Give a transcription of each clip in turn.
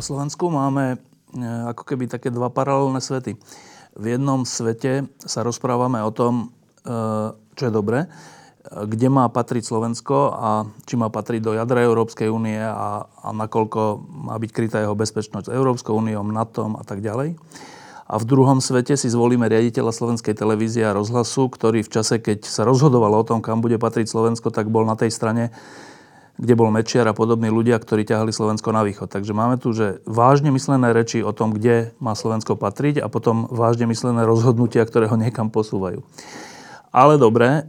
Na Slovensku máme e, ako keby také dva paralelné svety. V jednom svete sa rozprávame o tom, e, čo je dobré, kde má patriť Slovensko a či má patriť do jadra Európskej únie a, a nakoľko má byť krytá jeho bezpečnosť Európskou úniou, NATO a tak ďalej. A v druhom svete si zvolíme riaditeľa Slovenskej televízie a rozhlasu, ktorý v čase, keď sa rozhodovalo o tom, kam bude patriť Slovensko, tak bol na tej strane, kde bol Mečiar a podobní ľudia, ktorí ťahali Slovensko na východ. Takže máme tu, že vážne myslené reči o tom, kde má Slovensko patriť a potom vážne myslené rozhodnutia, ktoré ho niekam posúvajú. Ale dobre, e,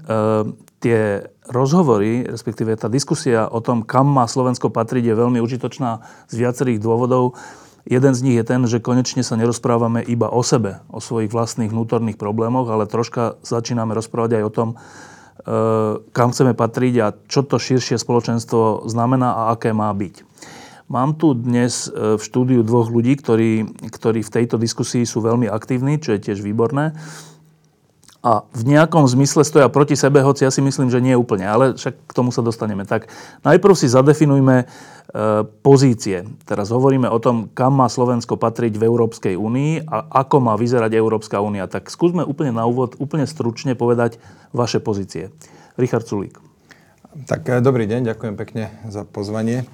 tie rozhovory, respektíve tá diskusia o tom, kam má Slovensko patriť, je veľmi užitočná z viacerých dôvodov. Jeden z nich je ten, že konečne sa nerozprávame iba o sebe, o svojich vlastných vnútorných problémoch, ale troška začíname rozprávať aj o tom, kam chceme patriť a čo to širšie spoločenstvo znamená a aké má byť. Mám tu dnes e, v štúdiu dvoch ľudí, ktorí, ktorí v tejto diskusii sú veľmi aktívni, čo je tiež výborné. A v nejakom zmysle stoja proti sebe, hoci ja si myslím, že nie úplne, ale však k tomu sa dostaneme. Tak najprv si zadefinujme E, pozície. Teraz hovoríme o tom, kam má Slovensko patriť v Európskej únii a ako má vyzerať Európska únia. Tak skúsme úplne na úvod, úplne stručne povedať vaše pozície. Richard Sulík. Tak e, dobrý deň, ďakujem pekne za pozvanie.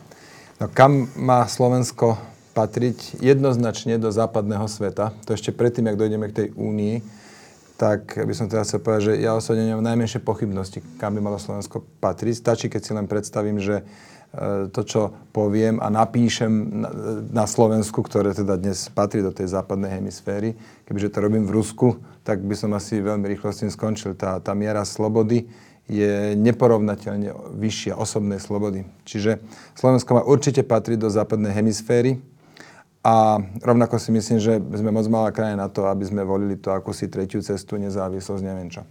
No, kam má Slovensko patriť? Jednoznačne do západného sveta. To ešte predtým, ak dojdeme k tej únii, tak by som teda chcel povedať, že ja osobne nemám najmenšie pochybnosti, kam by malo Slovensko patriť. Stačí, keď si len predstavím, že to, čo poviem a napíšem na Slovensku, ktoré teda dnes patrí do tej západnej hemisféry. Kebyže to robím v Rusku, tak by som asi veľmi rýchlo s tým skončil. Tá, tá miera slobody je neporovnateľne vyššia osobnej slobody. Čiže Slovensko má určite patriť do západnej hemisféry a rovnako si myslím, že sme moc malá krajina na to, aby sme volili to akúsi tretiu cestu, nezávislosť, neviem čo.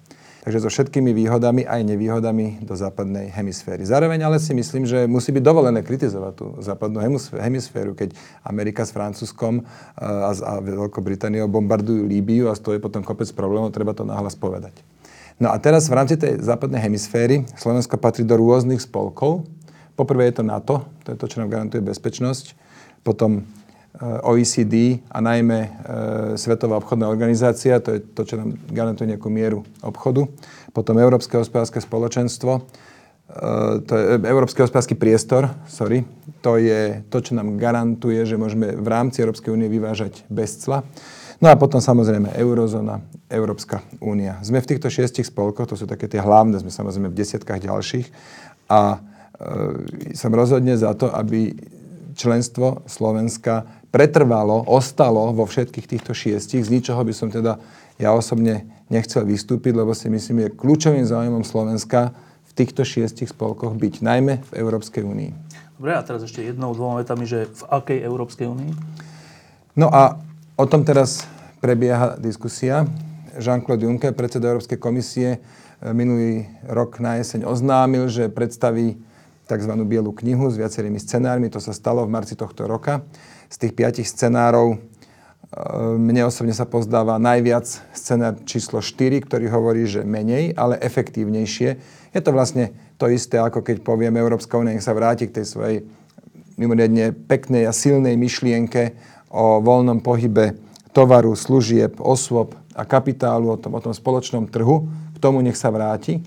Takže so všetkými výhodami aj nevýhodami do západnej hemisféry. Zároveň ale si myslím, že musí byť dovolené kritizovať tú západnú hemisféru, keď Amerika s Francúzskom eh, a, a Veľkou Britániou bombardujú Líbiu a stojí potom kopec problémov, treba to nahlas povedať. No a teraz v rámci tej západnej hemisféry Slovensko patrí do rôznych spolkov. Poprvé je to NATO, to je to, čo nám garantuje bezpečnosť. Potom OECD a najmä e, Svetová obchodná organizácia, to je to, čo nám garantuje nejakú mieru obchodu. Potom Európske hospodárske spoločenstvo, e, to je Európsky hospodársky priestor, sorry, to je to, čo nám garantuje, že môžeme v rámci Európskej únie vyvážať bez cla. No a potom samozrejme Eurozóna, Európska únia. Sme v týchto šiestich spolkoch, to sú také tie hlavné, sme samozrejme v desiatkách ďalších a e, som rozhodne za to, aby členstvo Slovenska pretrvalo, ostalo vo všetkých týchto šiestich, z ničoho by som teda ja osobne nechcel vystúpiť, lebo si myslím, je kľúčovým záujmom Slovenska v týchto šiestich spolkoch byť, najmä v Európskej únii. Dobre, a teraz ešte jednou, dvoma vetami, že v akej Európskej únii? No a o tom teraz prebieha diskusia. Jean-Claude Juncker, predseda Európskej komisie, minulý rok na jeseň oznámil, že predstaví tzv. bielu knihu s viacerými scenármi. To sa stalo v marci tohto roka z tých piatich scenárov e, mne osobne sa pozdáva najviac scenár číslo 4, ktorý hovorí, že menej, ale efektívnejšie. Je to vlastne to isté, ako keď povieme Európska únia, nech sa vráti k tej svojej mimoriadne peknej a silnej myšlienke o voľnom pohybe tovaru, služieb, osôb a kapitálu, o tom, o tom spoločnom trhu. K tomu nech sa vráti,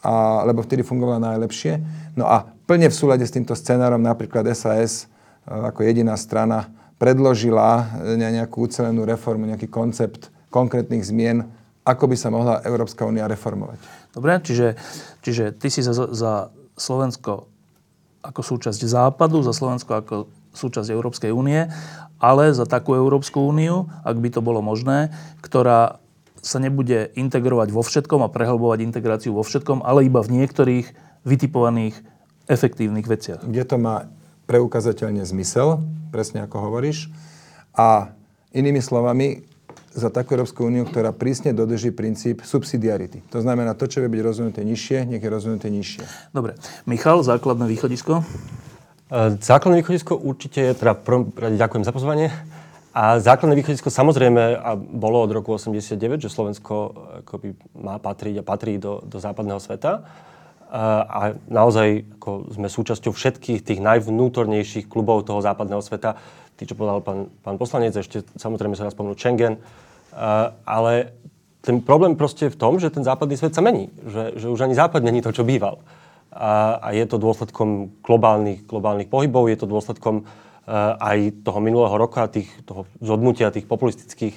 a, lebo vtedy fungovala najlepšie. No a plne v súlade s týmto scenárom napríklad SAS ako jediná strana predložila e, nejakú ucelenú reformu, nejaký koncept konkrétnych zmien, ako by sa mohla Európska únia reformovať. Dobre, čiže, čiže ty si za, za Slovensko ako súčasť Západu, za Slovensko ako súčasť Európskej únie, ale za takú Európsku úniu, ak by to bolo možné, ktorá sa nebude integrovať vo všetkom a prehlbovať integráciu vo všetkom, ale iba v niektorých vytipovaných efektívnych veciach. Kde to má preukazateľne zmysel, presne ako hovoríš. A inými slovami, za takú Európsku úniu, ktorá prísne dodrží princíp subsidiarity. To znamená, to, čo vie byť rozvinuté nižšie, nech je rozvinuté nižšie. Dobre. Michal, základné východisko? E, základné východisko určite je, teda prvom rade ďakujem za pozvanie. A základné východisko samozrejme a bolo od roku 89, že Slovensko akoby má patriť a patrí do, do západného sveta. A, naozaj ako sme súčasťou všetkých tých najvnútornejších klubov toho západného sveta. Tí, čo povedal pán, pán poslanec, ešte samozrejme sa nás spomenul Schengen, ale ten problém proste je v tom, že ten západný svet sa mení. Že, že už ani západ není to, čo býval. A, a je to dôsledkom globálnych, globálnych pohybov, je to dôsledkom aj toho minulého roka, tých, toho zhodnutia tých populistických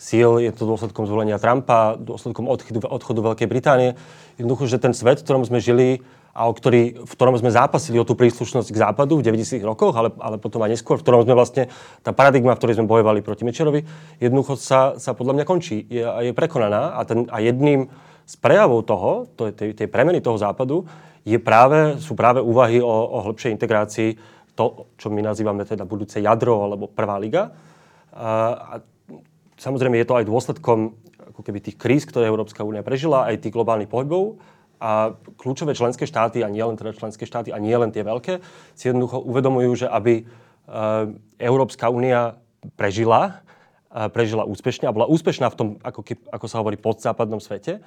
síl, je to dôsledkom zvolenia Trumpa, dôsledkom odchodu, odchodu Veľkej Británie. Jednoducho, že ten svet, v ktorom sme žili, a o ktorý, v ktorom sme zápasili o tú príslušnosť k západu v 90. rokoch, ale, ale potom aj neskôr, v ktorom sme vlastne, tá paradigma, v ktorej sme bojovali proti Mečerovi, jednoducho sa, sa podľa mňa končí je, je prekonaná a, ten, a jedným z prejavov toho, to tej, tej premeny toho západu, je práve, sú práve úvahy o, o hĺbšej integrácii to, čo my nazývame teda budúce jadro alebo prvá liga. A samozrejme je to aj dôsledkom ako keby tých kríz, ktoré Európska únia prežila, aj tých globálnych pohybov, a kľúčové členské štáty, a nie len teda členské štáty, a nie len tie veľké, si jednoducho uvedomujú, že aby e, Európska únia prežila, e, prežila úspešne a bola úspešná v tom, ako, ako sa hovorí, podzápadnom svete, e,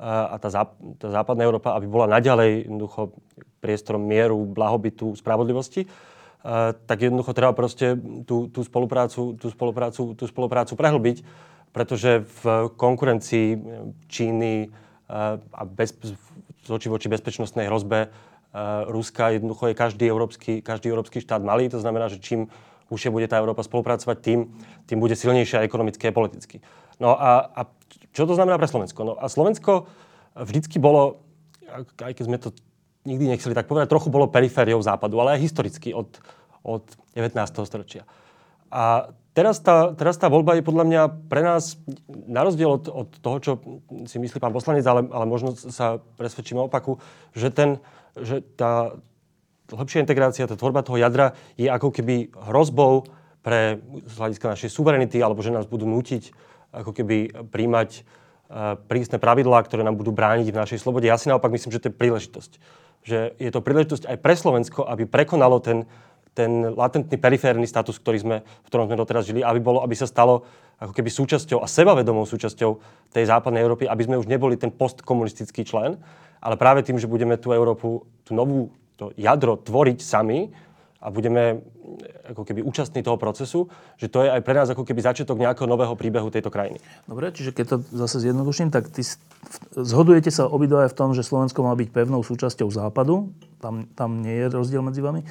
a tá, záp- tá západná Európa, aby bola naďalej jednoducho priestorom mieru, blahobytu, spravodlivosti, tak jednoducho treba proste tú, tú, spoluprácu, tú, spoluprácu, tú spoluprácu prehlbiť, pretože v konkurencii Číny a bez, z oči voči bezpečnostnej hrozbe Ruska jednoducho je každý európsky, každý európsky štát malý. To znamená, že čím užšie bude tá Európa spolupracovať, tým, tým bude silnejšia ekonomicky a politicky. No a, a čo to znamená pre Slovensko? No a Slovensko vždycky bolo, aj keď sme to nikdy nechceli tak povedať, trochu bolo perifériou západu, ale aj historicky od, od 19. storočia. A teraz tá, teraz tá voľba je podľa mňa pre nás, na rozdiel od, od toho, čo si myslí pán poslanec, ale, ale možno sa presvedčíme opaku, že, ten, že tá lepšia integrácia, tá tvorba toho jadra je ako keby hrozbou pre z hľadiska našej suverenity, alebo že nás budú nútiť ako keby príjmať uh, prísne pravidlá, ktoré nám budú brániť v našej slobode. Ja si naopak myslím, že to je príležitosť. Že je to príležitosť aj pre Slovensko, aby prekonalo ten ten latentný periférny status, ktorý sme, v ktorom sme doteraz žili, aby, bolo, aby sa stalo ako keby súčasťou a sebavedomou súčasťou tej západnej Európy, aby sme už neboli ten postkomunistický člen, ale práve tým, že budeme tú Európu, tú novú to jadro tvoriť sami a budeme ako keby účastní toho procesu, že to je aj pre nás ako keby začiatok nejakého nového príbehu tejto krajiny. Dobre, čiže keď to zase zjednoduším, tak ty zhodujete sa obidva v tom, že Slovensko má byť pevnou súčasťou Západu, tam, tam nie je rozdiel medzi vami.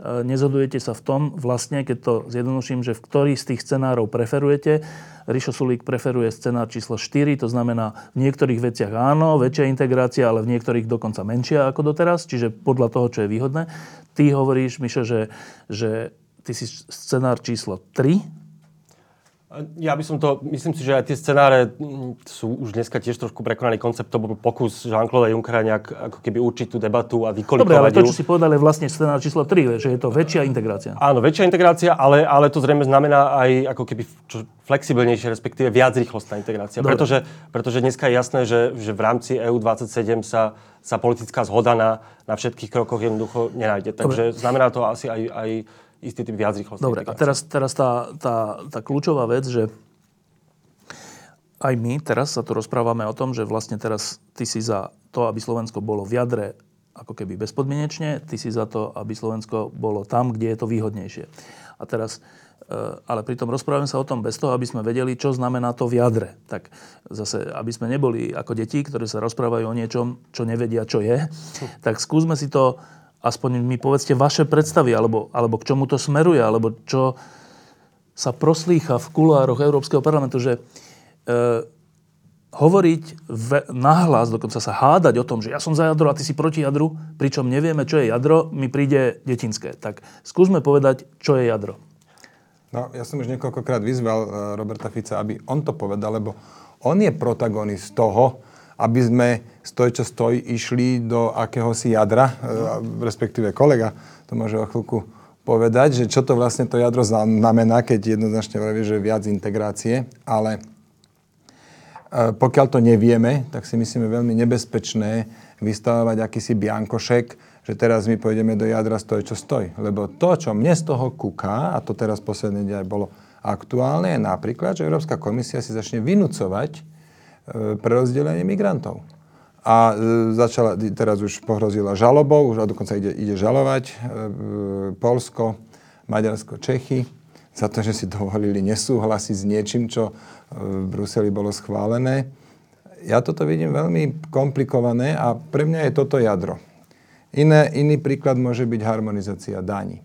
E, nezhodujete sa v tom, vlastne, keď to zjednoduším, že v ktorý z tých scenárov preferujete. Rišo Sulík preferuje scenár číslo 4, to znamená v niektorých veciach áno, väčšia integrácia, ale v niektorých dokonca menšia ako doteraz, čiže podľa toho, čo je výhodné. Ty hovoríš, Mišo, že, že ty si scenár číslo 3, ja by som to, myslím si, že aj tie scenáre sú už dneska tiež trošku prekonaný koncept. To bol pokus Jean-Claude Junckera nejak ako keby určiť tú debatu a vykolikovať Dobre, ale to, čo si povedal, je vlastne scenár číslo 3, že je to väčšia integrácia. Áno, väčšia integrácia, ale, ale to zrejme znamená aj ako keby čo, flexibilnejšie, respektíve viac rýchlostná integrácia. Pretože, pretože dneska je jasné, že, že v rámci EU27 sa, sa politická zhoda na, na všetkých krokoch jednoducho nenájde. Takže Dobre. znamená to asi aj, aj istý typ viac rýchlosti. Dobre, a teraz, teraz tá, tá, tá kľúčová vec, že aj my teraz sa tu rozprávame o tom, že vlastne teraz ty si za to, aby Slovensko bolo v jadre ako keby bezpodmienečne, ty si za to, aby Slovensko bolo tam, kde je to výhodnejšie. A teraz, e, ale pritom rozprávame sa o tom bez toho, aby sme vedeli, čo znamená to v jadre. Tak zase, aby sme neboli ako deti, ktoré sa rozprávajú o niečom, čo nevedia, čo je, tak skúsme si to aspoň mi povedzte vaše predstavy, alebo, alebo k čomu to smeruje, alebo čo sa proslýcha v kulároch Európskeho parlamentu, že e, hovoriť v, nahlas, dokonca sa hádať o tom, že ja som za jadro a ty si proti jadru, pričom nevieme, čo je jadro, mi príde detinské. Tak skúsme povedať, čo je jadro. No, ja som už niekoľkokrát vyzval e, Roberta Fica, aby on to povedal, lebo On je protagonist toho, aby sme stoj čo stoj išli do akéhosi jadra, e, respektíve kolega to môže o chvíľku povedať, že čo to vlastne to jadro znamená, keď jednoznačne hovorí, že viac integrácie, ale e, pokiaľ to nevieme, tak si myslíme veľmi nebezpečné vystavovať akýsi biankošek, že teraz my pôjdeme do jadra stoj čo stoj. Lebo to, čo mne z toho kúka, a to teraz posledný deň bolo aktuálne, je napríklad, že Európska komisia si začne vynúcovať E, prerozdelenie migrantov. A e, začala, teraz už pohrozila žalobou, už a dokonca ide, ide žalovať e, Polsko, Maďarsko, Čechy za to, že si dovolili nesúhlasiť s niečím, čo v Bruseli bolo schválené. Ja toto vidím veľmi komplikované a pre mňa je toto jadro. Iné, iný príklad môže byť harmonizácia daní.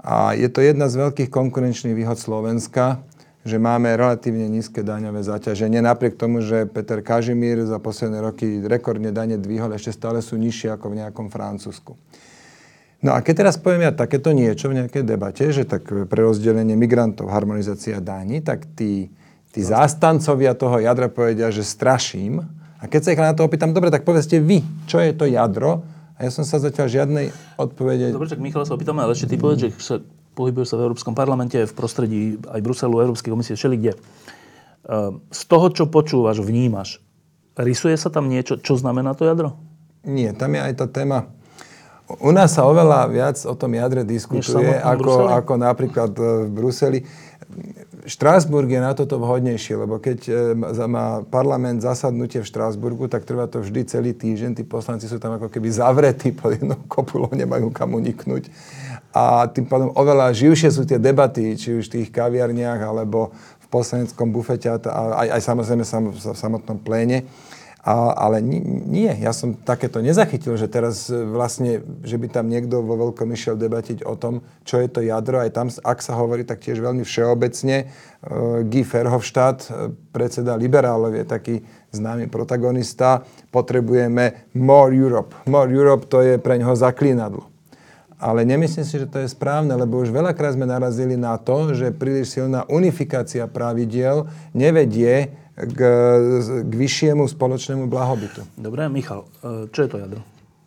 A je to jedna z veľkých konkurenčných výhod Slovenska, že máme relatívne nízke daňové zaťaženie. Napriek tomu, že Peter Kažimír za posledné roky rekordne dane dvihol, ešte stále sú nižšie ako v nejakom Francúzsku. No a keď teraz poviem ja takéto niečo v nejakej debate, že tak pre rozdelenie migrantov, harmonizácia daní, tak tí, tí zástancovia toho jadra povedia, že straším. A keď sa ich na to opýtam, dobre, tak povedzte vy, čo je to jadro? A ja som sa zatiaľ žiadnej odpovede... Dobre, tak Michal sa opýtame, ale ešte ty povedz, že sa pohybuješ sa v Európskom parlamente, v prostredí aj Bruselu, Európskej komisie, všeli kde. Ehm, z toho, čo počúvaš, vnímaš, rysuje sa tam niečo, čo znamená to jadro? Nie, tam je aj tá téma. U nás sa oveľa viac o tom jadre diskutuje, ako, ako napríklad e, v Bruseli. Štrásburg je na toto vhodnejšie, lebo keď e, má parlament zasadnutie v Štrásburgu, tak trvá to vždy celý týždeň. Tí poslanci sú tam ako keby zavretí pod jednou kopulou, nemajú kam uniknúť a tým pádom oveľa živšie sú tie debaty, či už v tých kaviarniach, alebo v poslaneckom bufete, a aj, aj samozrejme sam, v samotnom pléne. A, ale nie, ja som takéto nezachytil, že teraz e, vlastne, že by tam niekto vo veľkom išiel debatiť o tom, čo je to jadro. Aj tam, ak sa hovorí, tak tiež veľmi všeobecne. Uh, Guy Verhofstadt, e, predseda liberálov, je taký známy protagonista. Potrebujeme more Europe. More Europe to je pre neho zaklínadlo. Ale nemyslím si, že to je správne, lebo už veľakrát sme narazili na to, že príliš silná unifikácia pravidiel nevedie k, k vyššiemu spoločnému blahobytu. Dobre, Michal, e, čo je to jadro?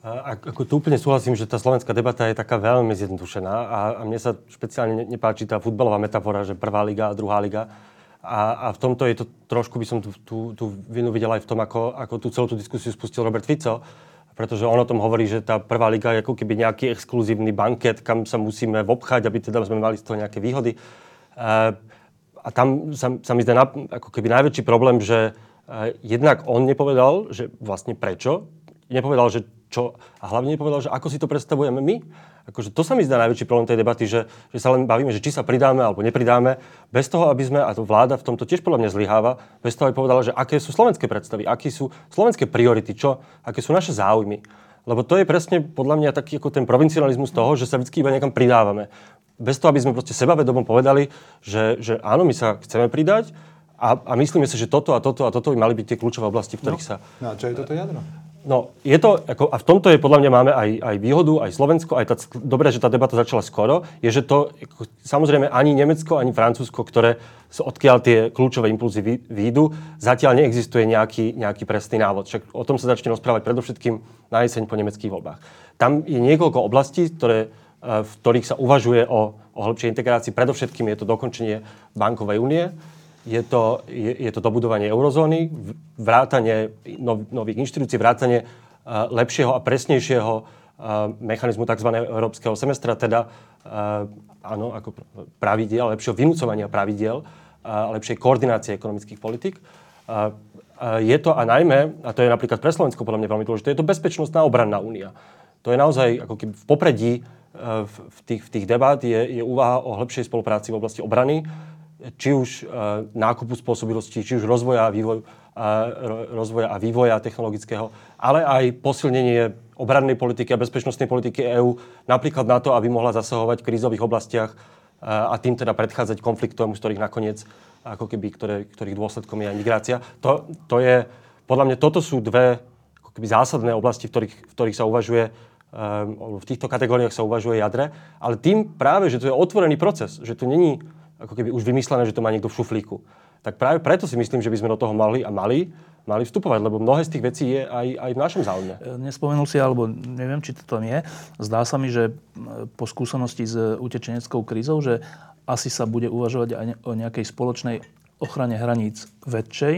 A, ako tu úplne súhlasím, že tá slovenská debata je taká veľmi zjednodušená a, a mne sa špeciálne nepáči tá futbalová metafora, že prvá liga a druhá liga. A, a v tomto je to trošku, by som tú, tú, tú vinu videl aj v tom, ako, ako tú celú tú diskusiu spustil Robert Fico, pretože on o tom hovorí, že tá prvá liga je ako keby nejaký exkluzívny banket, kam sa musíme vobchať, aby teda sme mali z toho nejaké výhody. A tam sa, sa mi zdá na, ako keby najväčší problém, že jednak on nepovedal, že vlastne prečo, nepovedal, že čo, a hlavne nepovedal, že ako si to predstavujeme my, akože to sa mi zdá najväčší problém tej debaty, že, že sa len bavíme, že či sa pridáme alebo nepridáme, bez toho, aby sme, a to vláda v tomto tiež podľa mňa zlyháva, bez toho, aby povedala, že aké sú slovenské predstavy, aké sú slovenské priority, čo, aké sú naše záujmy. Lebo to je presne podľa mňa taký ako ten provincializmus toho, že sa vždy iba niekam pridávame. Bez toho, aby sme proste sebavedomo povedali, že, že áno, my sa chceme pridať, a, a myslíme si, že toto a toto a toto by mali byť tie kľúčové oblasti, v ktorých no. sa... No a čo je toto jadro? No, je to, ako, a v tomto je podľa mňa máme aj, aj výhodu, aj Slovensko, aj tá, dobré, že tá debata začala skoro, je, že to, ako, samozrejme, ani Nemecko, ani Francúzsko, ktoré odkiaľ tie kľúčové impulzy výjdu, zatiaľ neexistuje nejaký, nejaký presný návod. Však o tom sa začne rozprávať predovšetkým na jeseň po nemeckých voľbách. Tam je niekoľko oblastí, ktoré, e, v ktorých sa uvažuje o, o hĺbšej integrácii. Predovšetkým je to dokončenie bankovej únie, je to, je, je to dobudovanie eurozóny, vrátanie nov, nových inštitúcií, vrátanie uh, lepšieho a presnejšieho uh, mechanizmu tzv. európskeho semestra, teda uh, áno, ako pravidiel, lepšieho vynúcovania pravidiel, uh, lepšej koordinácie ekonomických politik. Uh, uh, je to a najmä, a to je napríklad pre Slovensko podľa mňa veľmi dôležité, je to bezpečnostná obranná únia. To je naozaj ako keby v popredí v, v, tých, v tých debát je, je úvaha o hĺbšej spolupráci v oblasti obrany či už e, nákupu spôsobilosti, či už rozvoja a, vývoj, a, rozvoja a vývoja technologického, ale aj posilnenie obrannej politiky a bezpečnostnej politiky EÚ, napríklad na to, aby mohla zasahovať v krízových oblastiach a, a tým teda predchádzať konfliktom, z ktorých nakoniec, ako keby, ktoré, ktorých dôsledkom je aj migrácia. To, to je, podľa mňa, toto sú dve ako keby zásadné oblasti, v ktorých, v ktorých sa uvažuje v týchto kategóriách sa uvažuje jadre, ale tým práve, že to je otvorený proces, že to není ako keby už vymyslené, že to má niekto v šuflíku. tak práve preto si myslím, že by sme do toho mali a mali mali vstupovať, lebo mnohé z tých vecí je aj, aj v našom záujme. E, nespomenul si, alebo neviem, či to tam je, zdá sa mi, že po skúsenosti s utečeneckou krízou, že asi sa bude uvažovať aj o nejakej spoločnej ochrane hraníc väčšej,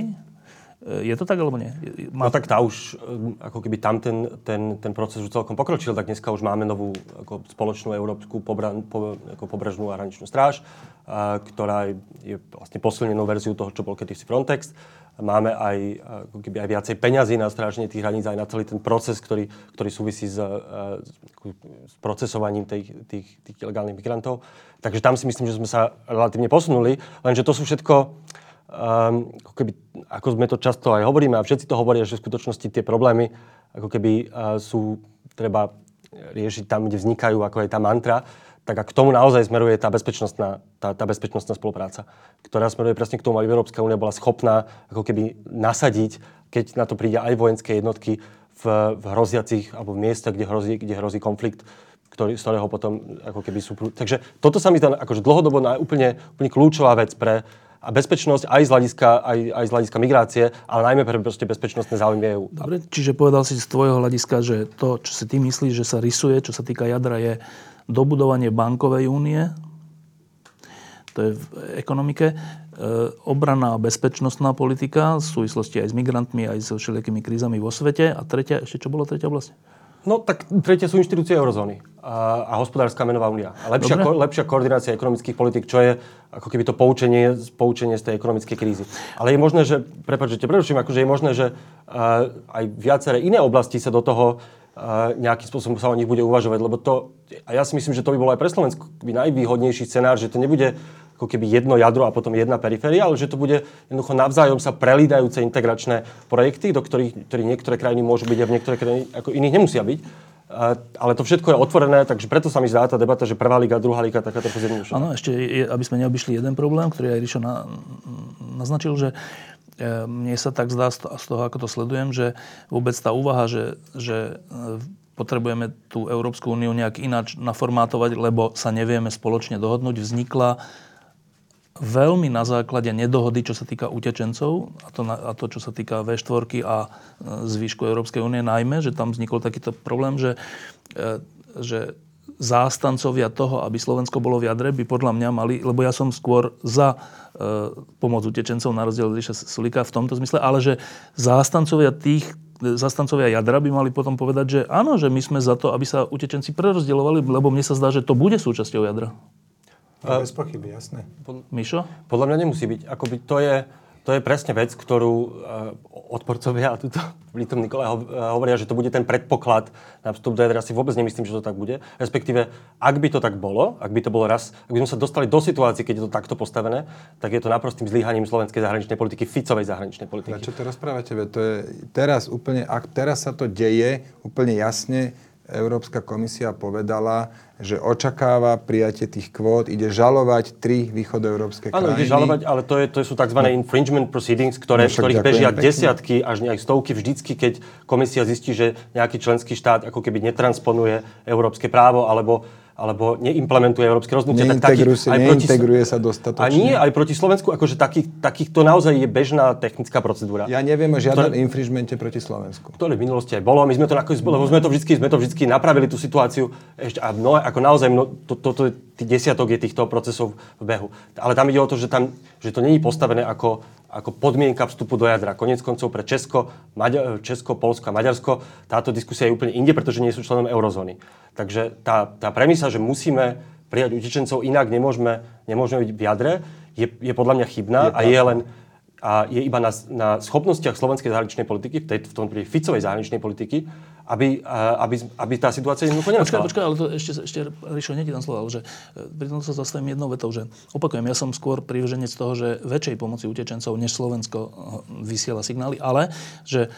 je to tak, alebo nie? Má... No tak tá už, e, ako keby tam ten, ten, ten proces už celkom pokročil, tak dneska už máme novú ako spoločnú európsku pobra, po, ako pobrežnú a hraničnú stráž, a, ktorá je vlastne posilnenou verziu toho, čo bol kedysi Frontex. Máme aj, ako keby aj viacej peňazí na stráženie tých hraníc, aj na celý ten proces, ktorý, ktorý súvisí s, e, s procesovaním tých, tých, tých ilegálnych migrantov. Takže tam si myslím, že sme sa relatívne posunuli, lenže to sú všetko um, ako, keby, ako sme to často aj hovoríme a všetci to hovoria, že v skutočnosti tie problémy ako keby uh, sú treba riešiť tam, kde vznikajú, ako je tá mantra, tak a k tomu naozaj smeruje tá bezpečnostná, tá, tá bezpečnostná spolupráca, ktorá smeruje presne k tomu, aby Európska únia bola schopná ako keby nasadiť, keď na to príde aj vojenské jednotky v, v hroziacich alebo v miestach, kde hrozí, kde hrozí konflikt, ktorý, z ktorého potom ako keby sú... Takže toto sa mi zdá akože dlhodobo na úplne, úplne kľúčová vec pre, a bezpečnosť aj z hľadiska, aj, aj z hľadiska migrácie, ale najmä pre proste bezpečnostné záujmy EU. Dobre, čiže povedal si z tvojho hľadiska, že to, čo si ty myslíš, že sa rysuje, čo sa týka jadra, je dobudovanie bankovej únie, to je v ekonomike, e, obranná a bezpečnostná politika v súvislosti aj s migrantmi, aj so všelijakými krízami vo svete. A tretia, ešte čo bolo tretia oblasť? No tak tretie sú inštitúcie eurozóny a, a hospodárska menová únia. A lepšia, ko, lepšia koordinácia ekonomických politik, čo je ako keby to poučenie, poučenie z tej ekonomickej krízy. Ale je možné, že, prepáčte, preruším, akože je možné, že uh, aj viaceré iné oblasti sa do toho uh, nejakým spôsobom sa o nich bude uvažovať, lebo to, a ja si myslím, že to by bolo aj pre Slovensku najvýhodnejší scenár, že to nebude ako keby jedno jadro a potom jedna periféria, ale že to bude jednoducho navzájom sa prelídajúce integračné projekty, do ktorých, ktorých niektoré krajiny môžu byť a v niektoré krajiny ako iných nemusia byť. Ale to všetko je otvorené, takže preto sa mi zdá tá debata, že prvá liga, druhá liga, taká trochu. Áno, ešte, aby sme neobyšli jeden problém, ktorý aj Ríšo na, naznačil, že e, mne sa tak zdá z toho, ako to sledujem, že vôbec tá úvaha, že, že e, potrebujeme tú Európsku úniu nejak ináč naformátovať, lebo sa nevieme spoločne dohodnúť, vznikla veľmi na základe nedohody, čo sa týka utečencov, a to, a to čo sa týka V4 a e, zvýšku Európskej únie najmä, že tam vznikol takýto problém, že, e, že zástancovia toho, aby Slovensko bolo v jadre, by podľa mňa mali, lebo ja som skôr za e, pomoc utečencov na rozdiel od Ríša Sulika v tomto zmysle, ale že zástancovia tých zastancovia jadra by mali potom povedať, že áno, že my sme za to, aby sa utečenci prerozdeľovali, lebo mne sa zdá, že to bude súčasťou jadra. No, bez pochyby, jasné. Mišo? Podľa mňa nemusí byť. Akoby to je, to je presne vec, ktorú uh, odporcovia a tuto prítomní kolega uh, hovoria, že to bude ten predpoklad na vstup do jadra. Si vôbec nemyslím, že to tak bude. Respektíve, ak by to tak bolo, ak by to bolo raz, ak by sme sa dostali do situácie, keď je to takto postavené, tak je to naprostým zlyhaním slovenskej zahraničnej politiky, Ficovej zahraničnej politiky. A čo to rozprávate? To je teraz úplne, ak teraz sa to deje, úplne jasne Európska komisia povedala, že očakáva prijatie tých kvót, ide žalovať tri východoeurópske krajiny. Áno, ide žalovať, ale to, je, to sú tzv. No. infringement proceedings, ktoré, no, ktorých bežia pekne. desiatky, až aj stovky vždycky, keď komisia zistí, že nejaký členský štát ako keby netransponuje európske právo, alebo alebo neimplementuje európske rozhodnutia. Tak taký, aj proti, sa dostatočne. A nie, aj proti Slovensku, akože takých, takých to naozaj je bežná technická procedúra. Ja neviem o žiadnom ktoré, infringemente proti Slovensku. Ktoré v minulosti aj bolo. My sme to, nakoniec, lebo sme to vždy, sme to vždy napravili tú situáciu. Ešte, a mnohé, ako naozaj, mno, to, to, to, desiatok je týchto procesov v behu. Ale tam ide o to, že, tam, že to není postavené ako, ako podmienka vstupu do jadra. Konec koncov pre Česko, Maďar, Česko, Polsko a Maďarsko táto diskusia je úplne inde, pretože nie sú členom eurozóny. Takže tá, tá premisa, že musíme prijať utečencov, inak nemôžeme, nemôžeme byť v jadre, je, je podľa mňa chybná je a je len a je iba na, na schopnostiach slovenskej zahraničnej politiky, v, tej, v tom prípade Ficovej zahraničnej politiky, aby, aby, aby tá situácia jednoducho nenastala. Počkaj, počkaj, ale to ešte, ešte Ríšo, nie tam slova, že e, pri tom sa zastavím jednou vetou, že opakujem, ja som skôr privrženec toho, že väčšej pomoci utečencov, než Slovensko e, vysiela signály, ale že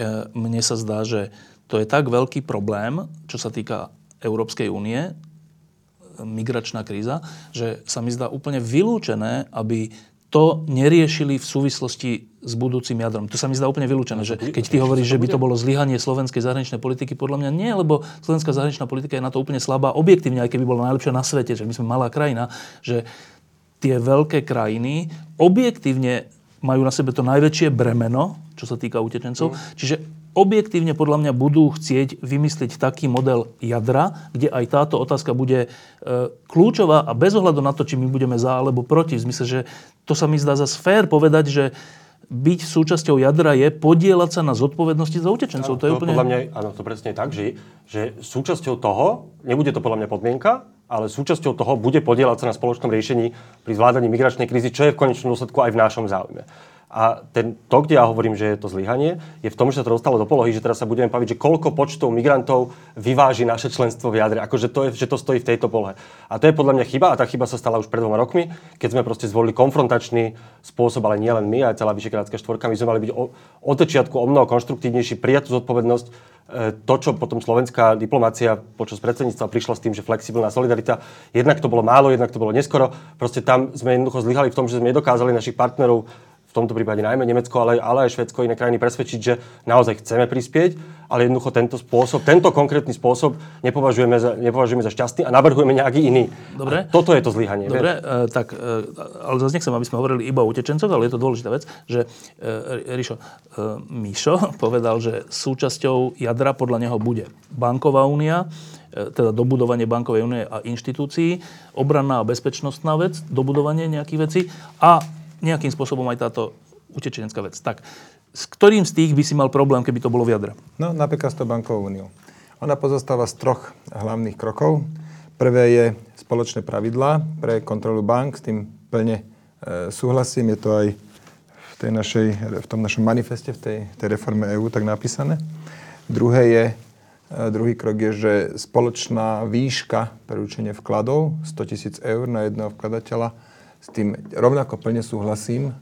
e, mne sa zdá, že to je tak veľký problém, čo sa týka Európskej únie, migračná kríza, že sa mi zdá úplne vylúčené, aby to neriešili v súvislosti s budúcim jadrom. To sa mi zdá úplne vylúčené, že keď ty hovoríš, že by to bolo zlyhanie slovenskej zahraničnej politiky, podľa mňa nie, lebo slovenská zahraničná politika je na to úplne slabá, objektívne, aj keby bola najlepšia na svete, že my sme malá krajina, že tie veľké krajiny objektívne majú na sebe to najväčšie bremeno, čo sa týka utečencov. Mm. Čiže objektívne podľa mňa budú chcieť vymyslieť taký model jadra, kde aj táto otázka bude e, kľúčová a bez ohľadu na to, či my budeme za alebo proti. V zmysle, že to sa mi zdá za sfér povedať, že byť súčasťou jadra je podielať sa na zodpovednosti za utečencov. Áno, to, je to úplne... podľa mňa, áno, to presne je tak, že, že súčasťou toho, nebude to podľa mňa podmienka, ale súčasťou toho bude podielať sa na spoločnom riešení pri zvládaní migračnej krízy, čo je v konečnom dôsledku aj v našom záujme. A ten, to, kde ja hovorím, že je to zlyhanie, je v tom, že sa to dostalo do polohy, že teraz sa budeme baviť, že koľko počtov migrantov vyváži naše členstvo v jadre. Akože to je, že to stojí v tejto polohe. A to je podľa mňa chyba a tá chyba sa stala už pred dvoma rokmi, keď sme proste zvolili konfrontačný spôsob, ale nie len my, aj celá Vyšekrátska štvorka. My sme mali byť o, od začiatku o mnoho konštruktívnejší, prijať tú zodpovednosť. E, to, čo potom slovenská diplomácia počas predsedníctva prišla s tým, že flexibilná solidarita, jednak to bolo málo, jednak to bolo neskoro. Proste tam sme jednoducho zlyhali v tom, že sme nedokázali našich partnerov v tomto prípade najmä Nemecko, ale, ale aj Švedsko, iné krajiny presvedčiť, že naozaj chceme prispieť, ale jednoducho tento spôsob, tento konkrétny spôsob nepovažujeme za, nepovažujeme za šťastný a navrhujeme nejaký iný. Dobre. A toto je to zlyhanie. Dobre, e, tak, e, ale zase nechcem, aby sme hovorili iba o utečencoch, ale je to dôležitá vec, že e, Rišo, e, Mišo povedal, že súčasťou jadra podľa neho bude banková únia, e, teda dobudovanie bankovej únie a inštitúcií, obranná a bezpečnostná vec, dobudovanie nejakých vecí a nejakým spôsobom aj táto utečenecká vec. Tak, s ktorým z tých by si mal problém, keby to bolo v jadre? No, napríklad s tou bankovou úniou. Ona pozostáva z troch hlavných krokov. Prvé je spoločné pravidlá pre kontrolu bank, s tým plne e, súhlasím, je to aj v, tej našej, v tom našom manifeste, v tej, tej reforme EÚ tak napísané. Druhé je, e, druhý krok je, že spoločná výška pre vkladov, 100 tisíc eur na jedného vkladateľa, s tým rovnako plne súhlasím.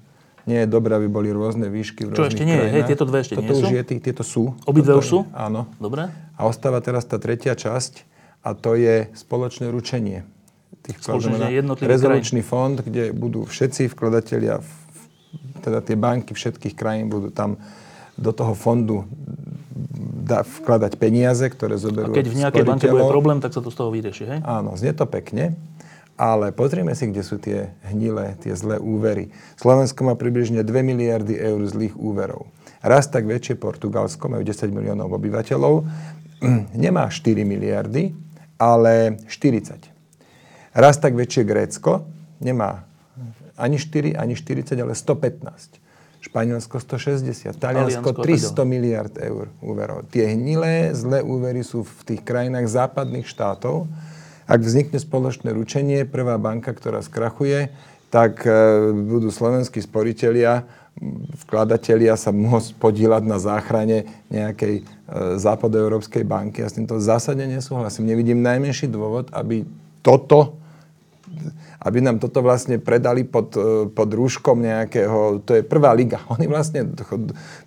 Nie je dobré, aby boli rôzne výšky v Čo ešte nie je? Hej, tieto dve ešte Toto nie už sú? je, tí, tieto sú. Obidve už sú? Áno. Dobre. A ostáva teraz tá tretia časť a to je spoločné ručenie. Tých rezolučný fond, kde budú všetci vkladatelia, teda tie banky všetkých krajín budú tam do toho fondu da, vkladať peniaze, ktoré A zoberú keď v nejakej banke bude problém, tak sa to z toho vyrieši, hej? Áno, znie to pekne, ale pozrime si, kde sú tie hnilé, tie zlé úvery. Slovensko má približne 2 miliardy eur zlých úverov. Raz tak väčšie Portugalsko, majú 10 miliónov obyvateľov, nemá 4 miliardy, ale 40. Raz tak väčšie Grécko nemá ani 4, ani 40, ale 115. Španielsko 160, Taliansko Taliansko a tak 300 miliard eur úverov. Tie hnilé, zlé úvery sú v tých krajinách západných štátov. Ak vznikne spoločné ručenie, prvá banka, ktorá skrachuje, tak e, budú slovenskí sporiteľia, vkladatelia sa môcť podílať na záchrane nejakej e, západoeurópskej banky. Ja s týmto zásadne nesúhlasím. Nevidím najmenší dôvod, aby toto aby nám toto vlastne predali pod, e, pod rúškom nejakého, to je prvá liga. Oni vlastne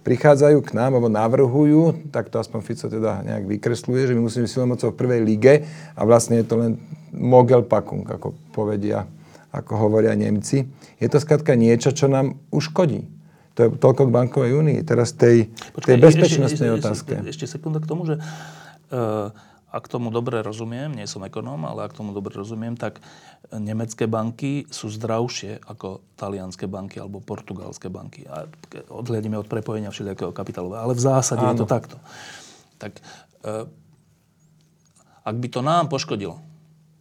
prichádzajú k nám, alebo navrhujú, tak to aspoň Fico teda nejak vykresluje, že my musíme silou mocou v prvej lige a vlastne je to len mogel pakung, ako povedia, ako hovoria Nemci. Je to skladka niečo, čo nám uškodí. To je toľko k bankovej únii. Teraz tej, tej bezpečnostnej ešte, otázke. Ešte, ešte sekunda k tomu, že uh, ak tomu dobre rozumiem, nie som ekonóm, ale ak tomu dobre rozumiem, tak nemecké banky sú zdravšie ako talianské banky alebo portugalské banky. A odhľadíme od prepojenia všelijakého kapitálu. Ale v zásade Áno. je to takto. Tak uh, ak by to nám poškodilo,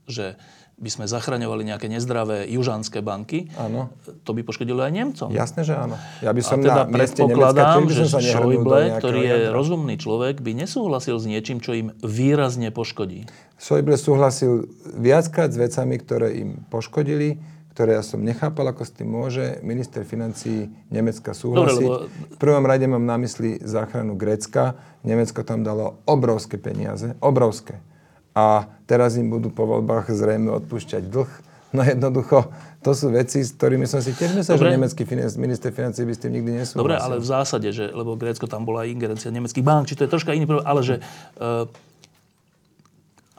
že by sme zachraňovali nejaké nezdravé južanské banky, Áno. to by poškodilo aj Nemcom. Jasné, že áno. Ja by som a teda na Nemecka predpokladám, že Schäuble, ktorý je jadra. rozumný človek, by nesúhlasil s niečím, čo im výrazne poškodí. Schäuble súhlasil viackrát s vecami, ktoré im poškodili, ktoré ja som nechápal, ako s tým môže minister financí Nemecka súhlasiť. Dobre, lebo- V prvom rade mám na mysli záchranu Grécka. Nemecko tam dalo obrovské peniaze, obrovské. A teraz im budú po voľbách zrejme odpúšťať dlh. No jednoducho, to sú veci, s ktorými som si tiež myslel, že Dobre. nemecký finan- minister financí by s tým nikdy nesúhlasil. Dobre, ale v zásade, že, lebo Grécko tam bola aj ingerencia nemeckých bank, či to je troška iný problém, ale že uh,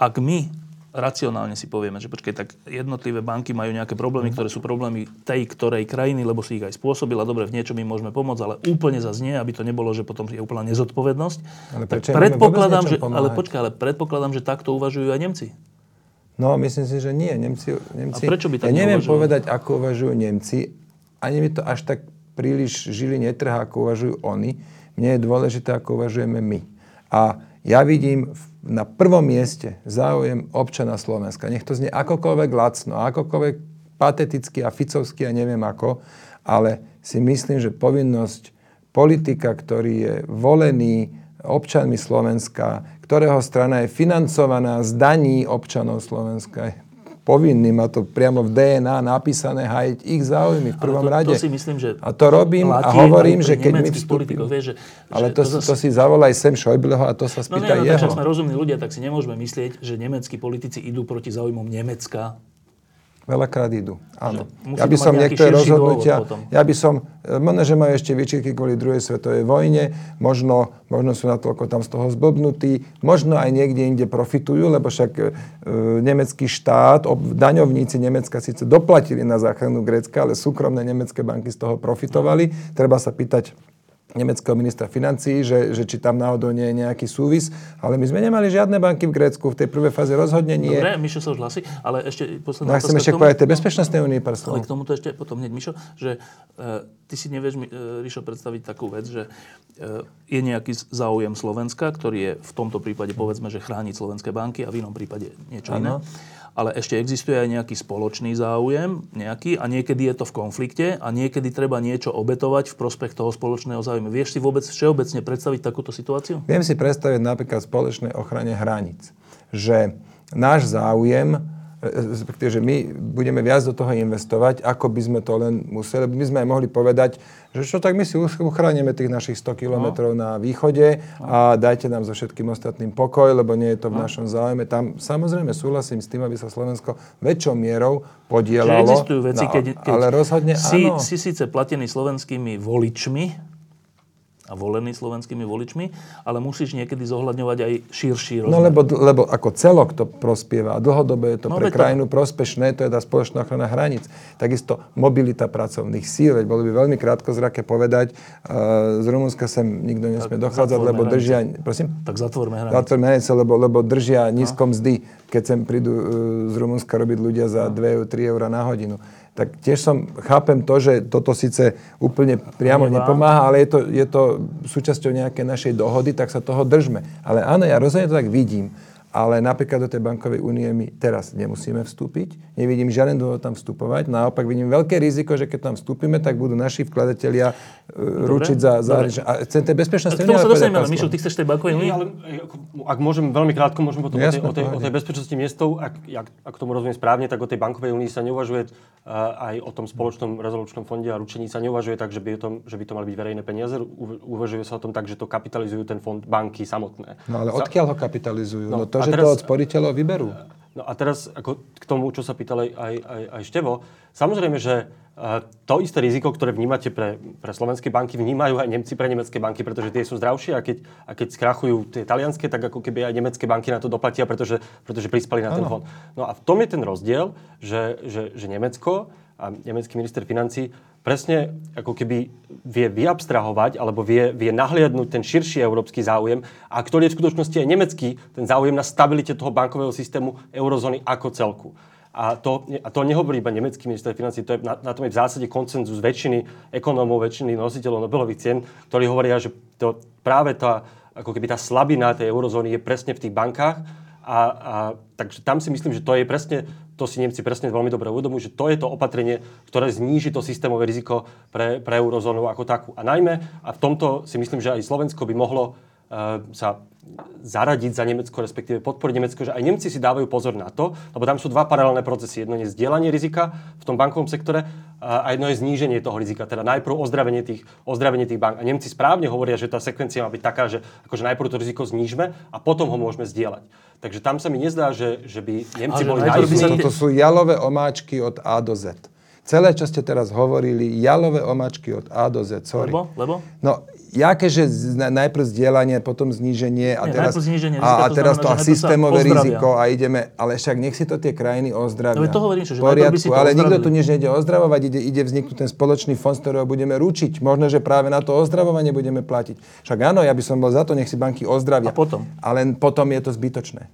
ak my racionálne si povieme, že počkej, tak jednotlivé banky majú nejaké problémy, ktoré sú problémy tej ktorej krajiny, lebo si ich aj spôsobila. Dobre, v niečom im môžeme pomôcť, ale úplne zase nie, aby to nebolo, že potom je úplná nezodpovednosť. Ale prečo predpokladám, že, ale počkaj, ale predpokladám, že takto uvažujú aj Nemci. No, myslím si, že nie. Nemci, Nemci, A prečo by tak Ja neviem neuvažovali? povedať, ako uvažujú Nemci. Ani mi to až tak príliš žili netrhá, ako uvažujú oni. Mne je dôležité, ako uvažujeme my. A ja vidím na prvom mieste záujem občana Slovenska. Nech to znie akokoľvek lacno, akokoľvek pateticky a ficovsky a neviem ako, ale si myslím, že povinnosť politika, ktorý je volený občanmi Slovenska, ktorého strana je financovaná z daní občanov Slovenska, je povinný, má to priamo v DNA napísané, hájiť ich záujmy v prvom to, rade. To si myslím, že a to robím a hovorím, že keď vstúpim... politikov, vieš, že, ale že to, to, zase- to si zavolaj sem Schäubleho a to sa No spýta nie, no, jeho. tak sme rozumní ľudia, tak si nemôžeme myslieť, že nemeckí politici idú proti záujmom Nemecka. Veľakrát idú, áno. Ja by som niektoré rozhodnutia, ja by som, e, možno, že majú ešte výčitky kvôli druhej svetovej vojne, možno, možno sú natoľko tam z toho zblbnutí, možno aj niekde inde profitujú, lebo však e, nemecký štát, ob, daňovníci Nemecka síce doplatili na záchranu Grécka, ale súkromné nemecké banky z toho profitovali. Treba sa pýtať nemeckého ministra financií, že, že či tam náhodou nie je nejaký súvis. Ale my sme nemali žiadne banky v Grécku. V tej prvej fáze rozhodne nie. Dobre, Mišo sa už hlasí, ale ešte No posledná ja chcem ešte povedať tej bezpečnostnej únii pár slov. Ale k tomuto ešte potom hneď, Mišo, že e, ty si nevieš, e, Rišo, predstaviť takú vec, že e, je nejaký záujem Slovenska, ktorý je v tomto prípade, povedzme, že chrániť slovenské banky a v inom prípade niečo iné. Ale ešte existuje aj nejaký spoločný záujem, nejaký, a niekedy je to v konflikte a niekedy treba niečo obetovať v prospech toho spoločného záujmu. Vieš si vôbec všeobecne predstaviť takúto situáciu? Viem si predstaviť napríklad spoločnej ochrane hraníc, že náš záujem, respektíve, že my budeme viac do toho investovať, ako by sme to len museli. My sme aj mohli povedať, že čo tak my si uchránime tých našich 100 kilometrov na východe a dajte nám so všetkým ostatným pokoj, lebo nie je to v našom záujme. Tam samozrejme súhlasím s tým, aby sa Slovensko väčšou mierou Že podielalo. existujú veci, na- keď, keď ale rozhodne si, áno. si síce platený slovenskými voličmi a volený slovenskými voličmi, ale musíš niekedy zohľadňovať aj širší rozmer. No lebo, lebo ako celok to prospieva a dlhodobo je to No, pre to- krajinu prospešné, to je tá spoločná ochrana hraníc. Takisto mobilita pracovných síl, veď bolo by veľmi krátko zrake povedať, uh, z Rumunska sem nikto nesmie dochádzať, lebo hranice. držia, prosím? Tak zatvorme hranice. Zatvorme hranice, lebo, lebo držia nízko mzdy, keď sem prídu uh, z Rumunska robiť ľudia za 2-3 eur na hodinu. Tak tiež som, chápem to, že toto síce úplne priamo nepomáha, ale je to, je to súčasťou nejakej našej dohody, tak sa toho držme. Ale áno, ja rozhodne to tak vidím. Ale napríklad do tej bankovej únie my teraz nemusíme vstúpiť. Nevidím žiaden dôvod tam vstupovať. Naopak vidím veľké riziko, že keď tam vstúpime, tak budú naši vkladatelia uh, ručiť za... za dobre. a chcem tej bezpečnosti K tomu sa dostaneme, ale Mišo, ty chceš tej bankovej Nie, únii? ale e, ak môžem veľmi krátko, môžem potom Jasné, o, tej, o, tej, o tej bezpečnosti miestov, ak, ak, ak tomu rozumiem správne, tak o tej bankovej únii sa neuvažuje uh, aj o tom spoločnom rezolučnom fonde a ručení sa neuvažuje tak, že by, tom, že by to mali byť verejné peniaze. U, uvažuje sa o tom tak, že to kapitalizujú ten fond banky samotné. No ale Sa- odkiaľ ho kapitalizujú? No, No, to, že teraz- to od sporiteľov vyberú. No a teraz ako k tomu, čo sa pýtal aj, aj, aj, aj Števo. Samozrejme, že to isté riziko, ktoré vnímate pre, pre slovenské banky, vnímajú aj Nemci pre nemecké banky, pretože tie sú zdravšie a keď, a keď skrachujú tie talianské, tak ako keby aj nemecké banky na to doplatia, pretože, pretože prispali na ten fond. No a v tom je ten rozdiel, že, že, že Nemecko a nemecký minister financí presne ako keby vie vyabstrahovať alebo vie, vie nahliadnúť ten širší európsky záujem a ktorý je v skutočnosti aj nemecký, ten záujem na stabilite toho bankového systému eurozóny ako celku. A to, a to nehovorí iba nemecký minister financí, to je, na, na tom je v zásade koncenzus väčšiny ekonómov, väčšiny nositeľov Nobelových cien, ktorí hovoria, že to práve tá, ako keby tá slabina tej eurozóny je presne v tých bankách a, a takže tam si myslím, že to je presne, to si Nemci presne veľmi dobre uvedomujú, že to je to opatrenie, ktoré zníži to systémové riziko pre, pre eurozónu ako takú. A najmä, a v tomto si myslím, že aj Slovensko by mohlo sa zaradiť za Nemecko, respektíve podporiť Nemecko, že aj Nemci si dávajú pozor na to, lebo tam sú dva paralelné procesy. Jedno je zdieľanie rizika v tom bankovom sektore a jedno je zníženie toho rizika, teda najprv ozdravenie tých, ozdravenie tých bank. A Nemci správne hovoria, že tá sekvencia má byť taká, že akože najprv to riziko znížme a potom ho môžeme zdieľať. Takže tam sa mi nezdá, že, že by Nemci Ale boli naivní. To sú jalové omáčky od A do Z. Celé, čo ste teraz hovorili, jalové omáčky od A do Z. Sorry. Lebo? Lebo? No, jaké, že najprv zdieľanie, potom zníženie a Nie, teraz, zníženie a, a to teraz to znamená, a najprv sa systémové ozdravia. riziko a ideme, ale však nech si to tie krajiny ozdravia. No to hovorím, že by si poriadku, to ale nikto tu nič nejde ozdravovať, ide, ide vzniknúť ten spoločný fond, z ktorého budeme ručiť. Možno, že práve na to ozdravovanie budeme platiť. Však áno, ja by som bol za to, nech si banky ozdravia. A potom? Ale potom je to zbytočné.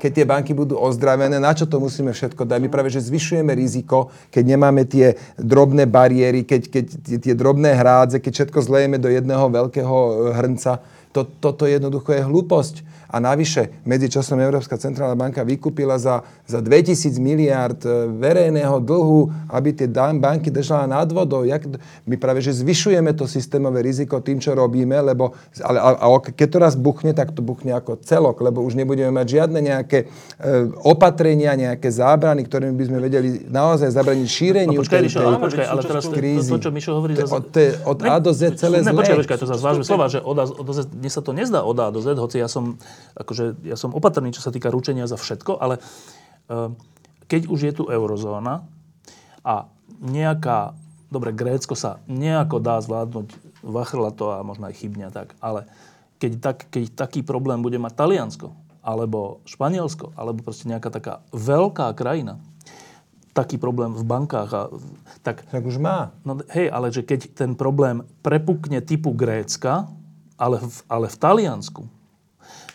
Keď tie banky budú ozdravené, na čo to musíme všetko dať? My práve, že zvyšujeme riziko, keď nemáme tie drobné bariéry, keď, keď tie, tie drobné hrádze, keď všetko zlejeme do jedného veľkého e, hrnca. To, toto jednoducho je hlúposť. A navyše, medzičasom Európska centrálna banka vykúpila za, za 2000 miliard e, verejného dlhu, aby tie banky držala nad vodou. Jak, my práve, že zvyšujeme to systémové riziko tým, čo robíme, lebo ale, a, a keď to raz buchne, tak to buchne ako celok, lebo už nebudeme mať žiadne nejaké e, opatrenia, nejaké zábrany, ktorými by sme vedeli naozaj zabraniť šíreniu no, počkaj, tej, tej, počkaj, ale teraz krízy. To, to, čo Mišo hovorí... Od, te, od A do Z celé ne, zlé. Počkaj, počkaj, to zase vážme slova, že od A do Z, mne sa to nezdá od A do Z, hoci ja som akože ja som opatrný, čo sa týka ručenia za všetko, ale uh, keď už je tu eurozóna a nejaká, dobre, Grécko sa nejako dá zvládnuť, vachrla to a možno aj chybne tak, ale keď, tak, keď taký problém bude mať Taliansko, alebo Španielsko, alebo proste nejaká taká veľká krajina, taký problém v bankách. A, tak, tak už má. No, hej, ale že keď ten problém prepukne typu Grécka, ale v, ale v Taliansku,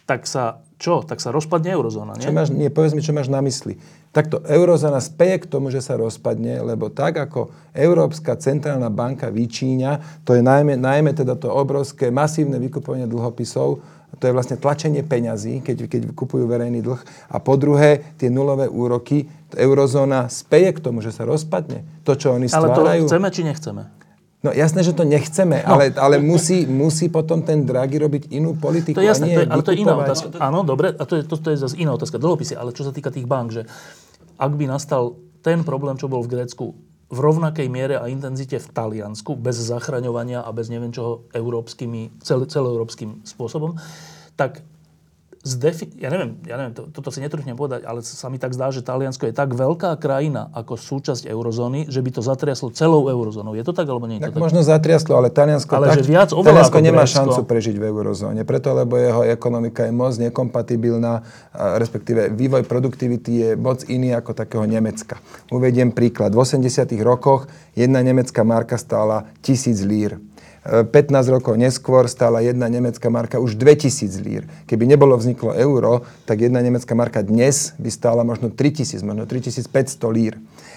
tak sa čo? Tak sa rozpadne eurozóna, nie? Čo máš, nie, povedz mi, čo máš na mysli. Takto eurozóna speje k tomu, že sa rozpadne, lebo tak ako Európska centrálna banka vyčíňa, to je najmä, najmä teda to obrovské masívne vykupovanie dlhopisov, to je vlastne tlačenie peňazí, keď, keď kupujú verejný dlh. A po druhé, tie nulové úroky, eurozóna speje k tomu, že sa rozpadne. To, čo oni stvárajú... Ale to chceme, či nechceme? No jasné, že to nechceme, no. ale, ale musí, musí potom ten Draghi robiť inú politiku. To je jasné, to je, ale to je iná otázka. Áno, dobre, a to je, to, to je zase iná otázka. Dlhopisy, ale čo sa týka tých bank, že ak by nastal ten problém, čo bol v Grécku, v rovnakej miere a intenzite v Taliansku, bez zachraňovania a bez neviem čoho európskymi, cel, celoeurópskym spôsobom, tak zdefi- ja neviem, ja neviem to, toto si netrúfnem povedať, ale sa mi tak zdá, že Taliansko je tak veľká krajina ako súčasť eurozóny, že by to zatriaslo celou eurozónou. Je to tak alebo nie? tak, tak možno zatriaslo, ale Taliansko, ale tak, že viac Taliansko nemá Grécko. šancu prežiť v eurozóne, preto lebo jeho ekonomika je moc nekompatibilná, respektíve vývoj produktivity je moc iný ako takého Nemecka. Uvediem príklad. V 80 rokoch jedna nemecká marka stála tisíc lír. 15 rokov neskôr stála jedna nemecká marka už 2000 lír. Keby nebolo vzniklo euro, tak jedna nemecká marka dnes by stála možno 3000, možno 3500 lír.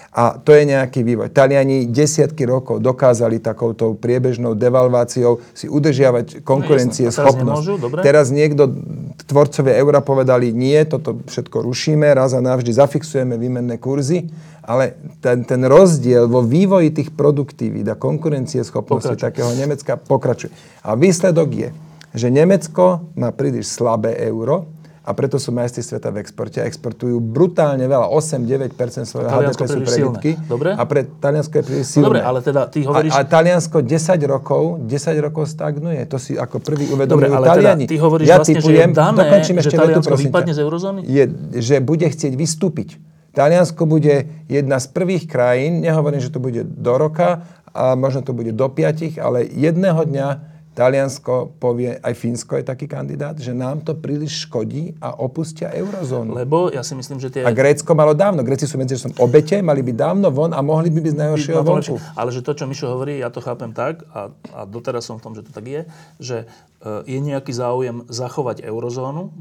A to je nejaký vývoj. Taliani desiatky rokov dokázali takouto priebežnou devalváciou si udržiavať konkurencie no, schopnosť. Teraz, teraz niekto, tvorcovia eura povedali, nie, toto všetko rušíme, raz a navždy zafixujeme výmenné kurzy ale ten, ten rozdiel vo vývoji tých produktivít a konkurencie schopnosti takého Nemecka pokračuje. A výsledok je, že Nemecko má príliš slabé euro, a preto sú majstri sveta v exporte. Exportujú brutálne veľa, 8-9% svojho HDP sú prebytky. Dobre. A pre Taliansko je príliš silné. Dobre, ale teda ty hovoríš... A, a Taliansko 10 rokov, 10 rokov stagnuje. To si ako prvý uvedomujú Dobre, ale Taliani. Teda ty hovoríš ja vlastne, typujem, že je dané, že Taliansko vypadne z eurozóny? Je, že bude chcieť vystúpiť. Taliansko bude jedna z prvých krajín, nehovorím, že to bude do roka, a možno to bude do piatich, ale jedného dňa Taliansko povie, aj Fínsko je taký kandidát, že nám to príliš škodí a opustia eurozónu. Lebo ja si myslím, že tie... A Grécko malo dávno. Gréci sú medzi som obete, mali by dávno von a mohli by byť z najhoršieho vonku. Ale že to, čo Mišo hovorí, ja to chápem tak, a, a doteraz som v tom, že to tak je, že e, je nejaký záujem zachovať eurozónu,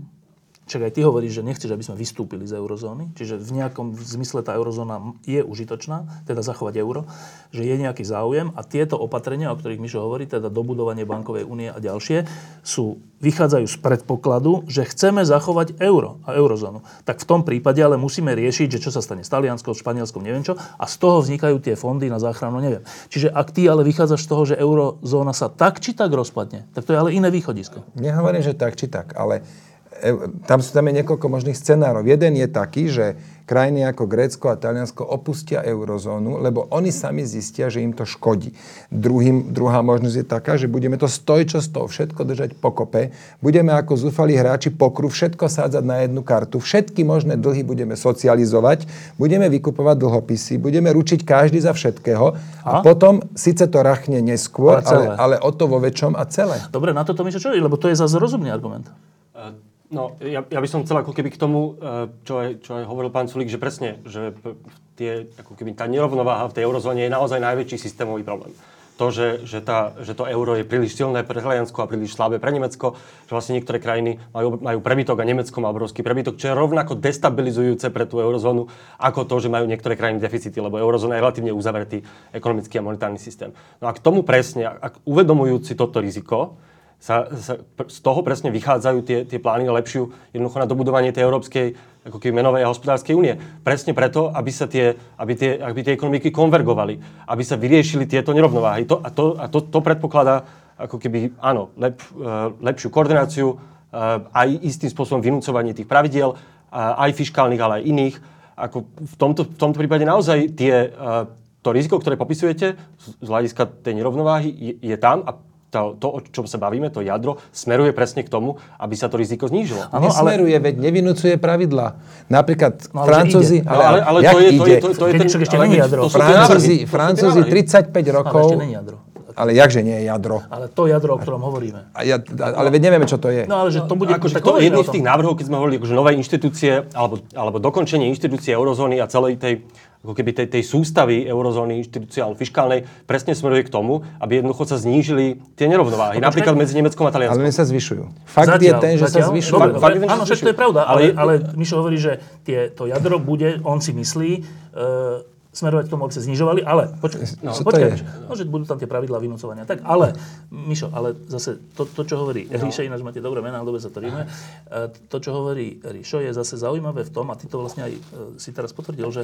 Čak aj ty hovoríš, že nechceš, aby sme vystúpili z eurozóny, čiže v nejakom zmysle tá eurozóna je užitočná, teda zachovať euro, že je nejaký záujem a tieto opatrenia, o ktorých Mišo hovorí, teda dobudovanie bankovej únie a ďalšie, sú, vychádzajú z predpokladu, že chceme zachovať euro a eurozónu. Tak v tom prípade ale musíme riešiť, že čo sa stane s Talianskou, Španielskom, neviem čo, a z toho vznikajú tie fondy na záchranu, neviem. Čiže ak ty ale vychádzaš z toho, že eurozóna sa tak či tak rozpadne, tak to je ale iné východisko. Nehovorím, že tak či tak, ale tam sú tam je niekoľko možných scenárov. Jeden je taký, že krajiny ako Grécko a Taliansko opustia eurozónu, lebo oni sami zistia, že im to škodí. Druhým, druhá možnosť je taká, že budeme to stoj, čo toho všetko držať pokope. Budeme ako zúfali hráči pokru všetko sádzať na jednu kartu. Všetky možné dlhy budeme socializovať, budeme vykupovať dlhopisy, budeme ručiť každý za všetkého a, a potom síce to rachne neskôr, ale, ale, ale o to vo väčšom a celé. Dobre, na toto mi čo, lebo to je zase rozumný argument. No, ja, ja by som chcel ako keby k tomu, e, čo aj, čo aj hovoril pán Sulík, že presne, že tie, ako keby tá nerovnováha v tej eurozóne je naozaj najväčší systémový problém. to, že, že, tá, že to euro je príliš silné pre Taliansko a príliš slabé pre Nemecko, že vlastne niektoré krajiny majú, majú prebytok a Nemecko má obrovský prebytok, čo je rovnako destabilizujúce pre tú eurozónu, ako to, že majú niektoré krajiny deficity, lebo eurozóna je relatívne uzavretý ekonomický a monetárny systém. No a k tomu presne, ak uvedomujúci toto riziko, sa, sa, z toho presne vychádzajú tie, tie plány na lepšiu jednoducho na dobudovanie tej európskej ako keby menovej a hospodárskej únie. Presne preto, aby sa tie, aby tie, aby tie ekonomiky konvergovali, aby sa vyriešili tieto nerovnováhy. To, a to, a to, to predpokladá ako keby, áno, lep, uh, lepšiu koordináciu, uh, aj istým spôsobom vynúcovanie tých pravidiel, uh, aj fiskálnych, ale aj iných. Ako v, tomto, v tomto prípade naozaj tie, to riziko, ktoré popisujete z hľadiska tej nerovnováhy, je, je tam a to, to, o čom sa bavíme, to jadro, smeruje presne k tomu, aby sa to riziko znížilo. Ano, Nesmeruje, ale... veď nevinúcuje pravidla. Napríklad no, Francúzi... Ale, ale, ale, ale to, je, to, je, to, to, je ten... ešte není jadro. Francúzi, Francúzi 35 rokov... Ale ešte není jadro. Ale jakže nie je jadro? Ale to jadro, o ktorom hovoríme. A ja, ale veď nevieme, čo to je. No ale že to bude... Ako, tak to je jedný z tých návrhov, keď sme hovorili, akože nové inštitúcie, alebo, alebo dokončenie inštitúcie eurozóny a celej tej ako keby tej, tej sústavy eurozóny inštitúciálnej fiskálnej presne smeruje k tomu, aby jednoducho sa znížili tie nerovnováhy. No, napríklad medzi Nemeckom a Talianskom. Ale sa zvyšujú. Fakt zatiaľ, je ten, že zatiaľ, sa zvyšujú. Dobre, fakt, áno, však to je pravda, ale, ale Mišo hovorí, že tie, to jadro bude, on si myslí, uh, smerovať k tomu, aby sa znižovali, ale počkaj, no, počkaj, no, že budú tam tie pravidlá vynúcovania. Tak, ale, Mišo, ale zase to, to čo hovorí no. Ríša, ináč máte dobré mená, dobre sa to ríme, to, čo hovorí Ríšo, je zase zaujímavé v tom, a ty to vlastne aj e, si teraz potvrdil, že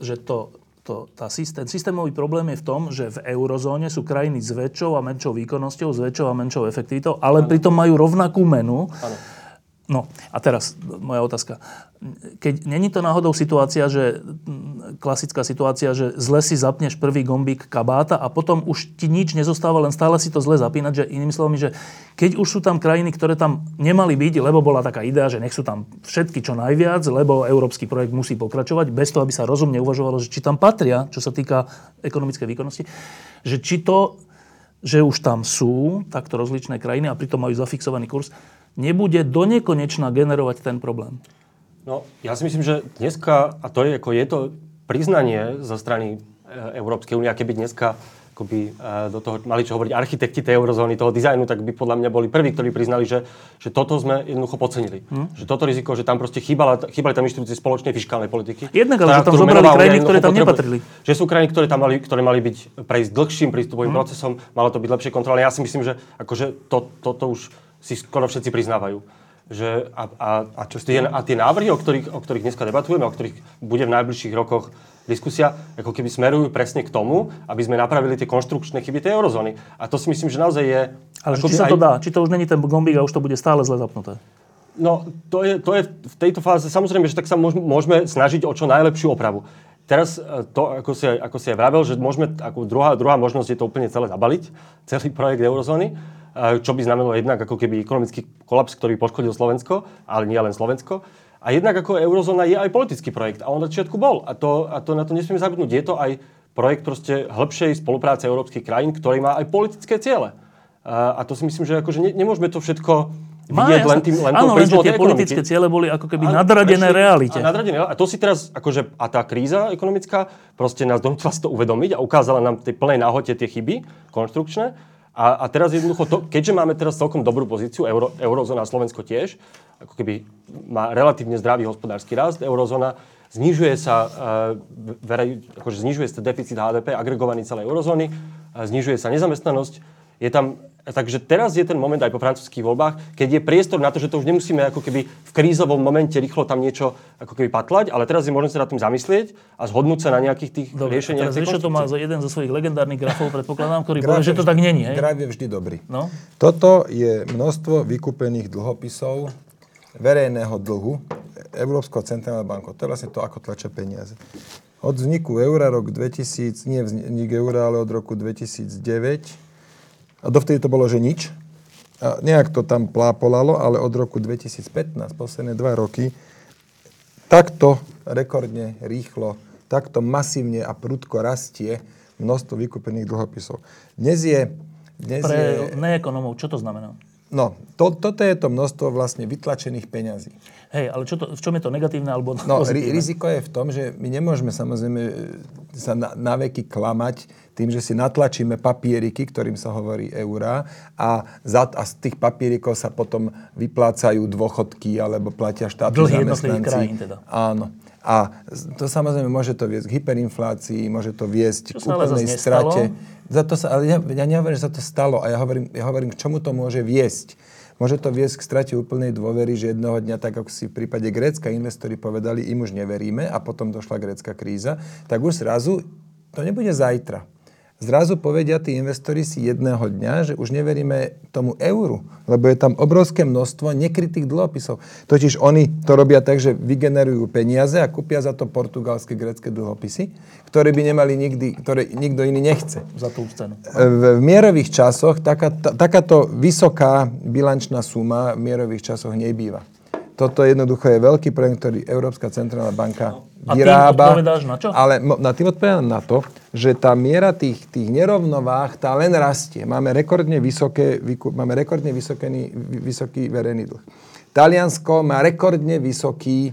že to, to, tá systém, systémový problém je v tom, že v eurozóne sú krajiny s väčšou a menšou výkonnosťou, s väčšou a menšou efektivitou, ale ano. pritom majú rovnakú menu. Ano. No a teraz moja otázka. Keď není to náhodou situácia, že klasická situácia, že zle si zapneš prvý gombík kabáta a potom už ti nič nezostáva, len stále si to zle zapínať, že inými slovami, že keď už sú tam krajiny, ktoré tam nemali byť, lebo bola taká idea, že nech sú tam všetky čo najviac, lebo európsky projekt musí pokračovať, bez toho, aby sa rozumne uvažovalo, že či tam patria, čo sa týka ekonomickej výkonnosti, že či to, že už tam sú takto rozličné krajiny a pritom majú zafixovaný kurz, nebude do nekonečna generovať ten problém? No, ja si myslím, že dneska, a to je, ako je to priznanie zo strany e, Európskej únie, a keby dneska akoby, e, do toho mali čo hovoriť architekti tej eurozóny, toho dizajnu, tak by podľa mňa boli prví, ktorí priznali, že, že toto sme jednoducho podcenili. Hmm. Že toto riziko, že tam proste chýbala, chýbali tam inštitúcie spoločnej fiskálnej politiky. Jednak, ale že tam zobrali krajiny, ktoré tam nepatrili. Že sú krajiny, ktoré tam mali, ktoré mali byť prejsť dlhším prístupovým hmm. procesom, malo to byť lepšie kontrolované. Ja si myslím, že akože to, toto to už si skoro všetci priznávajú. Že a, a, a, čo tie, a tie návrhy, o ktorých, o ktorých dneska debatujeme, o ktorých bude v najbližších rokoch diskusia, ako keby smerujú presne k tomu, aby sme napravili tie konštrukčné chyby tej eurozóny. A to si myslím, že naozaj je... Ale či sa aj... to dá? Či to už není ten gombík a už to bude stále zle zapnuté? No, to je, to je v tejto fáze, samozrejme, že tak sa môžeme snažiť o čo najlepšiu opravu. Teraz e, to, ako si, ako si aj vravel, že môžeme, ako druhá, druhá možnosť je to úplne celé zabaliť, celý projekt eurozóny čo by znamenalo jednak ako keby ekonomický kolaps, ktorý poškodil Slovensko, ale nie len Slovensko. A jednak ako eurozóna je aj politický projekt. A on na začiatku bol. A, to, a to na to nesmieme zabudnúť. Je to aj projekt proste hĺbšej spolupráce európskych krajín, ktorý má aj politické ciele. A, a to si myslím, že akože ne, nemôžeme to všetko vidieť len tým len Áno, len že tie politické ciele boli ako keby a, nadradené ešte, realite. A, nadradené, a to si teraz, akože, a tá kríza ekonomická proste nás donútila si to uvedomiť a ukázala nám tej plnej náhote tie chyby konštrukčné. A, a teraz jednoducho, to, keďže máme teraz celkom dobrú pozíciu, euro, eurozóna a Slovensko tiež, ako keby má relatívne zdravý hospodársky rast, eurozóna znižuje sa, uh, verej, akože znižuje sa deficit HDP agregovaný celej eurozóny, uh, znižuje sa nezamestnanosť, je tam, takže teraz je ten moment aj po francúzských voľbách, keď je priestor na to, že to už nemusíme ako keby v krízovom momente rýchlo tam niečo ako keby patlať, ale teraz je možné sa nad tým zamyslieť a zhodnúť sa na nejakých tých Dobre, riešeniach. Teraz to má jeden zo svojich legendárnych grafov, predpokladám, ktorý povie, že to tak není. Hej? Graf je vždy dobrý. No? Toto je množstvo vykúpených dlhopisov verejného dlhu Európskeho centrálneho banku. To je vlastne to, ako tlačia peniaze. Od vzniku eura rok 2000, nie vznik eura, ale od roku 2009 a dovtedy to bolo, že nič. A nejak to tam plápolalo, ale od roku 2015, posledné dva roky, takto rekordne rýchlo, takto masívne a prudko rastie množstvo vykúpených dlhopisov. Dnes je... Dnes Pre je, neekonomov, čo to znamená? No, to, toto je to množstvo vlastne vytlačených peňazí. Hej, ale čo to, v čom je to negatívne alebo No, pozitívne? ri- riziko je v tom, že my nemôžeme samozrejme e, sa na, na veky klamať tým, že si natlačíme papieriky, ktorým sa hovorí eurá a, za, a z tých papierikov sa potom vyplácajú dôchodky alebo platia štátni Dlhy jednotlivých krajín teda. Áno. A to samozrejme môže to viesť k hyperinflácii, môže to viesť Čo k úplnej strate. Za to sa, ale ja, ja nehovorím, že sa to stalo a ja hovorím, ja hovorím, k čomu to môže viesť. Môže to viesť k strate úplnej dôvery, že jedného dňa, tak ako si v prípade Grécka investori povedali, im už neveríme a potom došla grécka kríza, tak už zrazu to nebude zajtra. Zrazu povedia tí investori si jedného dňa, že už neveríme tomu euru, lebo je tam obrovské množstvo nekrytých dlhopisov. Totiž oni to robia tak, že vygenerujú peniaze a kúpia za to portugalské, grécké dlhopisy, ktoré by nemali nikdy, ktoré nikto iný nechce. za tú cenu. V, v mierových časoch taká, ta, takáto vysoká bilančná suma v mierových časoch nebýva. Toto jednoducho je veľký projekt, ktorý Európska centrálna banka A tým vyrába. odpovedáš na čo? Ale na tým odpovedám na to, že tá miera tých, tých nerovnováh, tá len rastie. Máme rekordne, vysoké, máme rekordne vysoký, vysoký verejný dlh. Taliansko má rekordne vysoký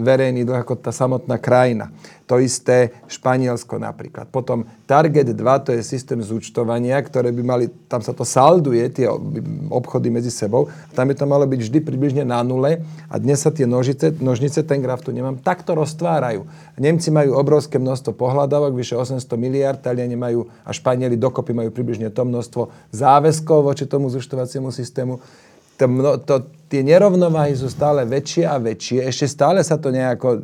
verejný dlh ako tá samotná krajina. To isté Španielsko napríklad. Potom Target 2, to je systém zúčtovania, ktoré by mali, tam sa to salduje, tie obchody medzi sebou. Tam by to malo byť vždy približne na nule a dnes sa tie nožice, nožnice, ten graf tu nemám, takto roztvárajú. Nemci majú obrovské množstvo pohľadávok, vyše 800 miliard, Taliani majú a Španieli dokopy majú približne to množstvo záväzkov voči tomu zúčtovaciemu systému to, mno, to, tie nerovnováhy sú stále väčšie a väčšie. Ešte stále sa to nejako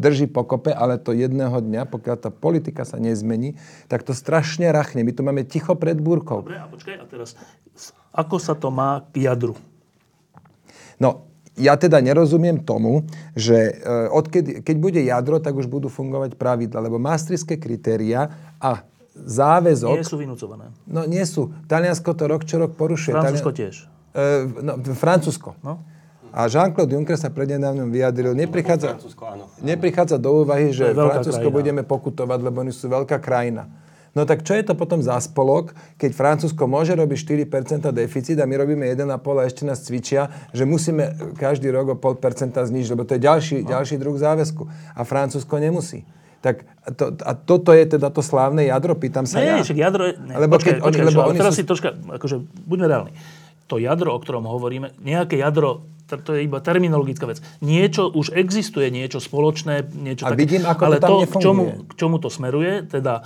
drží pokope, ale to jedného dňa, pokiaľ tá politika sa nezmení, tak to strašne rachne. My tu máme ticho pred búrkou. Dobre, a počkaj, a teraz, ako sa to má k jadru? No, ja teda nerozumiem tomu, že e, odkedy, keď bude jadro, tak už budú fungovať pravidla, lebo maastrichtské kritéria a záväzok... Nie sú vynúcované. No nie sú. Taliansko to rok čo rok porušuje. Francúzsko tiež. E, no, Francúzsko. No. A Jean-Claude Juncker sa prednedávnom vyjadril, neprichádza, Francúzsko, áno. neprichádza do úvahy, že Francúzsko krajina. budeme pokutovať, lebo oni sú veľká krajina. No tak čo je to potom za spolok, keď Francúzsko môže robiť 4% deficit a my robíme 1,5 a ešte nás cvičia, že musíme každý rok o 0,5% znižiť, lebo to je ďalší, No. ďalší druh záväzku. A Francúzsko nemusí. Tak to, a toto je teda to slávne jadro, pýtam sa Nie, ja. však jadro. Ne, Lebo počkaj, keď oni- počkaj, lebo čo, ale oni teraz sú- si troška, akože, buďme reálni. To jadro, o ktorom hovoríme, nejaké jadro, to, to je iba terminologická vec. Niečo už existuje, niečo spoločné, niečo A také. vidím, ako to ale tam to, k čomu, k čomu to smeruje, teda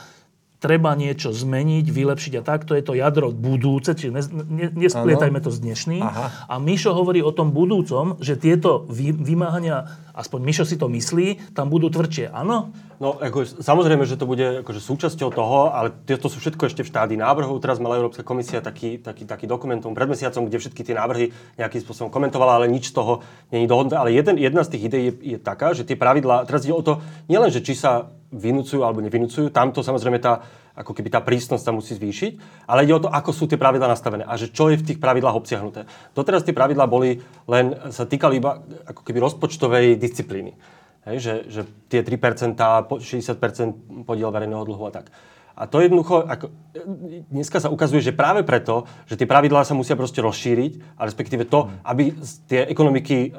treba niečo zmeniť, vylepšiť a tak, to je to jadro budúce, čiže ne, ne, nesplietajme to s dnešným. Aha. A Mišo hovorí o tom budúcom, že tieto vy, vymáhania, aspoň Mišo si to myslí, tam budú tvrdšie. Áno? No, ako, samozrejme, že to bude akože, súčasťou toho, ale to sú všetko ešte v štádii návrhov. Teraz mala Európska komisia taký, taký, taký dokumentum pred mesiacom, kde všetky tie návrhy nejakým spôsobom komentovala, ale nič z toho není dohodnuté. Ale jeden, jedna z tých ideí je, je taká, že tie pravidlá, teraz ide o to, nielen, že či sa vynúcujú alebo nevynúcujú, tamto samozrejme tá, ako keby tá prísnosť sa musí zvýšiť, ale ide o to, ako sú tie pravidlá nastavené a že čo je v tých pravidlách obsiahnuté. Doteraz tie pravidlá boli len, sa týkali iba ako keby rozpočtovej disciplíny. Hej, že, že tie 3%, po- 60% podiel verejného dlhu a tak. A to jednoducho, ako, dneska sa ukazuje, že práve preto, že tie pravidlá sa musia proste rozšíriť, a respektíve to, aby z- tie ekonomiky e,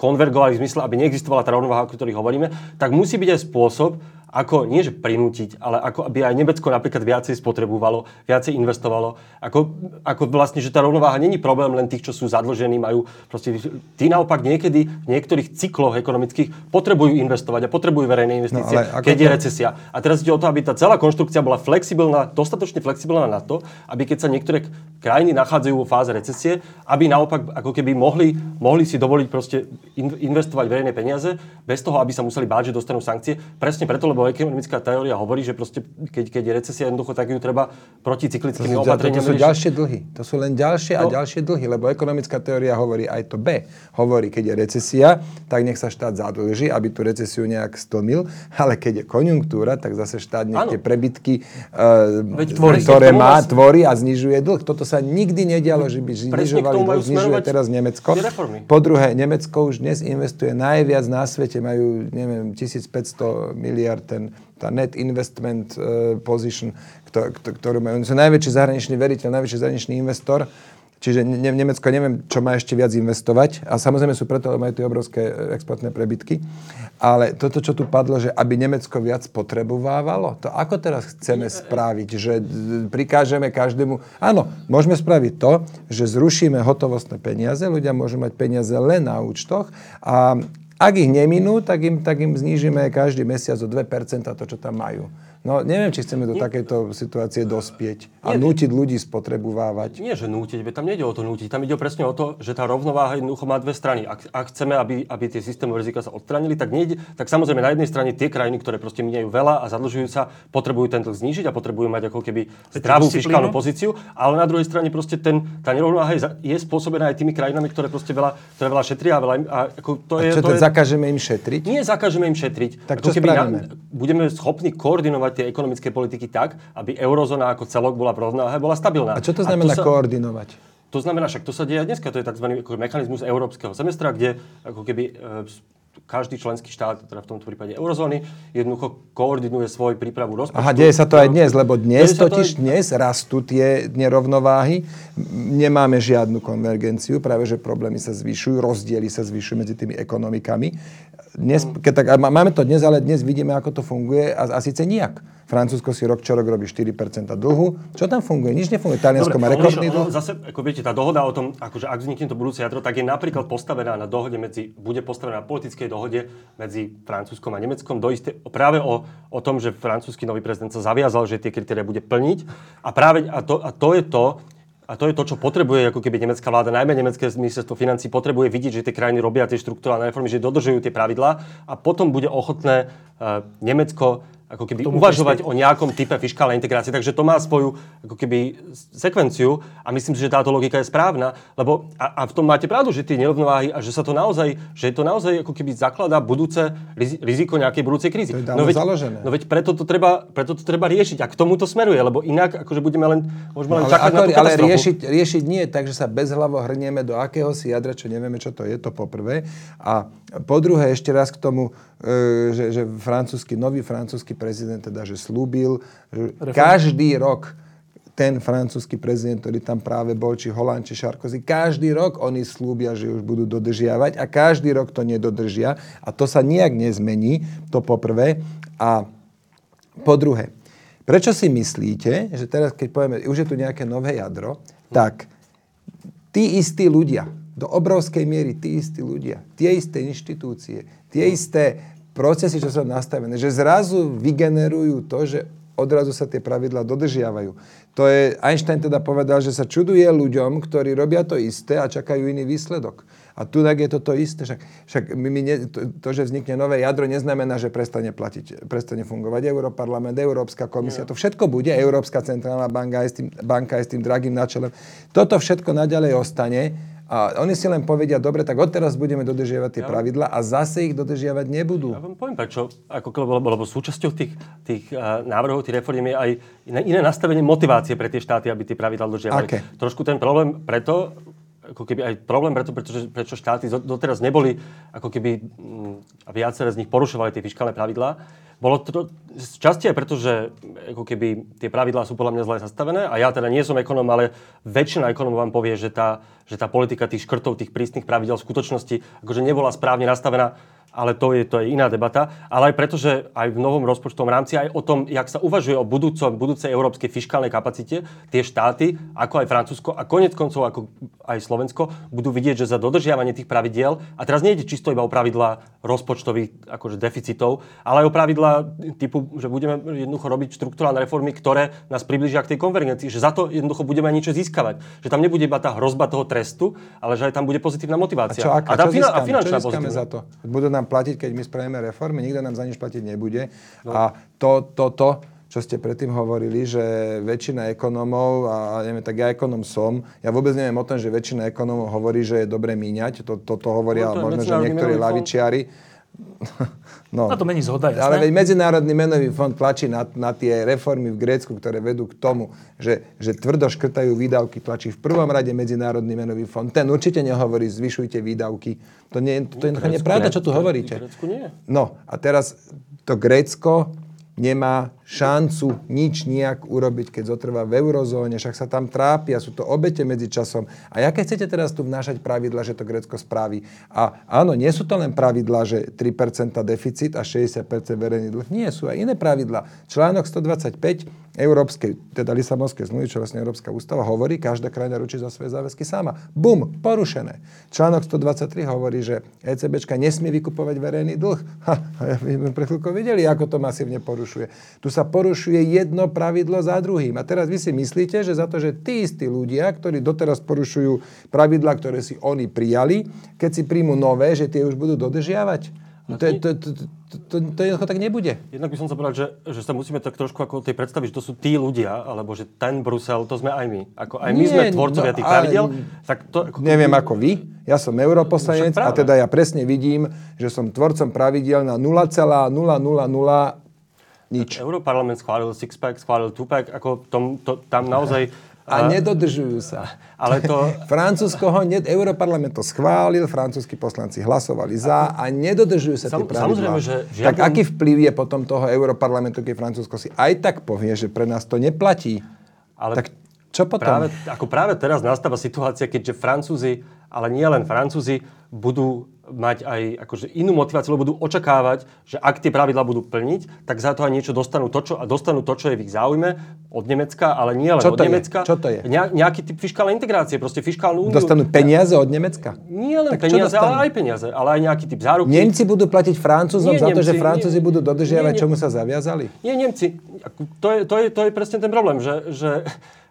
konvergovali v zmysle, aby neexistovala tá rovnováha, o ktorej hovoríme, tak musí byť aj spôsob, ako, nie že prinútiť, ale ako aby aj Nemecko napríklad viacej spotrebovalo, viacej investovalo. Ako, ako vlastne, že tá rovnováha není problém len tých, čo sú zadlžení, majú proste... Tí naopak niekedy v niektorých cykloch ekonomických potrebujú investovať a potrebujú verejné investície, No, ale ako keď je to- recesia. A teraz ide o to, aby tá celá konštrukcia bola flexibilná, dostatočne flexibilná na to, aby keď sa niektoré krajiny nachádzajú vo fáze recesie, aby naopak ako keby mohli, mohli si dovoliť proste in- investovať verejné peniaze bez toho, aby sa museli báť, že dostanú sankcie. Presne preto, lebo ekonomická teória hovorí, že proste keď, keď je recesia jednoducho, tak ju treba proticyklickými To sú, to, opatreniami to sú ďalšie dlhy. To sú len ďalšie a To- ďalšie dlhy, lebo ekonomická teória hovorí aj to B. Hovorí, keď je recesia, tak nech sa štát zadlží, aby tú recesiu nejak stlmil, ale keď je konjunktúra, tak zase štát nech tie prebytky, uh, tvorí. ktoré má, vás- tvorí a znižuje dlh. Toto sa nikdy nedialo, že by znižovali dlh, znižuje teraz Nemecko. Po druhé, Nemecko už dnes investuje najviac na svete, majú, neviem, 1500 miliard ten, tá net investment uh, position, kto- kto- ktorú majú. Oni sú najväčší zahraničný veriteľ, najväčší zahraničný investor Čiže ne, Nemecko neviem, čo má ešte viac investovať. A samozrejme sú preto, majú tie obrovské exportné prebytky. Ale toto, čo tu padlo, že aby Nemecko viac potrebovávalo, to ako teraz chceme spraviť? Že prikážeme každému... Áno, môžeme spraviť to, že zrušíme hotovostné peniaze, ľudia môžu mať peniaze len na účtoch a ak ich neminú, tak im, tak im znížime každý mesiac o 2% to, čo tam majú. No neviem, či chceme do takejto situácie dospieť a nie, nútiť ľudí spotrebovávať. Nie, že nútiť, tam nejde o to nútiť, tam ide presne o to, že tá rovnováha jednoducho má dve strany. Ak, ak chceme, aby, aby tie systémové rizika sa odstranili, tak, nejde, tak samozrejme na jednej strane tie krajiny, ktoré proste minajú veľa a zadlžujú sa, potrebujú ten dlh znížiť a potrebujú mať ako keby zdravú fiskálnu pozíciu, ale na druhej strane proste ten, tá nerovnováha je, je spôsobená aj tými krajinami, ktoré proste veľa, ktoré veľa šetria a veľa a ako to je, a čo to je, zakážeme im šetriť? Nie zakážeme im šetriť. Tak čo keby na, budeme schopní koordinovať tie ekonomické politiky tak, aby eurozóna ako celok bola v rovnováhe, bola stabilná. A čo to znamená to sa, koordinovať? To znamená, však to sa deje dneska, to je tzv. mechanizmus európskeho semestra, kde ako keby e, každý členský štát, teda v tomto prípade eurozóny, jednoducho koordinuje svoj prípravu rozpočtu. Aha, deje sa to aj dnes, lebo dnes totiž aj... dnes rastú tie nerovnováhy, nemáme žiadnu konvergenciu, práve že problémy sa zvyšujú, rozdiely sa zvyšujú medzi tými ekonomikami. Dnes, keď tak, máme to dnes, ale dnes vidíme, ako to funguje a, a síce nijak. Francúzsko si rok čo rok robí 4% dlhu. Čo tam funguje? Nič nefunguje. Taliansko má rekordný dlh. Zase, ako viete, tá dohoda o tom, akože ak vznikne to budúce jadro, tak je napríklad postavená na dohode medzi, bude postavená na politickej dohode medzi Francúzskom a Nemeckom do isté, práve o, o tom, že francúzsky nový prezident sa zaviazal, že tie kritéria bude plniť. A práve a to, a to je to, a to je to, čo potrebuje ako keby nemecká vláda, najmä nemecké ministerstvo financí potrebuje vidieť, že tie krajiny robia tie štruktúrálne reformy, že dodržujú tie pravidlá a potom bude ochotné uh, Nemecko ako keby uvažovať o nejakom type fiskálnej integrácie. Takže to má svoju ako keby sekvenciu a myslím si, že táto logika je správna, lebo a, a v tom máte pravdu, že tie nerovnováhy a že sa to naozaj, že to naozaj ako keby zakladá budúce riziko nejakej budúcej krízy. To je no veď, založené. No veď preto to, treba, preto to treba riešiť a k tomu to smeruje, lebo inak akože budeme len, môžeme len no, čakať ale, na tú Ale riešiť, riešiť nie tak, že sa bezhlavo hrnieme do akéhosi jadra, čo nevieme, čo to je, to poprvé. A po druhé, ešte raz k tomu, e, že, že francúzsky, nový francúzsky prezident teda, že slúbil, že každý rok ten francúzsky prezident, ktorý tam práve bol, či Holand, či Sarkozy, každý rok oni slúbia, že už budú dodržiavať a každý rok to nedodržia a to sa nijak nezmení, to poprvé. A po druhé, prečo si myslíte, že teraz, keď povieme, už je tu nejaké nové jadro, tak tí istí ľudia, do obrovskej miery tí istí ľudia, tie isté inštitúcie, tie isté procesy, čo sú nastavené, že zrazu vygenerujú to, že odrazu sa tie pravidla dodržiavajú. To je, Einstein teda povedal, že sa čuduje ľuďom, ktorí robia to isté a čakajú iný výsledok. A tu tak je to to isté. Však, však my, my ne, to, to, že vznikne nové jadro, neznamená, že prestane platiť, prestane fungovať Európarlament, Európska komisia. To všetko bude. Európska centrálna banka aj s tým, banka aj s tým dragým načelem. Toto všetko naďalej ostane a oni si len povedia, dobre, tak odteraz budeme dodržiavať tie ja. pravidla a zase ich dodržiavať nebudú. Ja vám poviem prečo, ako lebo, lebo súčasťou tých, tých návrhov, tých reform je aj iné, iné nastavenie motivácie pre tie štáty, aby tie pravidla dodržiavali. Okay. Trošku ten problém preto, ako keby aj problém preto, pretože, prečo štáty doteraz neboli, ako keby mm, a viaceré z nich porušovali tie fiskálne pravidlá, bolo to z časti aj preto, že ako keby tie pravidlá sú podľa mňa zle zastavené. A ja teda nie som ekonom, ale väčšina ekonomov vám povie, že tá, že tá politika tých škrtov, tých prísnych pravidel v skutočnosti akože nebola správne nastavená ale to je, to je iná debata. Ale aj preto, že aj v novom rozpočtovom rámci, aj o tom, jak sa uvažuje o budúcom, budúcej európskej fiskálnej kapacite, tie štáty, ako aj Francúzsko a konec koncov ako aj Slovensko, budú vidieť, že za dodržiavanie tých pravidiel, a teraz nejde čisto iba o pravidlá rozpočtových akože deficitov, ale aj o pravidlá typu, že budeme jednoducho robiť štruktúrálne reformy, ktoré nás približia k tej konvergencii, že za to jednoducho budeme aj niečo získavať. Že tam nebude iba tá hrozba toho trestu, ale že aj tam bude pozitívna motivácia. A, čo, aká, a, tá čo získame, a finančná čo za to? Budú nám nám platiť, keď my spravíme reformy, nikto nám za nič platiť nebude. No. A to, to, to, čo ste predtým hovorili, že väčšina ekonomov, a neviem, tak ja ekonom som, ja vôbec neviem o tom, že väčšina ekonomov hovorí, že je dobre míňať, to, to, to hovoria no, to možno, že niektorí lavičiari. No, na to mení zhoda, jasné? Ale veď Medzinárodný menový fond tlačí na, na tie reformy v Grécku, ktoré vedú k tomu, že, že tvrdo škrtajú výdavky, tlačí v prvom rade Medzinárodný menový fond. Ten určite nehovorí, zvyšujte výdavky. To, nie, to, to je pravda, čo tu hovoríte. V Grécku nie. No a teraz to Grécko nemá šancu nič nejak urobiť, keď zotrvá v eurozóne, však sa tam trápia, sú to obete medzi časom. A aké chcete teraz tu vnášať pravidla, že to Grécko spraví? A áno, nie sú to len pravidla, že 3% deficit a 60% verejný dlh. Nie, sú aj iné pravidla. Článok 125 Európskej, teda Lisabonskej zmluvy, čo vlastne Európska ústava hovorí, každá krajina ručí za svoje záväzky sama. Bum, porušené. Článok 123 hovorí, že ECBčka nesmie vykupovať verejný dlh. Ha, my sme pred chvíľkou videli, ako to masívne porušuje. Tu sa porušuje jedno pravidlo za druhým. A teraz vy si myslíte, že za to, že tí istí ľudia, ktorí doteraz porušujú pravidla, ktoré si oni prijali, keď si príjmu nové, že tie už budú dodržiavať? No to, jednoducho tak nebude. Jednak by som sa povedal, že, sa musíme tak trošku ako tej predstaviť, že to sú tí ľudia, alebo že ten Brusel, to sme aj my. Ako aj my sme tvorcovia no, tých pravidel. Neviem ako vy, ja som europoslanec a teda ja presne vidím, že som tvorcom pravidel na 0,000 nič. Europarlament schválil six-pack, schválil two-pack, ako tom, to, tam naozaj a, a nedodržujú sa. Ale to... Francúzsko ho, ne, Europarlament to schválil, francúzski poslanci hlasovali za a nedodržujú sa Sam, tie pravidlá. Že žiadom... Tak aký vplyv je potom toho Europarlamentu, keď Francúzsko si aj tak povie, že pre nás to neplatí? Ale tak čo potom? Práve, ako práve teraz nastáva situácia, keďže Francúzi, ale nie len Francúzi, budú mať aj akože inú motiváciu, lebo budú očakávať, že ak tie pravidlá budú plniť, tak za to aj niečo dostanú to, čo, dostanú to, čo je v ich záujme od Nemecka, ale nie len čo od Nemecka. Je? Čo to je? Ne, nejaký typ fiskálnej integrácie, proste fiskálnu úniu. Dostanú peniaze od Nemecka? Nie len tak peniaze, ale aj peniaze, ale aj nejaký typ záruky. Nemci budú platiť Francúzom nie, za to, Nemci, že Francúzi nie, budú dodržiavať, nie, čomu sa zaviazali? Nie, Nemci. To je, to je, to je presne ten problém, že, že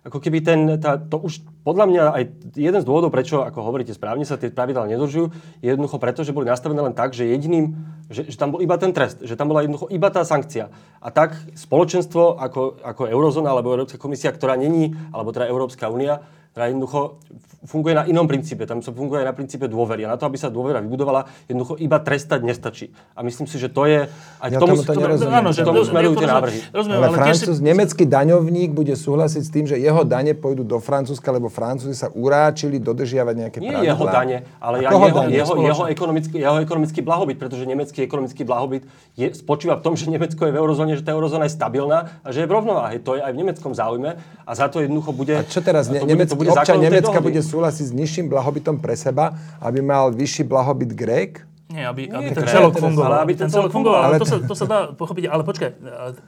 ako keby ten, tá, to už podľa mňa aj jeden z dôvodov, prečo, ako hovoríte správne, sa tie pravidlá nedržujú, je jednoducho preto, že boli nastavené len tak, že jediným, že, že tam bol iba ten trest, že tam bola jednoducho iba tá sankcia. A tak spoločenstvo ako, ako Eurozóna alebo Európska komisia, ktorá není, alebo teda Európska únia, ktorá jednoducho funguje na inom princípe. Tam sa funguje na princípe dôvery. A na to, aby sa dôvera vybudovala, jednoducho iba trestať nestačí. A myslím si, že to je... Aj ja tomu, to nerozumiem. Áno, že tomu smerujú tie návrhy. Rozumiem, ale, ale Francúz, si... nemecký daňovník bude súhlasiť s tým, že jeho dane pôjdu do Francúzska, lebo Francúzi sa uráčili dodržiavať nejaké Nie pravidlá. jeho dane, ale ja, jeho, dane? jeho, jeho, ekonomický, jeho ekonomický blahobyt, pretože nemecký ekonomický blahobyt je, spočíva v tom, že Nemecko je v eurozóne, že tá eurozóna je stabilná a že je v rovnováhe. To je aj v nemeckom záujme a za to jednoducho bude... A čo teraz? Ne, nemecký občan Nemecka bude súhlasiť s nižším blahobytom pre seba, aby mal vyšší blahobyt Grék? Nie, aby, aby ten celok fungoval. Ale aby ten celok fungoval, ale to sa, to sa dá pochopiť. Ale počkaj,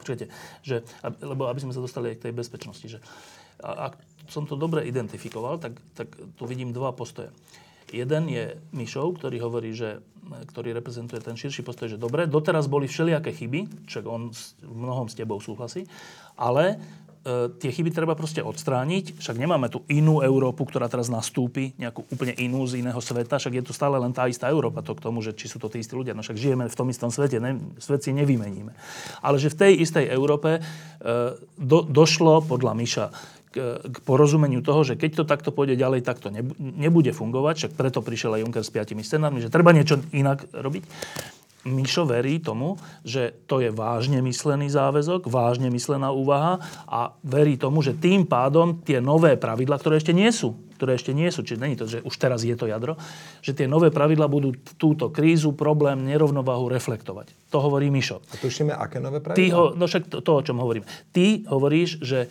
počkajte, že, lebo aby sme sa dostali aj k tej bezpečnosti. Že, ak som to dobre identifikoval, tak, tak tu vidím dva postoje. Jeden je Mišov, ktorý hovorí, že, ktorý reprezentuje ten širší postoj, že dobre, doteraz boli všelijaké chyby, čo on v mnohom s tebou súhlasí, ale tie chyby treba proste odstrániť. Však nemáme tu inú Európu, ktorá teraz nastúpi, nejakú úplne inú z iného sveta. Však je tu stále len tá istá Európa. To k tomu, že či sú to tí istí ľudia. No však žijeme v tom istom svete. Ne, svet si nevymeníme. Ale že v tej istej Európe e, do, došlo podľa Miša k porozumeniu toho, že keď to takto pôjde ďalej, tak to nebude fungovať. Však preto prišiel aj Juncker s piatimi scenármi, že treba niečo inak robiť. Mišo verí tomu, že to je vážne myslený záväzok, vážne myslená úvaha a verí tomu, že tým pádom tie nové pravidla, ktoré ešte nie sú, ktoré ešte nie sú, čiže není to, že už teraz je to jadro, že tie nové pravidla budú túto krízu, problém, nerovnováhu reflektovať. To hovorí Mišo. A tušíme, aké nové pravidla? Ty ho, no však to, to, o čom hovorím. Ty hovoríš, že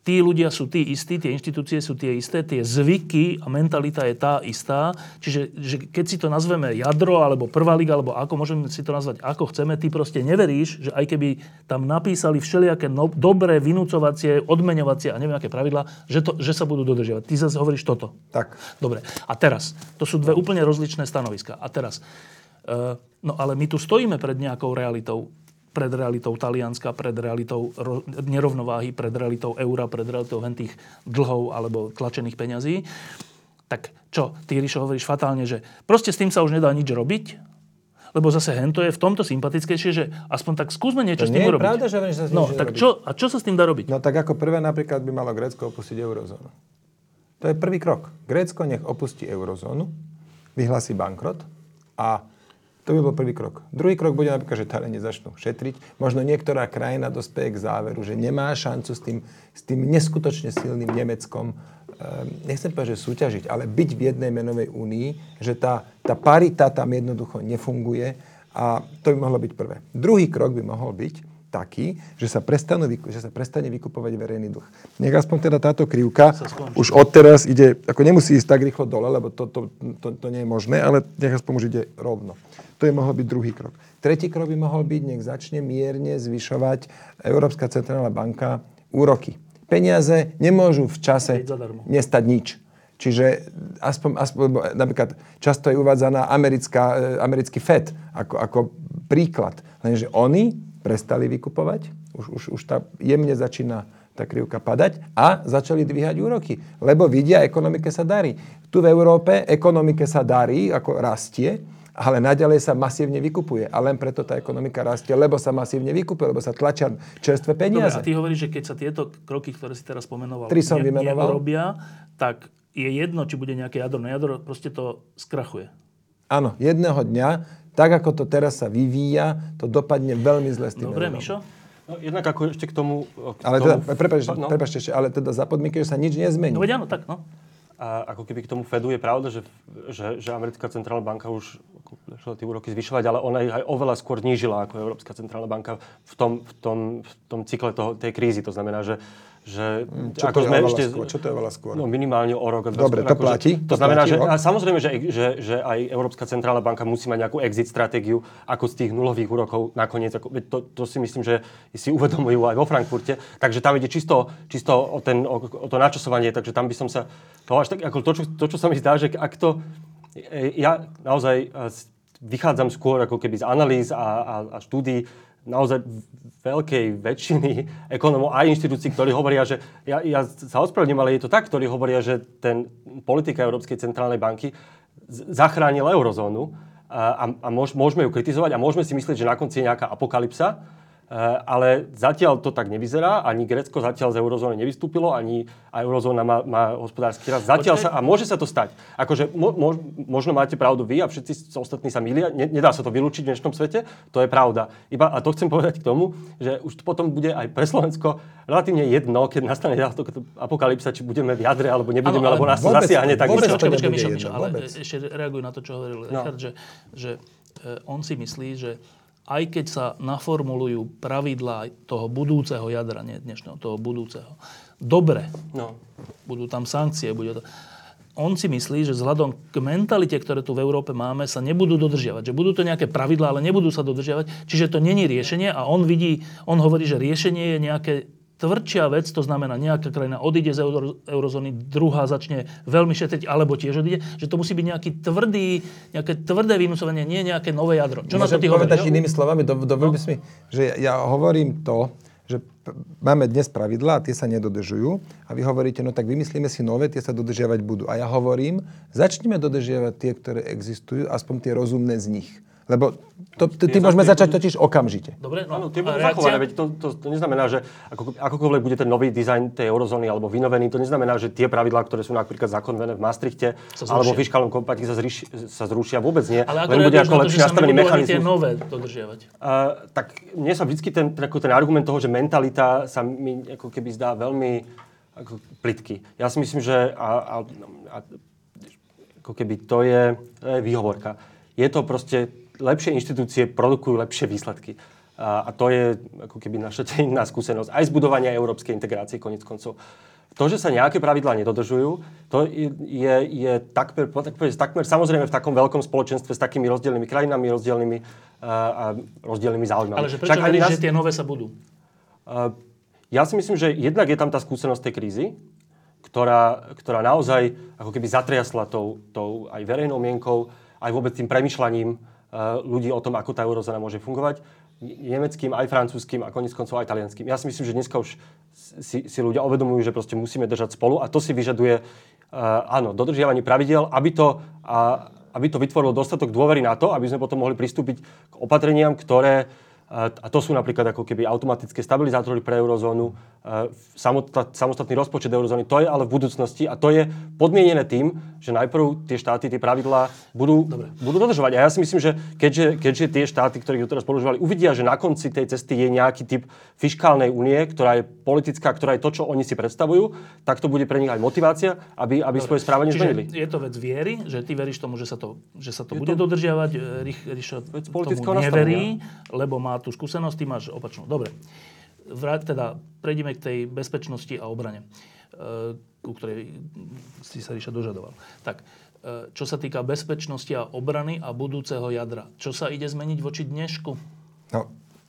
tí ľudia sú tí istí, tie inštitúcie sú tie isté, tie zvyky a mentalita je tá istá. Čiže že keď si to nazveme jadro, alebo prvá liga, alebo ako môžeme si to nazvať, ako chceme, ty proste neveríš, že aj keby tam napísali všelijaké no, dobré vynúcovacie, odmeňovacie a neviem aké pravidla, že, to, že sa budú dodržiavať. Ty zase hovoríš toto. Tak. Dobre. A teraz, to sú dve úplne rozličné stanoviska. A teraz, uh, no ale my tu stojíme pred nejakou realitou pred realitou Talianska, pred realitou nerovnováhy, pred realitou eura, pred realitou tých dlhov alebo tlačených peňazí. Tak čo, ty, Ríšo, hovoríš fatálne, že proste s tým sa už nedá nič robiť, lebo zase hento je v tomto sympatickejšie, že aspoň tak skúsme niečo to s tým urobiť. Pravda, že sa no, tak čo, a čo sa s tým dá robiť? No tak ako prvé napríklad by malo Grécko opustiť eurozónu. To je prvý krok. Grécko nech opustí eurozónu, vyhlási bankrot a to by bol prvý krok. Druhý krok bude napríklad, že Taliani začnú šetriť. Možno niektorá krajina dospeje k záveru, že nemá šancu s tým, s tým neskutočne silným Nemeckom, ehm, nechcem povedať, že súťažiť, ale byť v jednej menovej únii, že tá, tá parita tam jednoducho nefunguje a to by mohlo byť prvé. Druhý krok by mohol byť, taký, že sa, prestanú, že sa prestane vykupovať verejný dlh. Nech aspoň teda táto krivka už odteraz ide, ako nemusí ísť tak rýchlo dole, lebo to, to, to, to nie je možné, ale nech aspoň už ide rovno. To je mohol byť druhý krok. Tretí krok by mohol byť, nech začne mierne zvyšovať Európska centrálna banka úroky. Peniaze nemôžu v čase nestať nič. Čiže aspoň, aspoň napríklad často je uvádzaná americká, e, americký FED ako, ako príklad. Lenže oni prestali vykupovať, už, už, už tá jemne začína tá krivka padať a začali dvíhať úroky, lebo vidia, ekonomike sa darí. Tu v Európe ekonomike sa darí, ako rastie, ale naďalej sa masívne vykupuje. A len preto tá ekonomika rastie, lebo sa masívne vykupuje, lebo sa tlačia čerstvé peniaze. Dobre, a ty hovoríš, že keď sa tieto kroky, ktoré si teraz pomenoval, Tri som ne, vymenoval. nerobia, tak je jedno, či bude nejaké jadro na jadro, proste to skrachuje. Áno, jedného dňa, tak ako to teraz sa vyvíja, to dopadne veľmi zle s tým Dobre, Mišo? No, jednak ako ešte k tomu... K ale tomu, teda, prepáč, no. prepáč ešte, ale teda za podmienky, že sa nič nezmení. No veď áno, tak no. A ako keby k tomu Fedu je pravda, že, že, že americká centrálna banka už začala tie úroky zvyšovať, ale ona ich aj oveľa skôr nížila ako Európska centrálna banka v tom, v tom, v tom cykle toho, tej krízy. To znamená, že že čo ako to sme ešte... Skôr? Čo to je veľa skôr? No minimálne o rok. Dobre, to platí? Že, to, to znamená, platí, že, a samozrejme, že, že, že aj Európska centrálna banka musí mať nejakú exit stratégiu, ako z tých nulových úrokov nakoniec. Ako, to, to si myslím, že si uvedomujú aj vo Frankfurte. Takže tam ide čisto, čisto o, ten, o, o to načasovanie, takže tam by som sa... To, až tak, ako to, čo, to, čo sa mi zdá, že ak to... E, ja naozaj e, vychádzam skôr ako keby z analýz a, a, a štúdí naozaj veľkej väčšiny ekonomov a inštitúcií, ktorí hovoria, že ja, ja sa ospravedlňujem, ale je to tak, ktorí hovoria, že ten politika Európskej centrálnej banky zachránil eurozónu a, a, môžeme ju kritizovať a môžeme si myslieť, že na konci je nejaká apokalypsa, ale zatiaľ to tak nevyzerá. Ani Grécko zatiaľ z eurozóny nevystúpilo, ani a eurozóna má, má hospodársky rast. Zatiaľ sa, a môže sa to stať. Akože mo, mo, možno máte pravdu vy a všetci ostatní sa milia. Ne, nedá sa to vylúčiť v dnešnom svete, to je pravda. Iba, a to chcem povedať k tomu, že už to potom bude aj pre Slovensko relatívne jedno, keď nastane to apokalypsa, či budeme v jadre, alebo nebudeme, ano, alebo nás to zasiahne. Tak vôbec, počkaj, počkaj, Mišo, Mišo, ale ešte reaguj na to, čo hovoril no. Richard, že, že e, on si myslí, že aj keď sa naformulujú pravidlá toho budúceho jadra, nie dnešného, toho budúceho, dobre, no. budú tam sankcie, bude to... On si myslí, že vzhľadom k mentalite, ktoré tu v Európe máme, sa nebudú dodržiavať. Že budú to nejaké pravidlá, ale nebudú sa dodržiavať. Čiže to není riešenie a on vidí, on hovorí, že riešenie je nejaké tvrdšia vec, to znamená nejaká krajina odíde z euro, eurozóny, druhá začne veľmi šetriť, alebo tiež odíde, že to musí byť nejaký tvrdý, nejaké tvrdé vynúcovanie, nie nejaké nové jadro. Čo Môžem na to ty hovoríš? inými slovami, do, do, no. mi, že ja hovorím to, že máme dnes pravidlá a tie sa nedodržujú a vy hovoríte, no tak vymyslíme si nové, tie sa dodržiavať budú. A ja hovorím, začneme dodržiavať tie, ktoré existujú, aspoň tie rozumné z nich. Lebo to, ty, ty môžeme začať totiž okamžite. Dobre, no, Áno, tie budú zachované, veď to, to, to neznamená, že ako, akokoľvek bude ten nový dizajn tej eurozóny alebo vynovený, to neznamená, že tie pravidlá, ktoré sú napríklad zakonvené v Maastrichte alebo v fiskálnom kompakte sa, zriš, sa zrušia vôbec nie. Ale ako len bude ako lepšie nastavený mechanizmus. tie nové dodržiavať? Uh, tak mne sa vždy ten, ten, ten argument toho, že mentalita sa mi ako keby zdá veľmi ako plitký. Ja si myslím, že a, a, a, ako keby to je, to je výhovorka. Je to proste lepšie inštitúcie produkujú lepšie výsledky. A, a to je ako keby naša iná skúsenosť. Aj z budovania európskej integrácie konec koncov. To, že sa nejaké pravidlá nedodržujú, to je, je, je takmer, takmer, takmer samozrejme v takom veľkom spoločenstve s takými rozdielnymi krajinami, rozdielnymi, a, a rozdielnymi záujmami. Ale že prečo veríš, nás... že tie nové sa budú? Uh, ja si myslím, že jednak je tam tá skúsenosť tej krízy, ktorá, ktorá naozaj ako keby zatriasla tou, tou aj verejnou mienkou, aj vôbec tým premyšľaním ľudí o tom, ako tá eurozóna môže fungovať. Nemeckým, aj francúzským a konec koncov aj talianským. Ja si myslím, že dneska už si, si ľudia uvedomujú, že proste musíme držať spolu a to si vyžaduje, uh, áno, dodržiavanie pravidel, aby to, uh, aby to vytvorilo dostatok dôvery na to, aby sme potom mohli pristúpiť k opatreniam, ktoré a to sú napríklad ako keby automatické stabilizátory pre eurozónu, samostatný rozpočet eurozóny. To je ale v budúcnosti a to je podmienené tým, že najprv tie štáty tie pravidlá budú, budú dodržovať. A ja si myslím, že keďže, keďže tie štáty, ktoré ich doteraz používali, uvidia, že na konci tej cesty je nejaký typ fiskálnej únie, ktorá je politická, ktorá je to, čo oni si predstavujú, tak to bude pre nich aj motivácia, aby, aby svoje správanie Čiže zmenili. Je to vec viery, že ty veríš tomu, že sa to, že sa to bude to, dodržiavať, Rich, Rich tomu neverí, lebo má tú skúsenosť, ty máš opačnú. Dobre. Vrát, teda prejdeme k tej bezpečnosti a obrane, e, ku ktorej si sa Ríša dožadoval. Tak, e, čo sa týka bezpečnosti a obrany a budúceho jadra, čo sa ide zmeniť voči dnešku? No,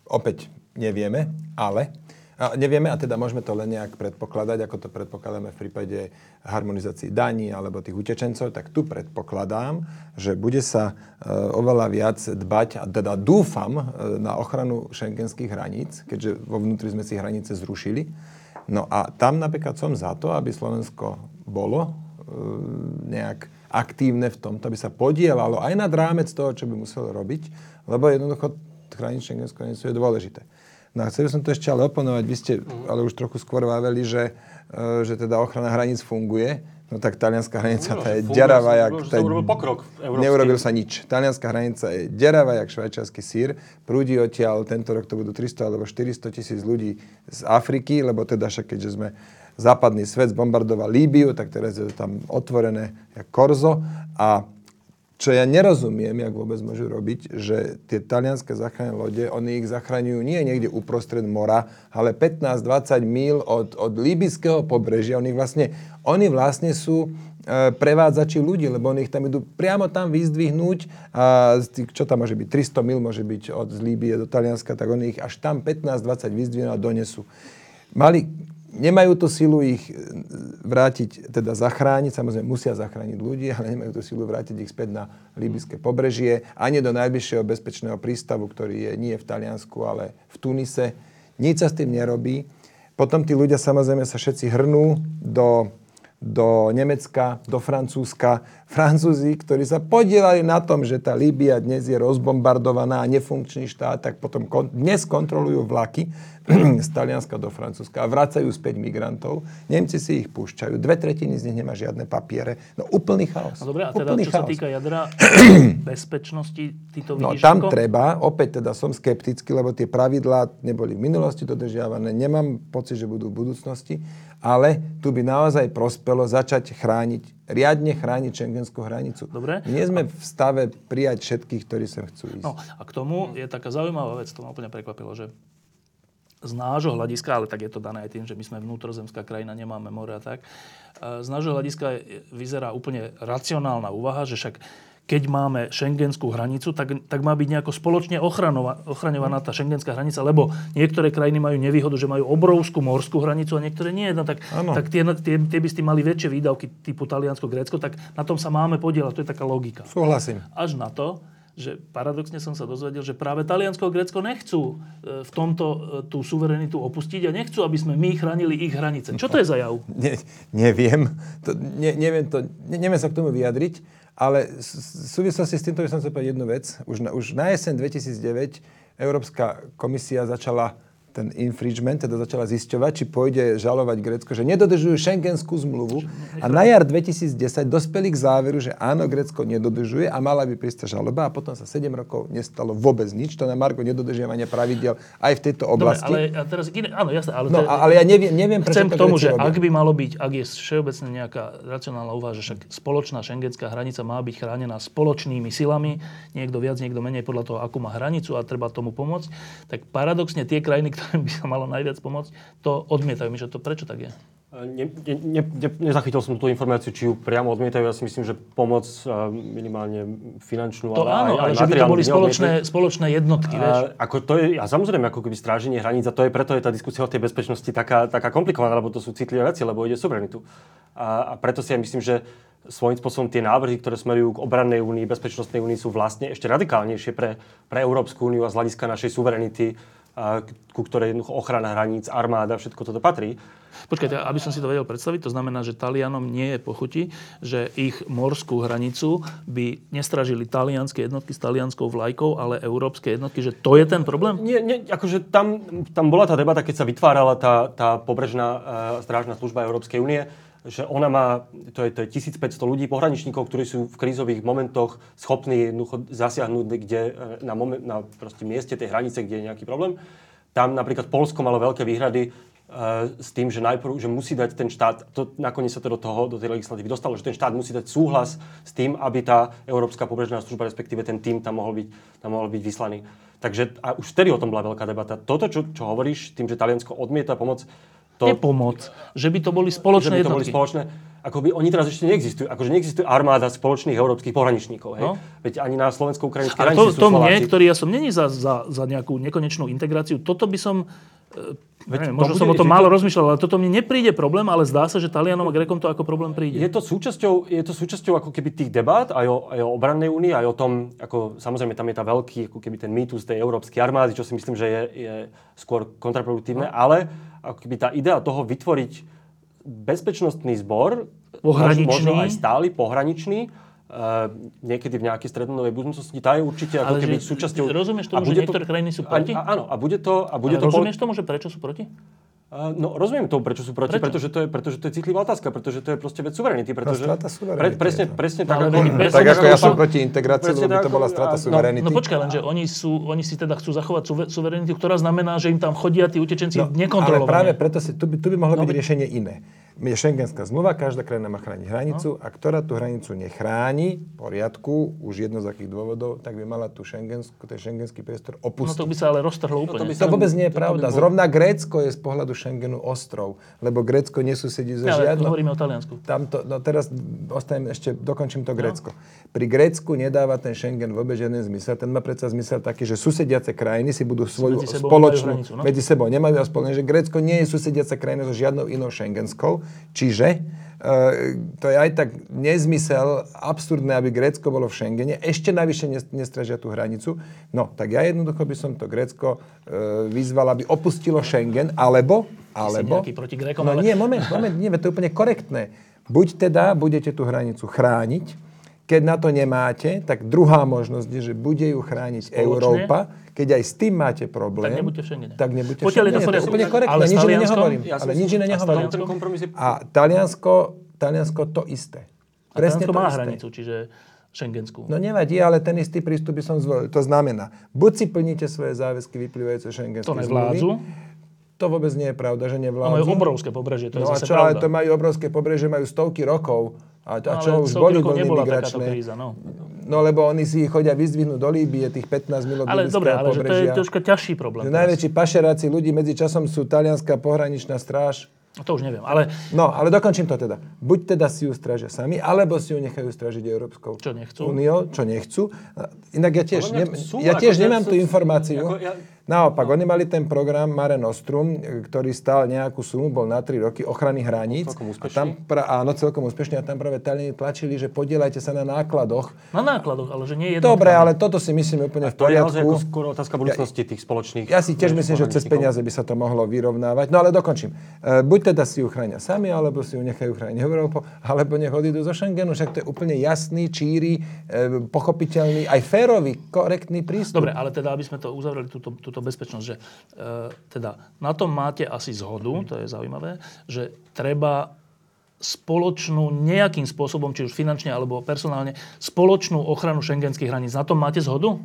opäť nevieme, ale a nevieme a teda môžeme to len nejak predpokladať, ako to predpokladáme v prípade harmonizácii daní alebo tých utečencov, tak tu predpokladám, že bude sa e, oveľa viac dbať, a teda dúfam, e, na ochranu šengenských hraníc, keďže vo vnútri sme si hranice zrušili. No a tam napríklad som za to, aby Slovensko bolo e, nejak aktívne v tomto, aby sa podielalo aj nad rámec toho, čo by muselo robiť, lebo jednoducho chrániť šengenskú hranicu je dôležité. No a chcel som to ešte ale oponovať. Vy ste ale už trochu skôr váveli, že, e, že teda ochrana hraníc funguje. No tak talianská hranica no, tá je deravá, jak... Tá, urobil pokrok Neurobil sa nič. Talianská hranica je deravá, jak švajčiarsky sír. Prúdi odtiaľ, tento rok to budú 300 alebo 400 tisíc ľudí z Afriky, lebo teda však keďže sme západný svet zbombardoval Líbiu, tak teraz je to tam otvorené jak korzo. A čo ja nerozumiem, jak vôbec môžu robiť, že tie talianské záchranné lode, oni ich zachraňujú nie niekde uprostred mora, ale 15-20 míl od, od líbyského pobrežia. Oni vlastne, oni vlastne sú e, prevádzači ľudí, lebo oni ich tam idú priamo tam vyzdvihnúť a čo tam môže byť, 300 mil môže byť od z Líbie do Talianska, tak oni ich až tam 15-20 vyzdvihnú a donesú. Mali, nemajú tú silu ich e, vrátiť, teda zachrániť, samozrejme musia zachrániť ľudí, ale nemajú tú silu vrátiť ich späť na líbyské pobrežie, ani do najbližšieho bezpečného prístavu, ktorý je nie v Taliansku, ale v Tunise. Nič sa s tým nerobí. Potom tí ľudia samozrejme sa všetci hrnú do do Nemecka, do Francúzska. Francúzi, ktorí sa podielali na tom, že tá Líbia dnes je rozbombardovaná a nefunkčný štát, tak potom kon- dnes kontrolujú vlaky z Talianska do Francúzska a vracajú späť migrantov. Nemci si ich púšťajú. Dve tretiny z nich nemá žiadne papiere. No úplný chaos. No dobré, a teda úplný čo chaos. sa týka jadra bezpečnosti, ty to No vidíš tam ako? treba, opäť teda som skeptický, lebo tie pravidlá neboli v minulosti dodržiavané. Nemám pocit, že budú v budúcnosti ale tu by naozaj prospelo začať chrániť, riadne chrániť šengenskú hranicu. Dobre. Nie sme v stave prijať všetkých, ktorí sem chcú ísť. No a k tomu je taká zaujímavá vec, to ma úplne prekvapilo, že z nášho hľadiska, ale tak je to dané aj tým, že my sme vnútrozemská krajina, nemáme more a tak, z nášho hľadiska vyzerá úplne racionálna úvaha, že však keď máme šengenskú hranicu, tak, tak má byť nejako spoločne ochraňovaná tá šengenská hranica, lebo niektoré krajiny majú nevýhodu, že majú obrovskú morskú hranicu a niektoré nie. No tak, tak tie, tie, tie by ste mali väčšie výdavky typu Taliansko, Grécko, tak na tom sa máme podielať. To je taká logika. Súhlasím. Až na to, že paradoxne som sa dozvedel, že práve Taliansko a Grécko nechcú e, v tomto e, tú suverenitu opustiť a nechcú, aby sme my chránili ich hranice. Čo to je za jav? Ne, neviem. To, ne, neviem, to, ne, neviem sa k tomu vyjadriť. Ale v súvislosti s týmto by som chcel povedať jednu vec. Už na, už na jeseň 2009 Európska komisia začala ten infringement, teda začala zisťovať, či pôjde žalovať Grécko, že nedodržujú šengenskú zmluvu a na jar 2010 dospeli k záveru, že áno, Grécko nedodržuje a mala by prísť žaloba a potom sa 7 rokov nestalo vôbec nič. To na Margo nedodržiavania pravidel aj v tejto oblasti. Dobre, ale a teraz, áno, jasné, ale, no, to, ale ja neviem, neviem Chcem k tomu, že robia. ak by malo byť, ak je všeobecne nejaká racionálna úvaha, že však spoločná šengenská hranica má byť chránená spoločnými silami, niekto viac, niekto menej podľa toho, akú má hranicu a treba tomu pomôcť, tak paradoxne tie krajiny, ktorým by sa malo najviac pomôcť, to odmietajú. že to prečo tak je? Ne, ne, ne, nezachytil som tú informáciu, či ju priamo odmietajú. Ja si myslím, že pomoc minimálne finančnú, to ale áno, aj, ale že by to boli spoločné, spoločné jednotky, vieš. A, ako to je, a samozrejme, ako keby stráženie hraníc, a to je preto je tá diskusia o tej bezpečnosti taká, taká komplikovaná, lebo to sú citlivé veci, lebo ide suverenitu. A, a preto si ja myslím, že svojím spôsobom tie návrhy, ktoré smerujú k obrannej únii, bezpečnostnej únii, sú vlastne ešte radikálnejšie pre, pre Európsku úniu a z hľadiska našej suverenity ku ktorej ochrana hraníc, armáda, všetko toto patrí. Počkajte, aby som si to vedel predstaviť, to znamená, že Talianom nie je pochuti, že ich morskú hranicu by nestražili talianské jednotky s talianskou vlajkou, ale európske jednotky, že to je ten problém? Nie, nie akože tam, tam bola tá debata, keď sa vytvárala tá, tá pobrežná uh, strážna služba Európskej únie, že ona má, to je, to je 1500 ľudí, pohraničníkov, ktorí sú v krízových momentoch schopní jednoducho zasiahnuť kde, e, na, moment, na proste mieste tej hranice, kde je nejaký problém. Tam napríklad Polsko malo veľké výhrady, s tým, že najprv, že musí dať ten štát, to nakoniec sa to do toho, do tej legislatívy dostalo, že ten štát musí dať súhlas s tým, aby tá Európska pobrežná služba, respektíve ten tým tam mohol byť, tam mohol byť vyslaný. Takže a už vtedy o tom bola veľká debata. Toto, čo, čo hovoríš, tým, že Taliansko odmieta pomoc, to... Nie pomoc, že by to boli spoločné že by to boli spoločné, akoby oni teraz ešte neexistujú. Akože neexistuje armáda spoločných európskych pohraničníkov. Hej? No. Veď ani na slovensko-ukrajinskej hranici to, to mne, ktorý ja som není za, za, za nejakú nekonečnú integráciu, toto by som e, Veď neviem, možno som o tom málo to... rozmýšľal, ale toto mne nepríde problém, ale zdá sa, že Talianom a Grekom to ako problém príde. Je to súčasťou, je to súčasťou ako keby tých debát aj o, aj o obrannej únii, aj o tom, ako samozrejme tam je tá veľký, ako keby ten mýtus tej európskej armády, čo si myslím, že je, je skôr kontraproduktívne, no. ale ako keby tá idea toho vytvoriť bezpečnostný zbor, možno aj stály, pohraničný, Uh, niekedy v nejakej strednodobej budúcnosti, tá je určite ako keby súčasťou... Rozumieš tomu, že niektoré to, krajiny sú proti? A, áno, a bude to... A bude Ale to rozumieš pol... tomu, že prečo sú proti? No, rozumiem tomu, prečo sú proti, prečo? pretože, to je, pretože to je citlivá otázka, pretože to je proste vec suverenity. Pretože, strata suverenity. Pre, presne, presne tak, no, ako, bez, tak ako ja som proti integrácii, lebo by to bola strata no, suverenity. No počkaj, lenže oni, sú, oni si teda chcú zachovať suverenitu, ktorá znamená, že im tam chodia tí utečenci no, nekontrolovane. Ale práve preto si, tu, by, tu by mohlo no, byť riešenie iné je šengenská zmluva, každá krajina má chrániť hranicu no. a ktorá tú hranicu nechráni, v poriadku, už jedno z akých dôvodov, tak by mala tú šengenskú, ten šengenský priestor opustiť. No to by sa ale roztrhlo úplne. No, to, by sa, to vôbec nie je pravda. Bol... Zrovna Grécko je z pohľadu Schengenu ostrov, lebo Grécko nesusedí so ja, žiadnou... hovoríme o Taliansku. Tamto, no teraz ostanem ešte, dokončím to Grécko. No. Pri Grécku nedáva ten Schengen vôbec žiaden zmysel. Ten má predsa zmysel taký, že susediace krajiny si budú svoju medzi spoločnú... Hranicu, no? Medzi sebou nemajú a spoločnú, že Grécko nie je susediaca krajina so žiadnou inou šengenskou, čiže Uh, to je aj tak nezmysel, absurdné, aby Grécko bolo v Schengene, ešte navyše nestražia tú hranicu. No, tak ja jednoducho by som to Grécko uh, vyzval, aby opustilo Schengen, alebo... alebo proti Grékom, no ale... nie, moment, moment, nie, to je úplne korektné. Buď teda budete tú hranicu chrániť, keď na to nemáte, tak druhá možnosť je, že bude ju chrániť Spoločne? Európa, keď aj s tým máte problém, tak nebuďte v Schengene. Tak nebuďte v Schengene. Je to úplne korektné, ale nič iné nehovorím. Ja ale nič iné nehovorím. A Taliansko, Taliansko to isté. Presne a Taliansko má isté. hranicu, čiže šengenskú. No nevadí, ale ten istý prístup by som zvolil. To znamená, buď si plníte svoje záväzky vyplývajúce To nevládzu. To vôbec nie je pravda, že nevládzu. No majú obrovské pobrežie, to no je zase čo, pravda. ale to majú obrovské pobrežie, majú stovky rokov. A, a čo no, už boli vlny migračné. Kríza, no. no lebo oni si chodia vyzdvihnúť do Líbie, tých 15 milov Ale dobre, ale že to je troška ťažší problém. Že najväčší pašeráci ľudí medzi časom sú talianská pohraničná stráž. No to už neviem, ale... No, ale dokončím to teda. Buď teda si ju stražia sami, alebo si ju nechajú stražiť Európskou čo nechcú. úniou, čo nechcú. Inak ja tiež, ne, ja tiež nemám tú informáciu. Ako ja, Naopak, no. oni mali ten program Mare Nostrum, ktorý stál nejakú sumu, bol na 3 roky ochrany hraníc. Celkom úspešný. A tam, pra, áno, celkom úspešne. A tam práve Taliani tlačili, že podielajte sa na nákladoch. Na nákladoch, ale že nie jedno. Dobre, ale toto si myslím úplne v poriadku. To je naozaj skôr otázka budúcnosti ja, tých spoločných. Ja si tiež myslím, že cez peniaze by sa to mohlo vyrovnávať. No ale dokončím. E, buď teda si ju chránia sami, alebo si ju nechajú chrániť Európu, alebo nech odídu zo Schengenu. Však to je úplne jasný, číry, e, pochopiteľný, aj férový, korektný prístup. Dobre, ale teda, aby sme to uzavreli, túto, túto bezpečnosť, že E, teda na tom máte asi zhodu, to je zaujímavé, že treba spoločnú nejakým spôsobom, či už finančne alebo personálne, spoločnú ochranu šengenských hraníc. Na tom máte zhodu?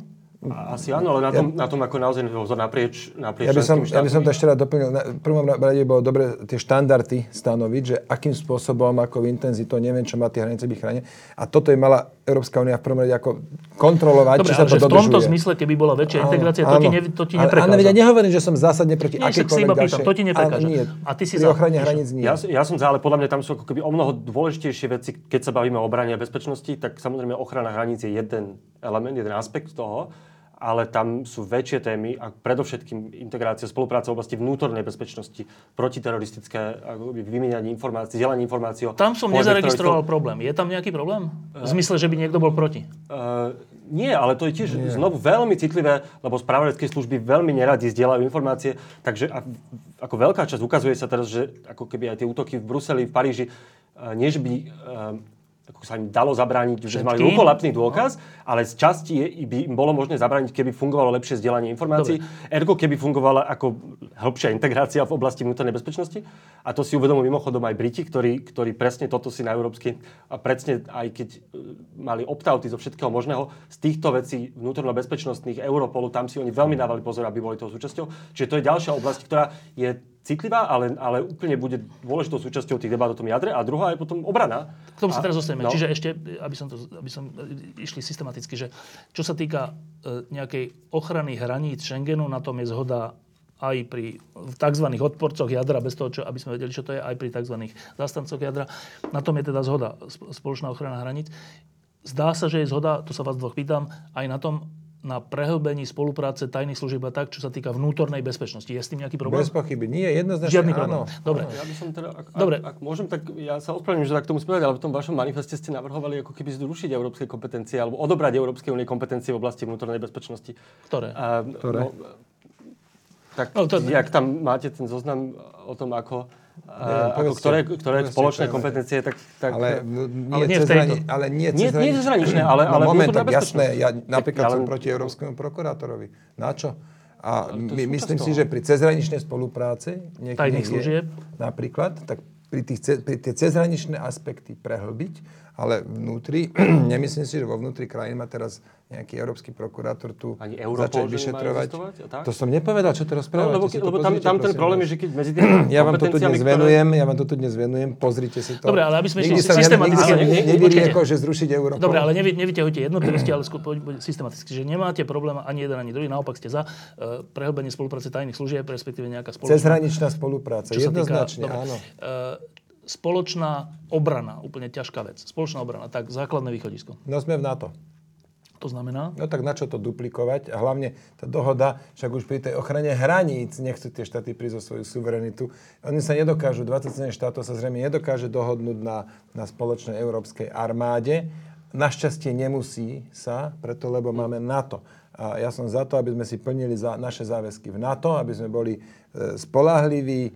Asi áno, ale na tom, ja, na tom ako naozaj vzor naprieč, naprieč ja by, som, ja by som to ešte rád doplnil. Na prvom rade bolo dobre tie štandardy stanoviť, že akým spôsobom, ako intenzitou, neviem, čo má tie hranice byť chránené. A toto je mala Európska únia v prvom rade ako kontrolovať, Dobre, či sa to že dodržuje. v tomto zmysle, keby bola väčšia integrácia, áno, to, ti ne, to ti neprekáža. Ale, ale ja nehovorím, že som zásadne proti akékoľvek ďalšej. to ti neprekáža. Nie, a ty si za ochrane hraníc nie. Ja, ja som za, ale podľa mňa tam sú ako keby o mnoho dôležitejšie veci, keď sa bavíme o obrane a bezpečnosti, tak samozrejme ochrana hraníc je jeden element, jeden aspekt toho ale tam sú väčšie témy a predovšetkým integrácia, spolupráca v oblasti vnútornej bezpečnosti, protiteroristické, vymieňanie informácií, zdieľanie informácií. Tam som nezaregistroval problém. Je tam nejaký problém? V zmysle, že by niekto bol proti? Uh, nie, ale to je tiež nie. znovu veľmi citlivé, lebo spravodajské služby veľmi neradi zdieľajú informácie, takže ako veľká časť ukazuje sa teraz, že ako keby aj tie útoky v Bruseli, v Paríži, nie že by ako sa im dalo zabrániť, že mali rukolapný dôkaz, no. ale z časti je, by im bolo možné zabrániť, keby fungovalo lepšie zdieľanie informácií, Dobre. ergo keby fungovala ako hĺbšia integrácia v oblasti vnútornej bezpečnosti. A to si uvedomujú mimochodom aj Briti, ktorí, ktorí presne toto si na európsky, a presne aj keď e, mali opt-outy zo všetkého možného, z týchto vecí vnútorno-bezpečnostných Europolu, tam si oni veľmi dávali pozor, aby boli toho súčasťou. Čiže to je ďalšia oblasť, ktorá je citlivá, ale, ale úplne bude dôležitou súčasťou tých debát o tom jadre. A druhá je potom obrana. K tomu sa teraz dostaneme. no. Čiže ešte, aby som, to, aby som e, išli systematicky, že čo sa týka e, nejakej ochrany hraníc Schengenu, na tom je zhoda aj pri tzv. odporcoch jadra, bez toho, čo, aby sme vedeli, čo to je, aj pri tzv. zastancoch jadra. Na tom je teda zhoda, sp- spoločná ochrana hraníc. Zdá sa, že je zhoda, to sa vás dvoch pýtam, aj na tom, na prehlbení spolupráce tajných služieb a tak, čo sa týka vnútornej bezpečnosti. Je s tým nejaký problém? Bez pochyby. Nie, jednoznačne Žiadny áno. problém. Dobre. Ja by som teda, ak, Dobre. Ak, ak môžem, tak ja sa ospravedlňujem, že tak k tomu spievať, ale v tom vašom manifeste ste navrhovali ako keby zrušiť európske kompetencie alebo odobrať Európskej únie kompetencie v oblasti vnútornej bezpečnosti. Ktoré? A, Ktoré? No, tak No, to- jak tam máte ten zoznam o tom, ako, a, ako povedzte, ktoré, ktoré povedzte, spoločné je- kompetencie, tak... tak Ale, no, nie, Ale nie cezhrani- ale nie, Nie- nie cezhraničné. cezhraničné, ale- no, ale moment, tak jasné, ja napríklad ale- som proti Európskemu prokurátorovi. Na čo? A my, myslím si, že pri cezhraničnej spolupráci niekde niekde služieb. napríklad, tak pri, tých, pri tie cezhraničné aspekty prehlbiť, ale vnútri, nemyslím si, že vo vnútri krajín má teraz nejaký európsky prokurátor tu Ani Europol, začať vyšetrovať. To som nepovedal, čo to No, rozprávate. lebo, si to lebo tam, pozrite, tam ten problém vás. je, že keď medzi tými Ja vám to tu dnes ktoré- venujem, ja vám to tu dnes venujem, pozrite si to. Dobre, ale aby sme nikdy systematicky- Nikdy počkajte. že zrušiť Europol. Dobre, ale nevy, nevyťahujte jednotlivosti, ale skôr systematicky. Že nemáte problém ani jeden, ani druhý. Naopak ste za uh, prehlbenie spolupráce tajných služieb, respektíve nejaká spoločná... Cezhraničná spolupráca, jednoznačne, áno. Spoločná obrana, úplne ťažká vec. Spoločná obrana, tak základné východisko. No sme v NATO. To znamená, No tak na čo to duplikovať? A hlavne tá dohoda, však už pri tej ochrane hraníc nechcú tie štáty prísť o svoju suverenitu. Oni sa nedokážu, 27 štátov sa zrejme nedokáže dohodnúť na, na spoločnej európskej armáde. Našťastie nemusí sa, preto lebo máme NATO. A ja som za to, aby sme si plnili za naše záväzky v NATO, aby sme boli e, spolahlivý e,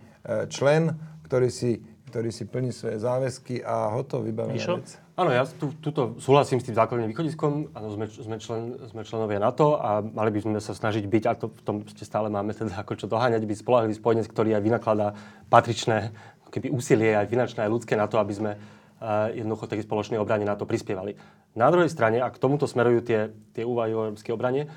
člen, ktorý si, ktorý si plní svoje záväzky a hotov vybavená vec. Áno, ja tu, tuto súhlasím s tým základným východiskom. Áno, sme, sme, člen, sme členovia NATO a mali by sme sa snažiť byť, a to v tom ešte stále máme teda ako čo doháňať, byť spolahlivý spojenec, ktorý aj vynakladá patričné keby úsilie, aj finančné, aj ľudské na to, aby sme uh, jednoducho tej spoločnej obrane na to prispievali. Na druhej strane, a k tomuto smerujú tie, tie úvahy o európskej obrane,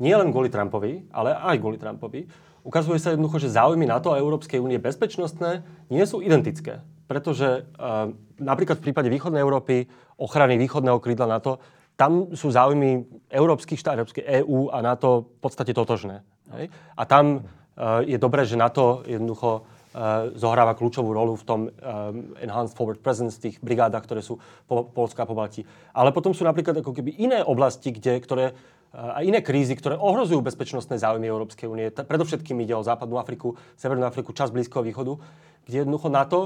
nie len kvôli Trumpovi, ale aj kvôli Trumpovi, ukazuje sa jednoducho, že záujmy NATO a Európskej únie bezpečnostné nie sú identické. Pretože uh, napríklad v prípade východnej Európy, ochrany východného krídla NATO, tam sú záujmy európskych štát, Európskej EÚ a NATO v podstate totožné. Hej? A tam uh, je dobré, že NATO jednoducho uh, zohráva kľúčovú rolu v tom um, Enhanced Forward Presence, tých brigádach, ktoré sú po Polsku a po Balti. Ale potom sú napríklad ako keby iné oblasti, kde, ktoré a iné krízy, ktoré ohrozujú bezpečnostné záujmy Európskej únie. Predovšetkým ide o Západnú Afriku, Severnú Afriku, časť Blízkoho východu, kde jednoducho NATO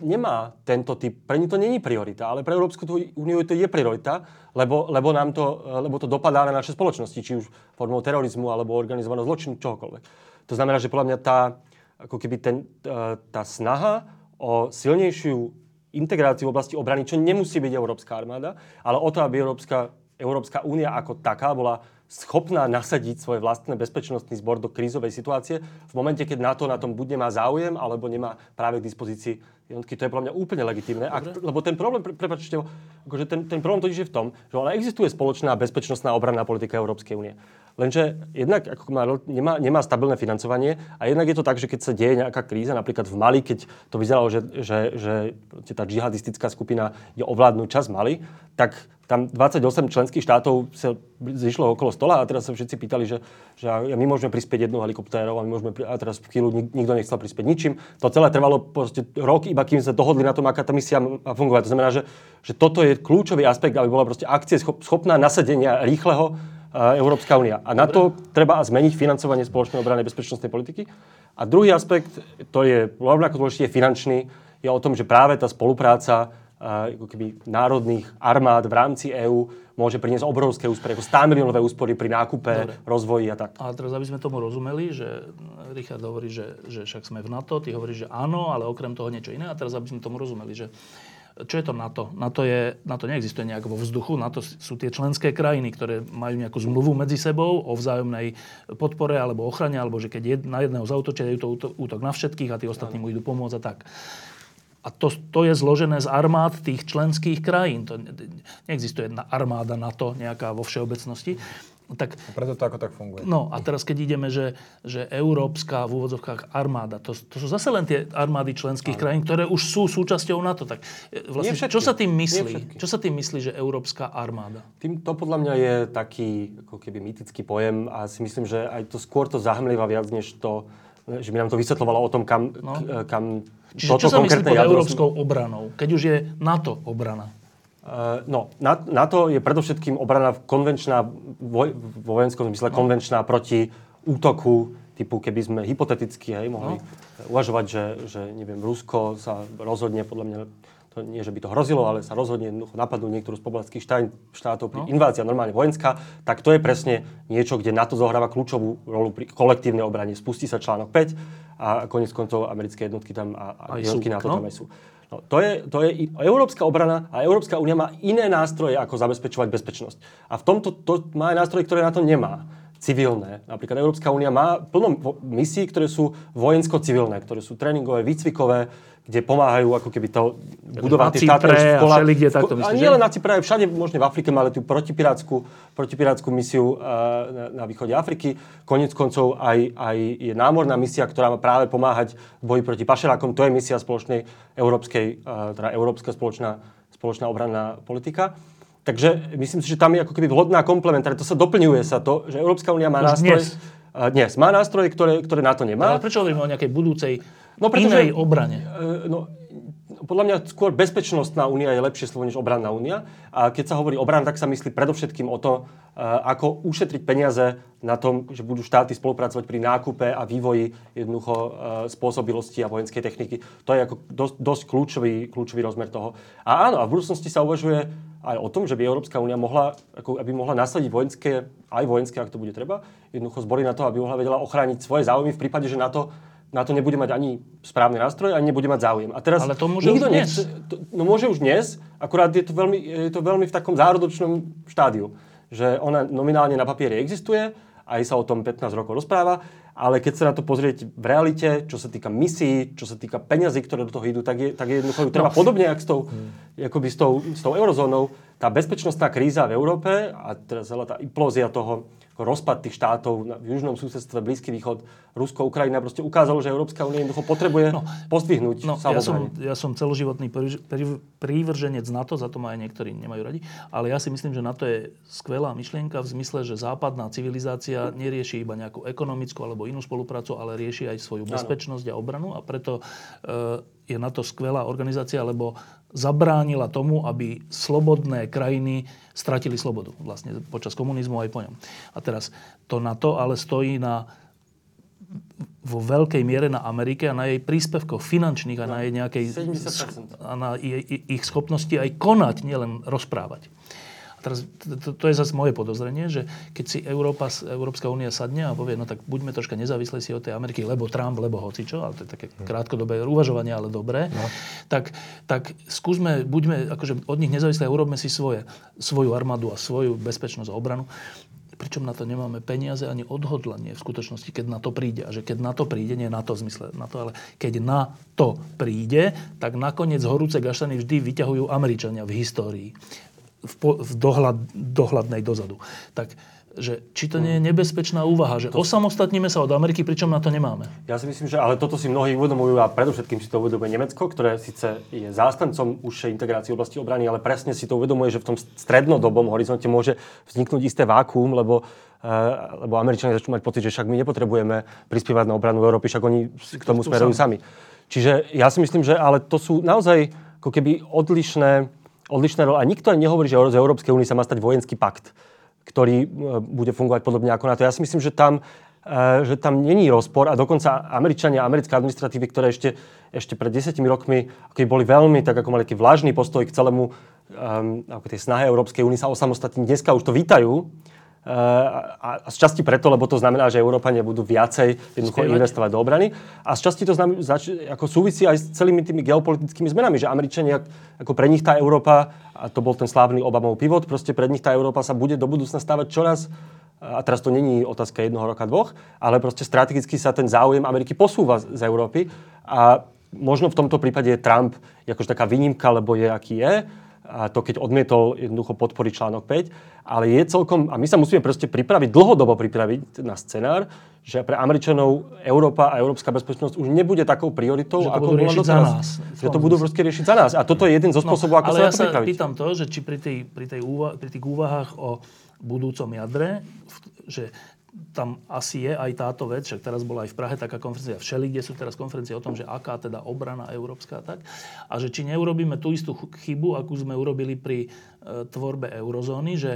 nemá tento typ, pre ňu to není priorita, ale pre Európsku úniu to je priorita, lebo, lebo, nám to, lebo to dopadá na naše spoločnosti, či už formou terorizmu alebo organizovaného zločinu, čohokoľvek. To znamená, že podľa mňa tá, ako keby ten, tá- tá snaha o silnejšiu integráciu v oblasti obrany, čo nemusí byť Európska armáda, ale o to, aby Európska, Európska únia ako taká bola schopná nasadiť svoj vlastný bezpečnostný zbor do krízovej situácie v momente, keď NATO na tom buď nemá záujem, alebo nemá práve k dispozícii jednotky. To je podľa mňa úplne legitimné. Ak, lebo ten problém, pre, prepačte, akože ten, ten problém totiž je v tom, že ona existuje spoločná bezpečnostná obranná politika Európskej únie. Lenže jednak ako má, nemá, nemá stabilné financovanie a jednak je to tak, že keď sa deje nejaká kríza, napríklad v Mali, keď to vyzeralo, že, že, že tá džihadistická skupina je ovládnuť čas Mali, tak tam 28 členských štátov sa zišlo okolo stola a teraz sa všetci pýtali, že, že my môžeme prispieť jednou helikoptérou a my môžeme, a teraz v chvíľu nik, nikto nechcel prispieť ničím. To celé trvalo rok, iba kým sa dohodli na tom, aká tá misia má fungovať. To znamená, že, že toto je kľúčový aspekt, aby bola proste akcie schop, schopná nasadenia rýchleho Európska únia. A na to treba zmeniť financovanie spoločnej obrany bezpečnostnej politiky. A druhý aspekt, to je rovnako dôležitý, je finančný, je o tom, že práve tá spolupráca a, ako keby národných armád v rámci EÚ môže priniesť obrovské úspory, ako 100 miliónové úspory pri nákupe, Dobre. rozvoji a tak. A teraz, aby sme tomu rozumeli, že Richard hovorí, že, že však sme v NATO, ty hovoríš, že áno, ale okrem toho niečo iné. A teraz, aby sme tomu rozumeli, že čo je to NATO? NATO, je, NATO neexistuje nejak vo vzduchu. NATO sú tie členské krajiny, ktoré majú nejakú zmluvu medzi sebou o vzájomnej podpore alebo ochrane, alebo že keď jed, na jedného zautočia, je to útok, na všetkých a tí ostatní mu idú pomôcť a tak. A to, to je zložené z armád tých členských krajín. To ne- neexistuje jedna armáda NATO nejaká vo všeobecnosti. Tak, Preto to ako tak funguje. No a teraz keď ideme, že, že európska v úvodzovkách armáda, to, to sú zase len tie armády členských Áno. krajín, ktoré už sú súčasťou NATO. Tak e, vlastne, čo sa tým myslí? Čo sa tým myslí, že európska armáda? Tým, to podľa mňa je taký ako keby mytický pojem a si myslím, že aj to skôr to zahmlieva viac, než to, že by nám to vysvetlovalo o tom, kam, no. k, kam Čiže čo sa myslí pod európskou obranou, keď už je NATO obrana? Uh, no, NATO je predovšetkým obrana konvenčná, voj, vo vojenskom zmysle no. konvenčná proti útoku typu, keby sme hypoteticky hej, mohli no. uvažovať, že, že neviem, Rusko sa rozhodne, podľa mňa, to nie, že by to hrozilo, ale sa rozhodne napadnú niektorú z pobalských štátov pri no. invázia normálne vojenská, tak to je presne niečo, kde NATO zohráva kľúčovú rolu pri kolektívnej obrane. Spustí sa článok 5 a konec koncov americké jednotky tam a, a jednotky NATO no? tam aj sú. No, to, je, to je európska obrana a Európska únia má iné nástroje, ako zabezpečovať bezpečnosť. A v tomto to má aj nástroje, ktoré na to nemá civilné. Napríklad Európska únia má plno misií, ktoré sú vojensko-civilné, ktoré sú tréningové, výcvikové, kde pomáhajú ako keby to budovať tie štáty. A všeli, kde takto myslíš, A nie len na Cypre, všade, možno v Afrike máme tú protipirátsku, protipirátsku misiu uh, na, na východe Afriky. Konec koncov aj, aj je námorná misia, ktorá má práve pomáhať v boji proti pašerákom. To je misia spoločnej európskej, uh, teda európska spoločná, spoločná obranná politika. Takže myslím si, že tam je ako keby vhodná komplementárne. To sa doplňuje sa to, že Európska únia má nástroje. Dnes. Uh, dnes má nástroje, ktoré, ktoré na to nemá. Ale prečo hovoríme o nejakej budúcej No, pretože, inej obrane. E, no, podľa mňa skôr bezpečnostná únia je lepšie slovo než obranná únia. A keď sa hovorí obrana, tak sa myslí predovšetkým o to, e, ako ušetriť peniaze na tom, že budú štáty spolupracovať pri nákupe a vývoji jednoducho e, spôsobilosti a vojenskej techniky. To je ako dosť, dosť kľúčový, kľúčový rozmer toho. A áno, a v budúcnosti sa uvažuje aj o tom, že by Európska únia mohla, ako, aby mohla nasadiť vojenské, aj vojenské, ak to bude treba, jednoducho zbory na to, aby mohla vedela ochrániť svoje záujmy v prípade, že na to na to nebude mať ani správny nástroj, ani nebude mať záujem. A teraz Ale to môže nikto už dnes. Nechce, to, no môže už dnes, akurát je to, veľmi, je to veľmi v takom zárodočnom štádiu. Že ona nominálne na papieri existuje, aj sa o tom 15 rokov rozpráva, ale keď sa na to pozrieť v realite, čo sa týka misií, čo sa týka peňazí, ktoré do toho idú, tak je, tak je jednoducho treba no. podobne, ako s tou, hmm. akoby s tou, s tou eurozónou. Tá bezpečnostná kríza v Európe a teraz celá tá implózia toho, rozpad tých štátov v južnom susedstve, Blízky východ, Rusko, Ukrajina. Proste ukázalo, že Európska únia jednoducho potrebuje no, pozdvihnúť no, ja som, ja som celoživotný prívrženec NATO, za to ma aj niektorí nemajú radi, ale ja si myslím, že NATO je skvelá myšlienka v zmysle, že západná civilizácia nerieši iba nejakú ekonomickú alebo inú spoluprácu, ale rieši aj svoju bezpečnosť a obranu a preto e, je na to skvelá organizácia, lebo zabránila tomu, aby slobodné krajiny stratili slobodu vlastne počas komunizmu aj po ňom. A teraz to na to ale stojí na vo veľkej miere na Amerike a na jej príspevkoch finančných a na jej nejakej a na jej, ich schopnosti aj konať, nielen rozprávať. Teraz to, to je zase moje podozrenie, že keď si Európa, Európska únia sadne a povie, no tak buďme troška nezávislí si od tej Ameriky, lebo Trump, lebo hocičo, ale to je také hm. krátkodobé uvažovanie, ale dobré, no. tak, tak skúsme, buďme akože od nich nezávislí a urobme si svoje, svoju armádu a svoju bezpečnosť a obranu pričom na to nemáme peniaze ani odhodlanie v skutočnosti, keď na to príde. A že keď na to príde, nie na to v zmysle na to, ale keď na to príde, tak nakoniec horúce gaštany vždy vyťahujú Američania v histórii v, po, v dohľad, dohľadnej dozadu. Tak že či to nie je nebezpečná úvaha, že to... osamostatníme sa od Ameriky, pričom na to nemáme. Ja si myslím, že ale toto si mnohí uvedomujú a predovšetkým si to uvedomuje Nemecko, ktoré síce je zástancom užšej integrácie v oblasti obrany, ale presne si to uvedomuje, že v tom strednodobom horizonte môže vzniknúť isté vákuum, lebo uh, lebo Američania začnú mať pocit, že však my nepotrebujeme prispievať na obranu Európy, však oni k tomu smerujú sami. Čiže ja si myslím, že ale to sú naozaj ako keby odlišné odlišné role. A nikto ani nehovorí, že z Európskej únie sa má stať vojenský pakt, ktorý e, bude fungovať podobne ako na to. Ja si myslím, že tam e, že tam není rozpor a dokonca Američania, americké administratívy, ktoré ešte, ešte pred desiatimi rokmi ako boli veľmi, tak ako mali taký vlažný postoj k celému um, ako tej snahe Európskej únie sa osamostatniť, dneska už to vítajú, a, a z časti preto, lebo to znamená, že Európania budú viacej jednoducho investovať do obrany. A z časti to znamená, ako súvisí aj s celými tými geopolitickými zmenami, že Američania, ako pre nich tá Európa, a to bol ten slávny Obamov pivot, proste pre nich tá Európa sa bude do budúcna stávať čoraz a teraz to není otázka jednoho roka, dvoch, ale proste strategicky sa ten záujem Ameriky posúva z Európy. A možno v tomto prípade je Trump akože taká výnimka, lebo je aký je, a to keď odmietol jednoducho podporiť článok 5, ale je celkom, a my sa musíme proste pripraviť, dlhodobo pripraviť na scenár, že pre Američanov Európa a európska bezpečnosť už nebude takou prioritou, Že to ako bola doteraz. za nás. Že to budú proste riešiť za nás. A toto je jeden zo spôsobov, ako No, ale sa ja na to sa pripraviť. pýtam to, že či pri, tej, pri, tej úva, pri tých úvahách o budúcom jadre, že tam asi je aj táto vec, však teraz bola aj v Prahe taká konferencia, všeli, kde sú teraz konferencie o tom, že aká teda obrana európska a tak, a že či neurobíme tú istú ch- chybu, akú sme urobili pri e, tvorbe eurozóny, že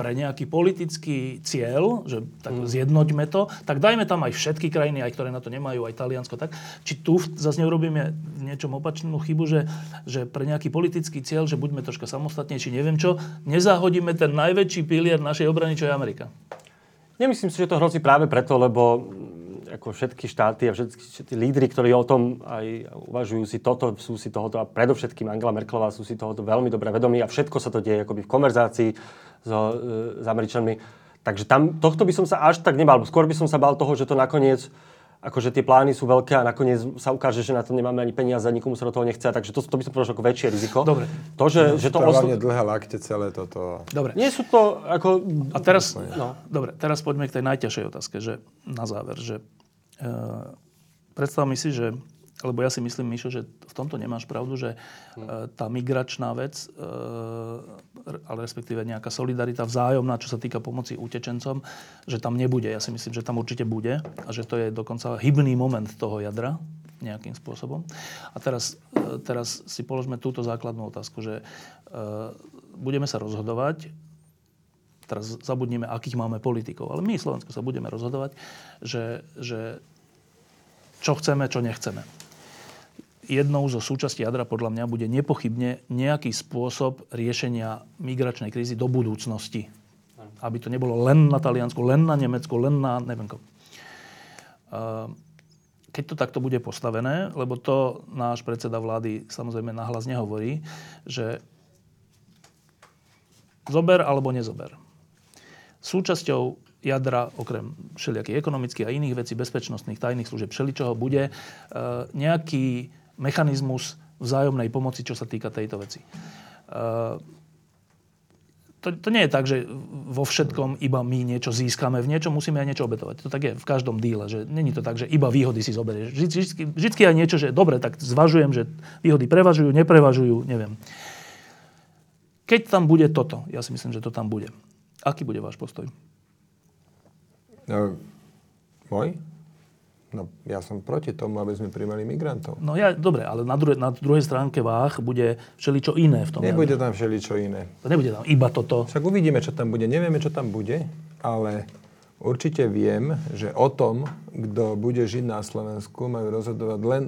pre nejaký politický cieľ, že tak zjednoťme to, tak dajme tam aj všetky krajiny, aj ktoré na to nemajú, aj Taliansko, tak. Či tu zase neurobíme v niečom opačnú chybu, že, že pre nejaký politický cieľ, že buďme troška samostatnejší, neviem čo, nezahodíme ten najväčší pilier našej obrany, čo je Amerika. Nemyslím si, že to hrozí práve preto, lebo mm, ako všetky štáty a všetky, všetky lídry, ktorí o tom aj uvažujú si toto, sú si tohoto a predovšetkým Angela Merkelová sú si tohoto veľmi dobre vedomí a všetko sa to deje akoby v konverzácii so, e, s Američanmi. Takže tam, tohto by som sa až tak nebal. Skôr by som sa bál toho, že to nakoniec akože tie plány sú veľké a nakoniec sa ukáže, že na to nemáme ani peniaze a nikomu sa do toho nechce. Takže to, to by som povedal ako väčšie riziko. Dobre. To, že, že to To oslo- dlhé lakte celé toto. Dobre. Nie sú to ako... A teraz, no, dobre, teraz poďme k tej najťažšej otázke, že na záver, že e, predstav mi si, že, lebo ja si myslím, Mišo, že v tomto nemáš pravdu, že e, tá migračná vec, e, ale respektíve nejaká solidarita vzájomná, čo sa týka pomoci utečencom, že tam nebude. Ja si myslím, že tam určite bude a že to je dokonca hybný moment toho jadra nejakým spôsobom. A teraz, e, teraz si položme túto základnú otázku, že budeme sa rozhodovať, teraz zabudneme, akých máme politikov, ale my, Slovensko, sa budeme rozhodovať, že, že čo chceme, čo nechceme. Jednou zo súčastí jadra podľa mňa bude nepochybne nejaký spôsob riešenia migračnej krízy do budúcnosti. Aby to nebolo len na Taliansku, len na Nemecku, len na neviem kom. Ehm, Keď to takto bude postavené, lebo to náš predseda vlády samozrejme nahlas nehovorí, že zober alebo nezober. Súčasťou jadra, okrem všelijakých ekonomických a iných vecí, bezpečnostných, tajných služieb, všeličoho, bude e, nejaký mechanizmus vzájomnej pomoci, čo sa týka tejto veci. E, to, to nie je tak, že vo všetkom iba my niečo získame, v niečom musíme aj niečo obetovať. To tak je v každom díle, že není to tak, že iba výhody si zoberieš. Vždy, vždy, vždycky aj niečo, že dobre, tak zvažujem, že výhody prevažujú, neprevažujú, neviem. Keď tam bude toto, ja si myslím, že to tam bude. Aký bude váš postoj? No, môj? No, ja som proti tomu, aby sme príjmali migrantov. No ja, dobre, ale na, druhej, na druhej stránke váh bude všeličo iné v tom. Nebude jadre. tam všeličo iné. To nebude tam iba toto. Však uvidíme, čo tam bude. Nevieme, čo tam bude, ale určite viem, že o tom, kto bude žiť na Slovensku, majú rozhodovať len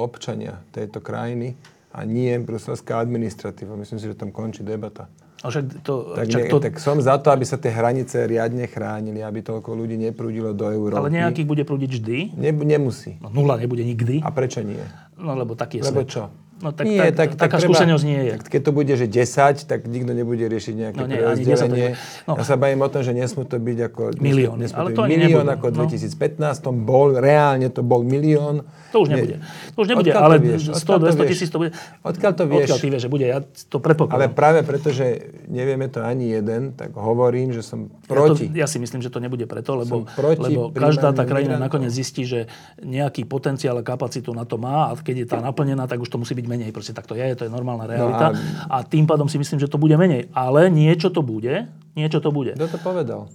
občania tejto krajiny a nie bruselská administratíva. Myslím si, že tam končí debata. A však to, Tak, však to, tak som za to, aby sa tie hranice riadne chránili, aby toľko ľudí neprúdilo do Európy. ale nejakých bude prúdiť vždy. Ne, nemusí. No nula nebude nikdy. A prečo nie? No lebo taký je Lebo svet. čo? No tak, nie, tak, taká skúsenosť nie je. Tak keď to bude, že 10, tak nikto nebude riešiť nejaké No nie, ani prerozdelenie. 10 to- no. Ja sa bavím o tom, že nesmú to byť ako... Milióny, nesmú ale to milión nebudú, ako v no. 2015 bol, reálne to bol milión. To už nebude. To už nebude, Odkiaľ ale vieš? 100, Odkiaľ to 200 vieš? tisíc to bude. Odkiaľ to vieš? Odkiaľ ty vieš, že bude, ja to predpokladám. Ale práve preto, že nevieme to ani jeden, tak hovorím, že som Ja, proti. to, ja si myslím, že to nebude preto, lebo, lebo každá tá krajina nakoniec zistí, že nejaký potenciál a kapacitu na to má a keď je tá naplnená, tak už to musí byť menej. Proste tak to je, to je normálna realita. a... tým pádom si myslím, že to bude menej. Ale niečo to bude, niečo to bude. Kto to povedal?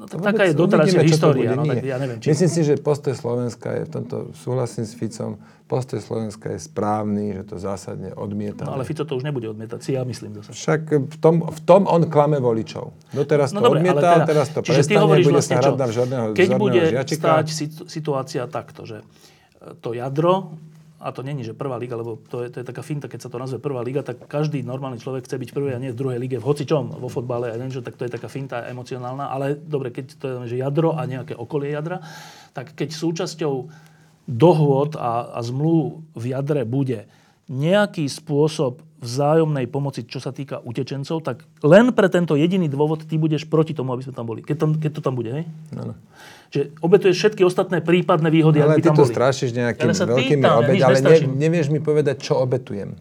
No, tak To taká je to história. No, tak ja neviem, či... Myslím si, že postoj Slovenska je v tomto, súhlasím s Ficom, postoj Slovenska je správny, že to zásadne odmieta. No ale Fico to už nebude odmietať, si ja myslím zase. Však v tom, v tom on klame voličov. Doteraz to No dobre, ale odmietal, teda, teraz to čiže ty prestane, hovoríš bude vlastne sa žiadneho Keď bude žiačika. stáť situ- situácia takto, že e, to jadro, a to není, že prvá liga, lebo to je, to je taká finta, keď sa to nazve prvá liga, tak každý normálny človek chce byť v prvej a nie v druhej lige, v hocičom, vo fotbale a neviem čo, tak to je taká finta emocionálna, ale dobre, keď to je že jadro a nejaké okolie jadra, tak keď súčasťou dohôd a, a zmluv v jadre bude nejaký spôsob vzájomnej pomoci, čo sa týka utečencov, tak len pre tento jediný dôvod ty budeš proti tomu, aby sme tam boli. Keď, tam, keď to tam bude, hej? Áno. Že obetuješ všetky ostatné prípadné výhody, Ale ak by ty tam to boli. strašíš nejakými Ja sa veľkými pýtam, ja obeď, nič ale ne, nevieš mi povedať, čo obetujem.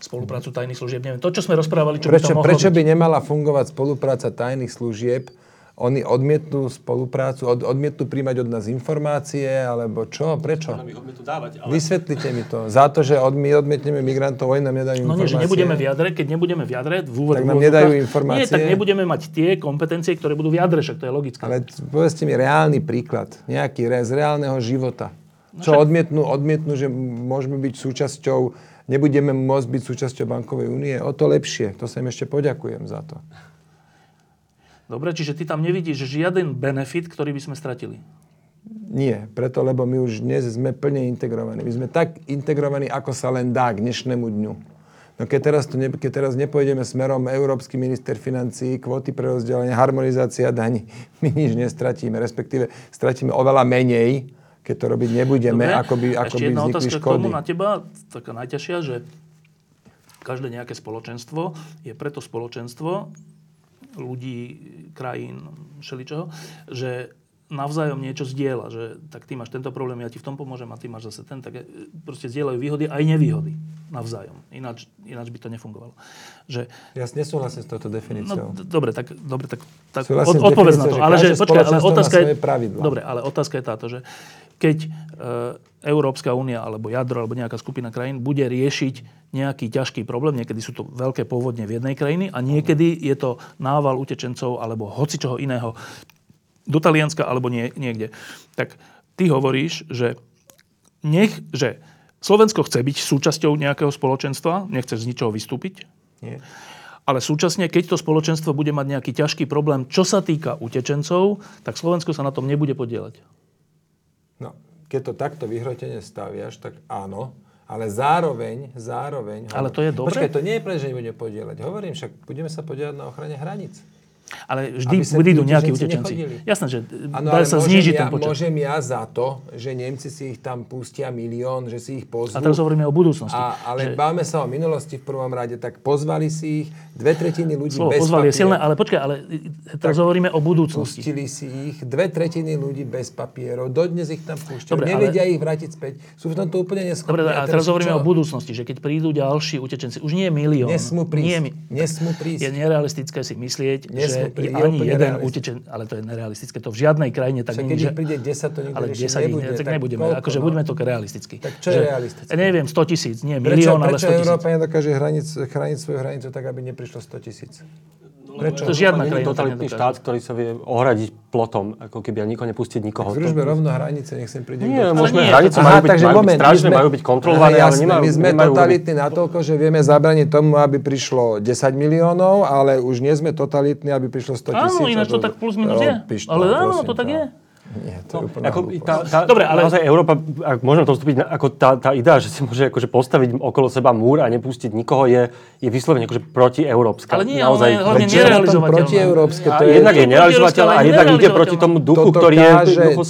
spoluprácu tajných služieb. Neviem, to, čo sme rozprávali, čo Prečo, by to mohlo prečo byť. by nemala fungovať spolupráca tajných služieb? Oni odmietnú spoluprácu, od, odmietnú príjmať od nás informácie, alebo čo? Prečo? dávať, ale... Vysvetlite mi to. Za to, že od, my odmietneme migrantov, oni nám nedajú No nie, informácie. že nebudeme v jadre, keď nebudeme v jadre, v úvod, Tak nám nedajú informácie. Nie, tak nebudeme mať tie kompetencie, ktoré budú v jadre, však to je logické. Ale povedzte mi reálny príklad, nejaký z reálneho života. No Čo odmietnú, odmietnú, že môžeme byť súčasťou, nebudeme môcť byť súčasťou bankovej únie, o to lepšie. To sa im ešte poďakujem za to. Dobre, čiže ty tam nevidíš žiaden benefit, ktorý by sme stratili. Nie, preto, lebo my už dnes sme plne integrovaní. My sme tak integrovaní, ako sa len dá k dnešnému dňu. No keď teraz, to ne, keď teraz nepôjdeme smerom Európsky minister financí, kvóty pre rozdelenie, harmonizácia daní, my nič nestratíme, respektíve stratíme oveľa menej, keď to robiť nebudeme, Dobre, ako by, ako ešte by jedna otázka k škody. tomu na teba, taká najťažšia, že každé nejaké spoločenstvo je preto spoločenstvo ľudí, krajín, všeličoho, že navzájom niečo zdieľa, že tak ty máš tento problém, ja ti v tom pomôžem a ty máš zase ten, tak e, proste zdieľajú výhody aj nevýhody navzájom. Ináč, ináč by to nefungovalo. Že, Ja nesúhlasím s touto no, definíciou. d- dobre, tak, dobre, tak, tak od, odpovedz na to. Ale že, počkaj, ale otázka je... svoje pravidlá. Dobre, ale otázka je táto, že keď e, Európska únia alebo jadro alebo nejaká skupina krajín bude riešiť nejaký ťažký problém, niekedy sú to veľké povodne v jednej krajiny a niekedy je to nával utečencov alebo hocičoho iného do Talianska alebo nie, niekde. Tak ty hovoríš, že nech, že Slovensko chce byť súčasťou nejakého spoločenstva, nechce z ničoho vystúpiť, Nie? ale súčasne, keď to spoločenstvo bude mať nejaký ťažký problém, čo sa týka utečencov, tak Slovensko sa na tom nebude podielať. Keď to takto vyhrotene staviaš, tak áno, ale zároveň, zároveň... Ale to je dobre? Počkaj, to nie je pre, že nebudeme podielať. Hovorím však, budeme sa podielať na ochrane hraníc. Ale vždy tí nejakí utečenci nechodili. Jasné, že Áno, dá ale sa znížiť ja, ten počet. Môžem ja za to, že Nemci si ich tam pustia milión, že si ich pozvú. A teraz hovoríme o budúcnosti. A, ale že bávame sa o minulosti v prvom rade, tak pozvali si ich dve tretiny ľudí slovo bez pozvali je papier. silné, ale počkaj, ale teraz hovoríme o budúcnosti. Pustili si ich, dve tretiny ľudí bez papierov, dodnes ich tam púšťajú, Dobre, ale- nevedia ich vrátiť späť, sú v tomto úplne neschopní. Dobre, a teraz hovoríme čo? o budúcnosti, že keď prídu ďalší utečenci, už nie je milión. Nesmú prísť. Nie, je Nesmú prísť. Je nerealistické si myslieť, Nesmú že je Je ani jeden realistické. utečen, ale to je nerealistické. To v žiadnej krajine tak Však nie keď je. príde 10, to nikto ale riešiť 10 nebude. ich, tak tak nebudeme. koľko, akože no? buďme to realisticky. Tak čo je Že- realistické? Ja neviem, 100 tisíc, nie Prečo, milión, ale prečo 100 tisíc. Európa nedokáže hranic, chrániť svoju hranicu tak, aby neprišlo 100 tisíc? Prečo? To žiadna krajina totalitný štát, ktorý sa vie ohradiť plotom, ako keby a nikoho nepustiť nikoho. V družbe rovno hranice, nech sem príde Nie, môžeme, nie, hranice majú byť, takže majú byť moment, my strážne, sme- majú byť kontrolované, Aha, ale jasné, nemajú, My sme totalitní natoľko, že vieme zabraniť tomu, aby prišlo 10 miliónov, ale už nie sme totalitní, aby prišlo 100 tisíc. Áno, ináč to tak plus minus je. Ale áno, to tak je. Nie, to je úplná Ako, tá, tá, Dobre, ale- Naozaj Európa, ak môžem to vstúpiť, ako tá, tá idea, že si môže akože postaviť okolo seba múr a nepustiť nikoho, je, je vyslovene akože protieurópska. Ale nie, Naozaj, ale hlavne nerealizovateľné. protieurópske? a To je, jednak je nerealizovateľná a jednak ide proti tomu duchu, ktorý je duchu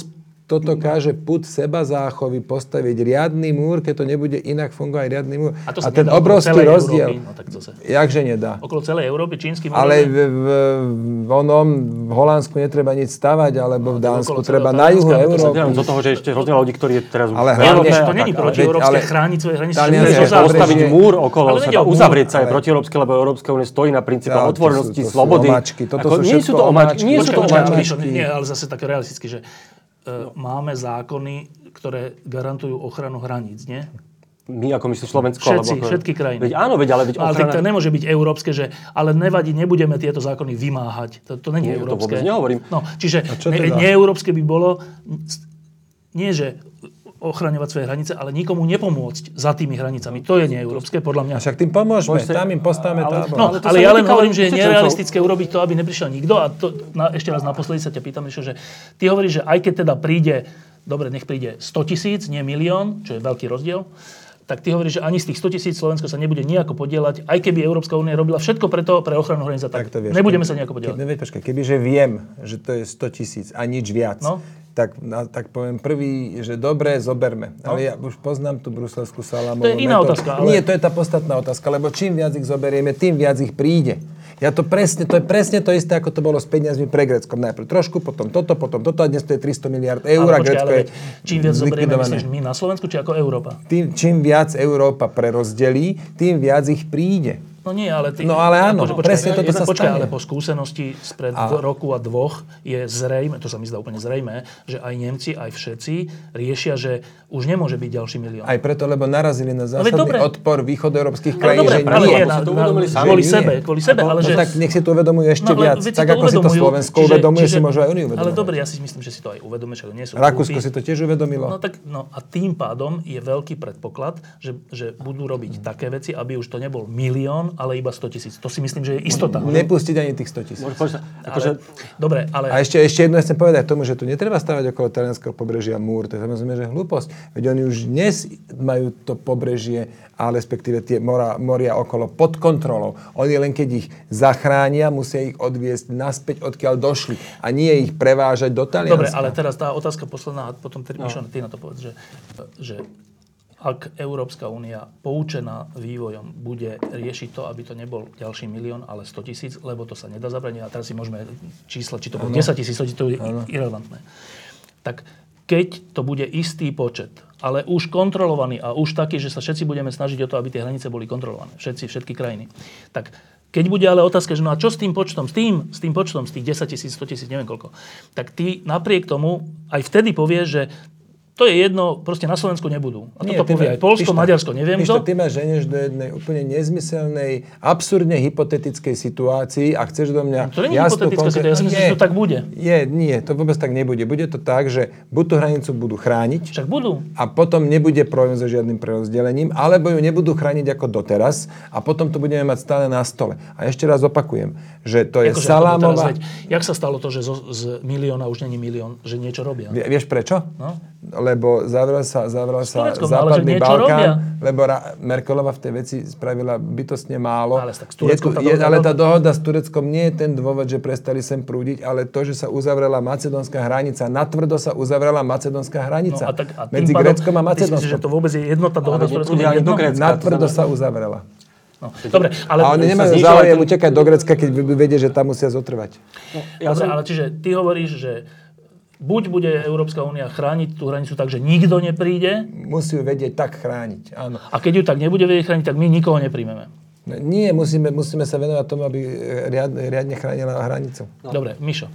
toto káže put seba záchovy postaviť riadny múr, keď to nebude inak fungovať riadny múr. A, to A ten obrovský rozdiel, Európy, No, tak to sa. jakže nedá. Okolo celej Európy, čínsky Ale model v, v, v, onom, v Holandsku netreba nič stavať, alebo v tak Dánsku okolo treba celého na juhu Európy. Do toho, že ešte hrozne ľudí, ktorí je teraz Ale hlavne- ale tak, to není ale- protieurópske ale- chrániť svoje hranice. Postaviť múr okolo Ale seba, múr, uzavrieť sa je ale- protieurópske, lebo Európska únia stojí na sú- otvorenosti, slobody. nie sú to omáčky, omáčky. nie sú to nie, ale zase také realisticky, že e, máme zákony, ktoré garantujú ochranu hraníc, nie? My ako myslíš Slovensko? Všetci, alebo ako- všetky krajiny. Veď áno, veď ale veď Ale ochrana... to nemôže byť európske, že ale nevadí, nebudeme tieto zákony vymáhať. To, to není Nie, to európske. vôbec nehovorím. No, čiže teda? neeurópske by bolo nie, že ochraňovať svoje hranice, ale nikomu nepomôcť za tými hranicami. To je neeurópske, podľa mňa. A však tým pomôžeme, Poďte- tam im postavme ale- tábor. No, Ale ale ja len hovorím, že je nerealistické urobiť to, aby neprišiel nikto. A to, na, ešte raz naposledy sa ťa pýtam, Mišo, že ty hovoríš, že aj keď teda príde, dobre, nech príde 100 tisíc, nie milión, čo je veľký rozdiel, tak ty hovoríš, že ani z tých 100 tisíc Slovensko sa nebude nejako podielať, aj keby Európska únia robila všetko preto pre ochranu hraníc. Tak, Tak to vieš, nebudeme keď- sa nejako podielať. nevie, počkaj, kebyže viem, že to je 100 tisíc a nič viac, No. Tak, tak poviem prvý, že dobre, zoberme. Ale ja už poznám tú bruselskú salámovú To je iná metódu. otázka, ale- Nie, to je tá podstatná otázka, lebo čím viac ich zoberieme, tým viac ich príde. Ja to presne, to je presne to isté, ako to bolo s peniazmi pre Grécko. Najprv trošku, potom toto, potom toto a dnes to je 300 miliard eur a Ale Grécko ale je čím viac zoberieme, myslíš my na Slovensku, či ako Európa? Tým, čím viac Európa prerozdelí, tým viac ich príde. No nie, ale ty... No ale áno, Počkaj, presne toto jedna- sa počkaj, stane. ale po skúsenosti spred A- a... roku a dvoch je zrejme, to sa mi zdá úplne zrejme, že aj Nemci, aj všetci riešia, že už nemôže byť ďalší milión. Aj preto, lebo narazili na veď zásadný dobre. odpor východoeurópskych ale krajín, dobre, že ale nie. na, si kvôli sebe, kvôli sebe, ale No že... tak nech si to uvedomujú ešte No, viac. si Tak ako si to Slovensko čiže- uvedomuje, si čiže- môžu aj oni uvedomovať. Ale dobre, ja si myslím, že si to aj uvedomuje, že nie sú Rakúsko si to tiež uvedomilo. No tak, no a tým pádom je veľký predpoklad, že, že budú robiť také veci, aby už to nebol milión, ale iba 100 tisíc. To si myslím, že je istota. Nepustiť ani tých 100 tisíc. Akože, Ale, dobre, ale... A ešte, ešte jedno chcem povedať tomu, že tu netreba stavať okolo talianského pobrežia múr. To je samozrejme, že hlúposť. Veď oni už dnes majú to pobrežie a respektíve tie mora, moria okolo pod kontrolou. Oni len keď ich zachránia, musia ich odviesť naspäť, odkiaľ došli. A nie ich prevážať do Talianska. Dobre, ale teraz tá otázka posledná, a potom ty, no. Mišo, ty na to povedz, že, že ak Európska únia poučená vývojom bude riešiť to, aby to nebol ďalší milión, ale 100 tisíc, lebo to sa nedá zabraniť, a teraz si môžeme čísla, či to bude 10 tisíc, 100 tisíc, to je irrelevantné. Tak keď to bude istý počet, ale už kontrolovaný a už taký, že sa všetci budeme snažiť o to, aby tie hranice boli kontrolované, všetci, všetky krajiny, tak keď bude ale otázka, že no a čo s tým počtom, s tým, s tým počtom, z tých 10 tisíc, 100 tisíc, neviem koľko, tak ty napriek tomu aj vtedy povieš, že to je jedno, proste na Slovensku nebudú. A Nie, toto povie aj Polsko, Pišta, Maďarsko, neviem Pišta, kto. ty ma ženieš do jednej úplne nezmyselnej, absurdne hypotetickej situácii a chceš do mňa... To nie je hypotetická konkrét- situácia, ja si myslím, že to tak bude. Je, nie, to vôbec tak nebude. Bude to tak, že buď tú hranicu budú chrániť, Však budú. a potom nebude problém so žiadnym prerozdelením, alebo ju nebudú chrániť ako doteraz a potom to budeme mať stále na stole. A ešte raz opakujem, že to je Akože ako to salámová... veď, jak sa stalo to, že zo, z milióna už není milión, že niečo robia? Vie- Vieš prečo? No. Lebo zavrel sa, zavrel sa no, západný Balkán, robia. lebo Ra- Merkelova v tej veci spravila bytostne málo. Ale tak s je tu, tá je, dohoda ale tá dohoda s Tureckom nie je ten dôvod, že prestali sem prúdiť, ale to, že sa uzavrela macedónska hranica. Natvrdo sa uzavrela macedónska No hranica. a tak, a medzi pádom- Gréckom a si myslíš, že Macedónskom. to vôbec je jednota dohoda s Tureckom? Natvrdo sa uzavrela. No. Dobre, ale... A oni nemajú záujem ten- utekať do Grécka, keď vedieť, že tam musia zotrvať. ja Dobre, som, ale čiže ty hovoríš, že buď bude Európska únia chrániť tú hranicu tak, že nikto nepríde, Musí ju vedieť tak chrániť. Áno. a keď ju tak nebude vedieť chrániť, tak my nikoho nepríjmeme. Nie, musíme, musíme sa venovať tomu, aby riadne, riadne chránila hranicu. No. Dobre, Mišo.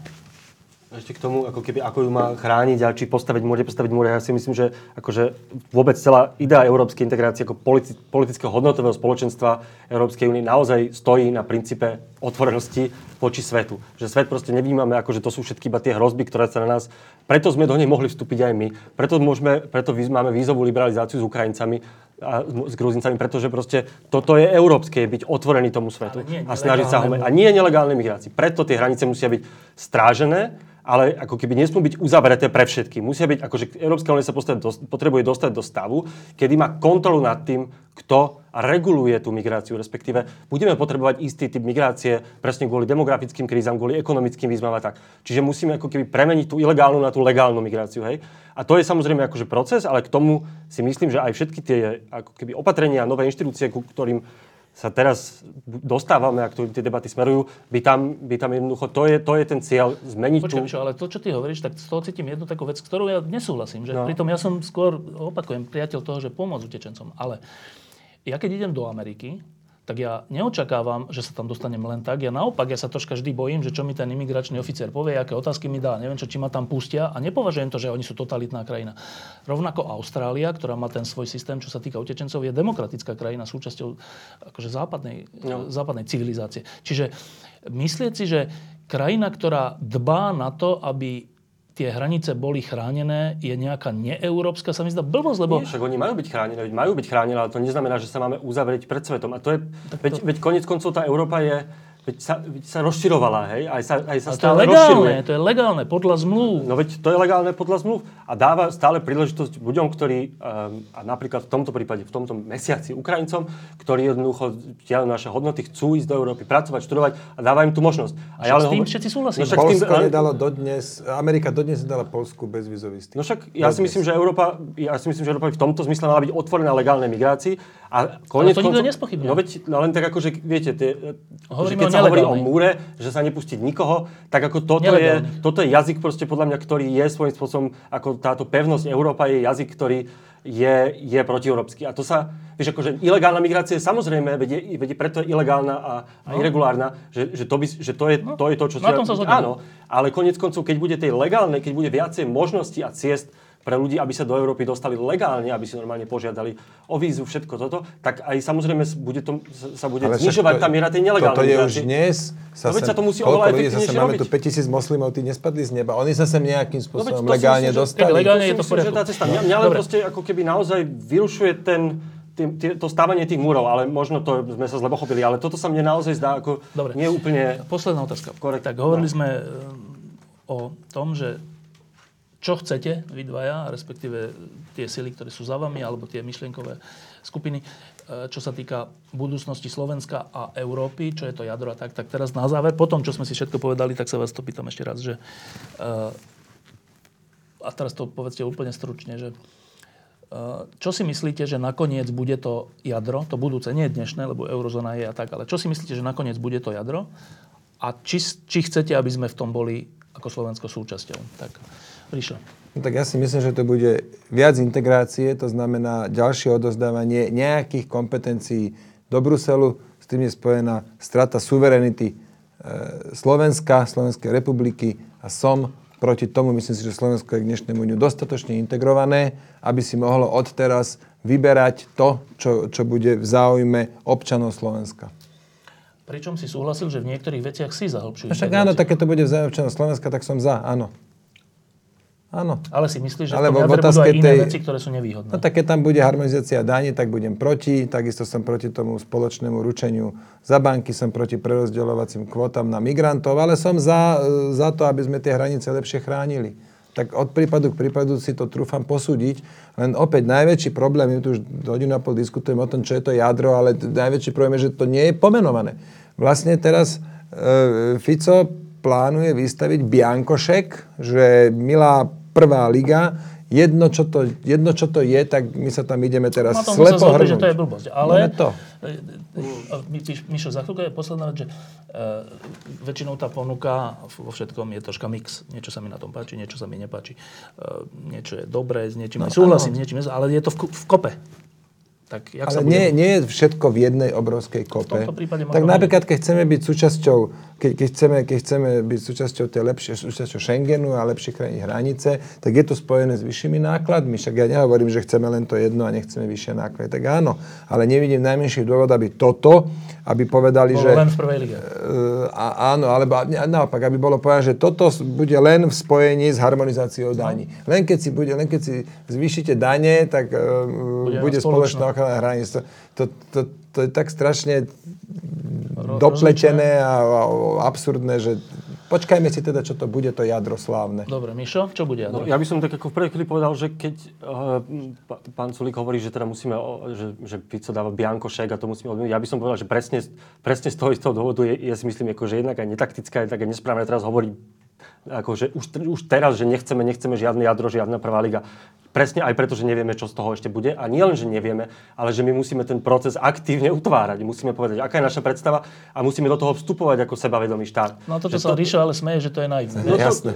Ešte k tomu, ako keby, ako ju má chrániť a či postaviť múr, postaviť múr. Ja si myslím, že akože vôbec celá idea európskej integrácie ako politi- politického hodnotového spoločenstva Európskej únie naozaj stojí na princípe otvorenosti voči svetu. Že svet proste nevnímame, ako že to sú všetky iba tie hrozby, ktoré sa na nás... Preto sme do nej mohli vstúpiť aj my. Preto, môžeme, preto máme vízovú liberalizáciu s Ukrajincami a s Gruzincami, pretože proste toto je európske, je byť otvorený tomu svetu nie a snažiť sa ho... A nie nelegálnej migrácii. Preto tie hranice musia byť strážené, ale ako keby nesmú byť uzavreté pre všetky. Musia byť, akože Európska únia sa potrebuje dostať do stavu, kedy má kontrolu nad tým, kto reguluje tú migráciu, respektíve budeme potrebovať istý typ migrácie presne kvôli demografickým krízam, kvôli ekonomickým výzvam a tak. Čiže musíme ako keby premeniť tú ilegálnu na tú legálnu migráciu, hej? A to je samozrejme akože proces, ale k tomu si myslím, že aj všetky tie ako keby opatrenia nové inštitúcie, ku ktorým sa teraz dostávame a ktorým tie debaty smerujú, by tam, by tam jednoducho, to je, to je ten cieľ, zmeniť Počkaj, tú... Mišo, ale to, čo ty hovoríš, tak z toho cítim jednu takú vec, s ktorou ja nesúhlasím. Že No. Pritom ja som skôr, opakujem, priateľ toho, že pomôcť utečencom. Ale ja keď idem do Ameriky, tak ja neočakávam, že sa tam dostanem len tak. Ja naopak, ja sa troška vždy bojím, že čo mi ten imigračný oficier povie, aké otázky mi dá, neviem čo, či ma tam pustia a nepovažujem to, že oni sú totalitná krajina. Rovnako Austrália, ktorá má ten svoj systém, čo sa týka utečencov, je demokratická krajina súčasťou akože západnej, No. západnej civilizácie. Čiže myslieť si, že krajina, ktorá dbá na to, aby tie hranice boli chránené, je nejaká neeurópska, sa mi zdá blbosť, lebo... Nie, však oni majú byť chránené, veď majú byť chránené, ale to neznamená, že sa máme uzavrieť pred svetom. A to je, veď, veď konec koncov tá Európa je, veď sa, veď sa rozširovala, hej, aj sa, aj sa Ale to je stále legálne, rozširuje. to je legálne, podľa zmluv. No veď to je legálne podľa zmluv a dáva stále príležitosť ľuďom, ktorí, um, a napríklad v tomto prípade, v tomto mesiaci Ukrajincom, ktorí jednoducho diaľu naše hodnoty, chcú ísť do Európy, pracovať, študovať a dáva im tú možnosť. A však s tým hovor- všetci súhlasíme. No však s tým, Polsko nedalo dodnes, Amerika dodnes nedala Polsku bezvizový styk. No však ja si Dodnes. myslím, že Európa, ja si myslím, že Európa v tomto zmysle mala byť otvorená legálnej migrácii. A konec to nikto koncov- nespochybňuje. No veď, no len tak ako, že viete, tie, Hovoríme že keď sa hovorí o múre, že sa nepustiť nikoho, tak ako toto je, toto je jazyk proste podľa mňa, ktorý je svojím spôsobom, ako táto pevnosť Európa je jazyk, ktorý je, je protieurópsky. A to sa, vieš, akože ilegálna migrácia samozrejme, veď, je, veď preto je ilegálna a, a irregulárna, že, že, to by, že to, je, to je to, čo... No. na tom sa zhodneme. Áno, ale konec koncov, keď bude tej legálnej, keď bude viacej možností a ciest pre ľudí, aby sa do Európy dostali legálne, aby si normálne požiadali o vízu, všetko toto, tak aj samozrejme bude to, sa bude Ale znižovať to- tá miera tej nelegálnej Toto je už dnes. No veď sa to musí oveľa efektívnejšie máme robiť. tu 5000 moslimov, tí nespadli z neba. Oni sa sem nejakým No spôsobom to si legálne myslím, že- dostali. Keď legálne To je to myslím, že tá cesta. Mňa, mňa len Dobre. proste ako keby naozaj vyrušuje ten, tým, tie, to stávanie tých múrov, ale možno to sme sa zle pochopili, ale toto sa mne naozaj zdá ako Dobre. nie úplne... Posledná otázka. Korekt. Tak hovorili sme e, o tom, že čo chcete vy dvaja, respektíve tie sily, ktoré sú za vami, alebo tie myšlienkové skupiny, e, čo sa týka budúcnosti Slovenska a Európy, čo je to jadro a tak, tak teraz na záver, po tom, čo sme si všetko povedali, tak sa vás to pýtam ešte raz, že e, a teraz to povedzte úplne stručne, že čo si myslíte, že nakoniec bude to jadro, to budúce, nie dnešné, lebo eurozóna je a tak, ale čo si myslíte, že nakoniec bude to jadro a či, či chcete, aby sme v tom boli ako Slovensko súčasťou. Tak, Ríšo. No tak ja si myslím, že to bude viac integrácie, to znamená ďalšie odozdávanie nejakých kompetencií do Bruselu, s tým je spojená strata suverenity e, Slovenska, Slovenskej republiky a som proti tomu, myslím si, že Slovensko je k dnešnému dňu dostatočne integrované, aby si mohlo odteraz vyberať to, čo, čo bude v záujme občanov Slovenska. Pričom si súhlasil, že v niektorých veciach si za hĺbšiu A však áno, tak keď to bude v záujme občanov Slovenska, tak som za, áno. Áno. Ale si myslíš, že v jadre budú otázke aj iné tej- veci, ktoré sú nevýhodné? No tak keď tam bude harmonizácia daní, tak budem proti. Takisto som proti tomu spoločnému ručeniu za banky, som proti prerozdeľovacím kvótam na migrantov, ale som za, e, za to, aby sme tie hranice lepšie chránili. Tak od prípadu k prípadu si to trúfam posúdiť. Len opäť najväčší problém, my tu už hodinu a pol diskutujeme o tom, čo je to jadro, ale najväčší problém je, že to nie je pomenované. Vlastne teraz e, Fico plánuje vystaviť biankošek, že milá prvá liga, jedno čo, to, jedno, čo to je, tak my sa tam ideme teraz sa slepo hrnúť. že to je blbosť. Ale, No, to. A My, Miš- Mišo, za chvíľku je posledná vec, že uh, väčšinou tá ponuka vo všetkom je troška mix. Niečo sa mi na tom páči, niečo sa mi nepáči. Uh, niečo je dobré, s niečím no, súhlasím, s niečím, ale je to v, v kope. Tak jak sa Ale bude... nie, nie je všetko v jednej obrovskej kope. možno tak napríklad, keď chceme byť súčasťou, keď, keď, chceme, keď chceme byť súčasťou tej lepšie, súčasťou Schengenu a lepšie krajiny hranice, tak je to spojené s vyššími nákladmi. Však ja nehovorím, že chceme len to jedno a nechceme vyššie náklady. Tak áno, ale nevidím najmenší dôvod, aby toto, aby povedali, Bolo že... len v prvej lige. E, a, áno, alebo naopak, aby bolo povedané, že toto bude len v spojení s harmonizáciou daní. Len keď si, bude, len keď si zvýšite dane, tak uh, bude, spoločná. spoločná ochrana hraníc. To, to, to, to je tak strašne dopletené a, a absurdné, že počkajme si teda, čo to bude, to jadro slávne. Dobre, Mišo, čo bude No, jadro? ja by som tak ako v prvej chvíli povedal, že keď uh, p- pán Sulík hovorí, že teda musíme, o, že, že Fico dáva biankošek a to musíme odmieniť, ja by som povedal, že presne, presne z toho istého dôvodu je, ja si myslím, ako, že jednak aj netaktická, je také nesprávne teraz hovoriť akože už, už teraz, že nechceme, nechceme žiadne jadro, žiadna prvá liga. Presne aj preto, že nevieme, čo z toho ešte bude. A nie len, že nevieme, ale že my musíme ten proces aktívne utvárať. Musíme povedať, aká je naša predstava a musíme do toho vstupovať ako sebavedomý štát. No to, čo Že sa Ríšo ale smeje, že to je naivné. No to, Jasné.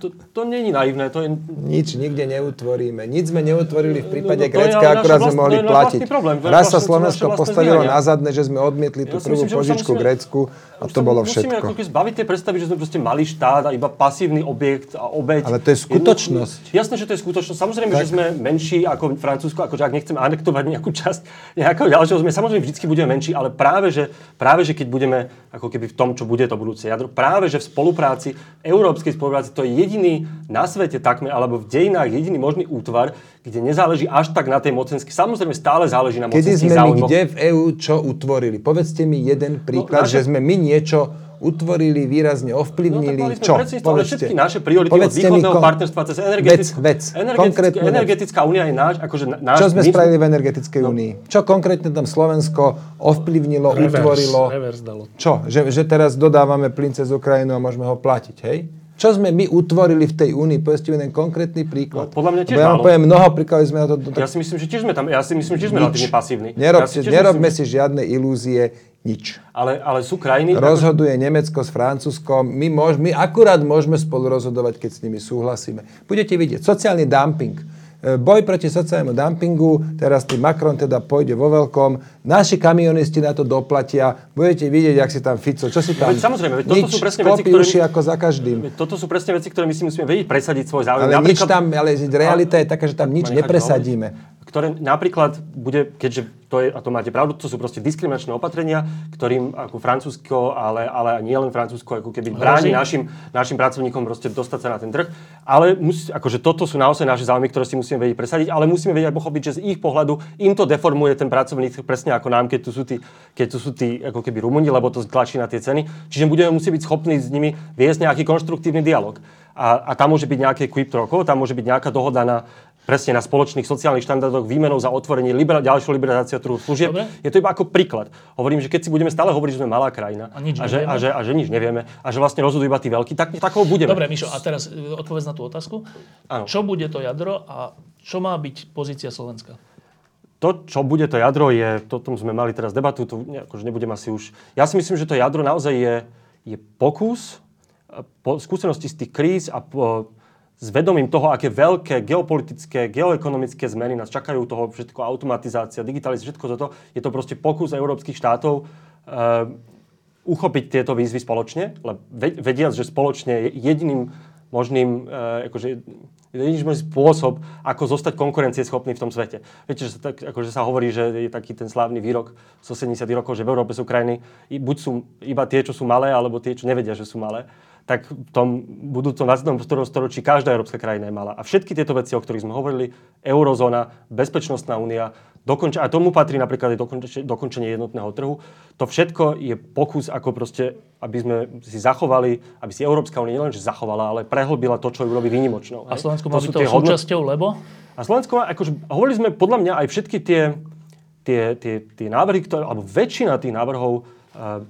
to, to není naivné, to je... Nič nikde neutvoríme. Nič sme neutvorili v prípade No, to je Grécka, naša sme mohli to platiť. problém. To je Raz sa Slovensko postavilo na zadne, že sme odmietli tú Ja prvú myslím, požičku musíme- Grécku a to bolo Musíme všetko. ako keby zbaviť tie predstavy, že sme proste malý štát a iba pasívny objekt a obeď. Ale to je skutočnosť. Jedno- jasné, že to je skutočnosť. Samozrejme, že sme menší ako Francúzsko, akože ak nechceme anektovať nejakú časť nejakého ďalšieho, sme samozrejme vždy budeme menší, ale práve že, práve, že keď budeme ako keby v tom, čo bude to budúce jadro, práve, že v spolupráci, európskej spolupráci, to je jediný na svete takmer, alebo v dejinách jediný možný útvar, kde nezáleží až tak na tej mocenskej. Samozrejme, stále záleží na Kedy mocenských sme my záujmoch. kde v EÚ čo utvorili? Povedzte mi jeden príklad, naše- že sme my niečo utvorili, výrazne No, tak ovplyvnili. sme čo? predsedníctvo, ale všetky naše priority od Povedzte mi východného kon- partnerstva cez energetickú... Vec, vec. energetická, energetická únia je náš, akože náš... Čo sme my spravili v energetickej únii? Čo konkrétne tam Slovensko ovplyvnilo, utvorilo? Reverse dalo. Čo? Že, že teraz dodávame plyn cez Ukrajinu a môžeme ho platiť, hej? Čo sme my utvorili v tej únii? Povedzte mi jeden konkrétny príklad. No, podľa mňa tiež Lebo ja vám poviem mnoho príkladov, sme na to... to Ja si myslím, že tiež sme tam, ja si myslím, že tiež sme relatívne pasívni. Nerobte, ja si nerobme myslím, si žiadne ilúzie. Nič. Ale, ale sú krajiny... Rozhoduje Nemecko s Francúzskom. My, môž, my akurát môžeme spolu rozhodovať, keď s nimi súhlasíme. Budete vidieť, sociálny dumping. E, boj proti sociálnemu dumpingu, teraz tým Macron teda pôjde vo veľkom. Naši kamionisti na to doplatia. Budete vidieť, jak si tam Fico, čo si tam... Veď samozrejme, veď toto nič, sú presne veci, ktoré... My, ako za každým. Toto sú presne veci, ktoré my si musíme vedieť presadiť svoj záujem. Ale nič tam, ale realita je taká, že tam nič nepresadíme ktoré napríklad bude, keďže to je, a to máte pravdu, to sú proste diskriminačné opatrenia, ktorým ako Francúzsko, ale, ale nie len Francúzsko, ako keby bráni našim, našim pracovníkom proste dostať sa na ten trh. Ale musí, akože toto sú naozaj naše záujmy, ktoré si musíme vedieť presadiť, ale musíme vedieť pochopiť, že z ich pohľadu im to deformuje ten pracovný trh presne ako nám, keď tu sú tí, keď tu sú tí ako keby Rumuni, lebo to tlačí na tie ceny. Čiže budeme musieť byť schopní s nimi viesť nejaký konštruktívny dialog. A, a tam môže byť nejaké quip rokov, tam môže byť nejaká dohoda na, presne na spoločných sociálnych štandardoch výmenou za otvorenie libera- ďalšiu liberalizáciu trhu služieb. Dobre. Je to iba ako príklad. Hovorím, že keď si budeme stále hovoriť, že sme malá krajina a, nič a, že, a, že, a že nič nevieme a že vlastne rozhodujú iba tí veľkí, tak takoho budeme. Dobre, Mišo, a teraz e, odpovedz na tú otázku. Ano. Čo bude to jadro a čo má byť pozícia Slovenska? To, čo bude to jadro, je, to tom sme mali teraz debatu, to akože nebudem asi už... Ja si myslím, že to jadro naozaj je, je pokus, e, po, skúsenosti z tých kríz a po, s vedomím toho, aké veľké geopolitické, geoekonomické zmeny nás čakajú, toho všetko automatizácia, digitalizácia, všetko toto, je to proste pokus európskych štátov uh, uchopiť tieto výzvy spoločne, lebo vediac, že spoločne je jediným možným, uh, akože, jediný možný spôsob, ako zostať konkurencieschopný v tom svete. Viete, že sa, tak, akože sa hovorí, že je taký ten slávny výrok z 80 rokov, že v Európe sú krajiny, buď sú iba tie, čo sú malé, alebo tie, čo nevedia, že sú malé tak v tom budúcom 20. storočí každá európska krajina je malá. A všetky tieto veci, o ktorých sme hovorili, eurozóna, bezpečnostná únia, dokonč- a tomu patrí napríklad aj dokonč- dokončenie jednotného trhu, to všetko je pokus, ako proste, aby sme si zachovali, aby si Európska únia nielenže zachovala, ale prehlbila to, čo ju robí výnimočnou. A Slovensko má byť toho súčasťou, lebo? A Slovensko má, akože, hovorili sme podľa mňa aj všetky tie, tie, tie, tie návrhy, ktoré, alebo väčšina tých návrhov uh,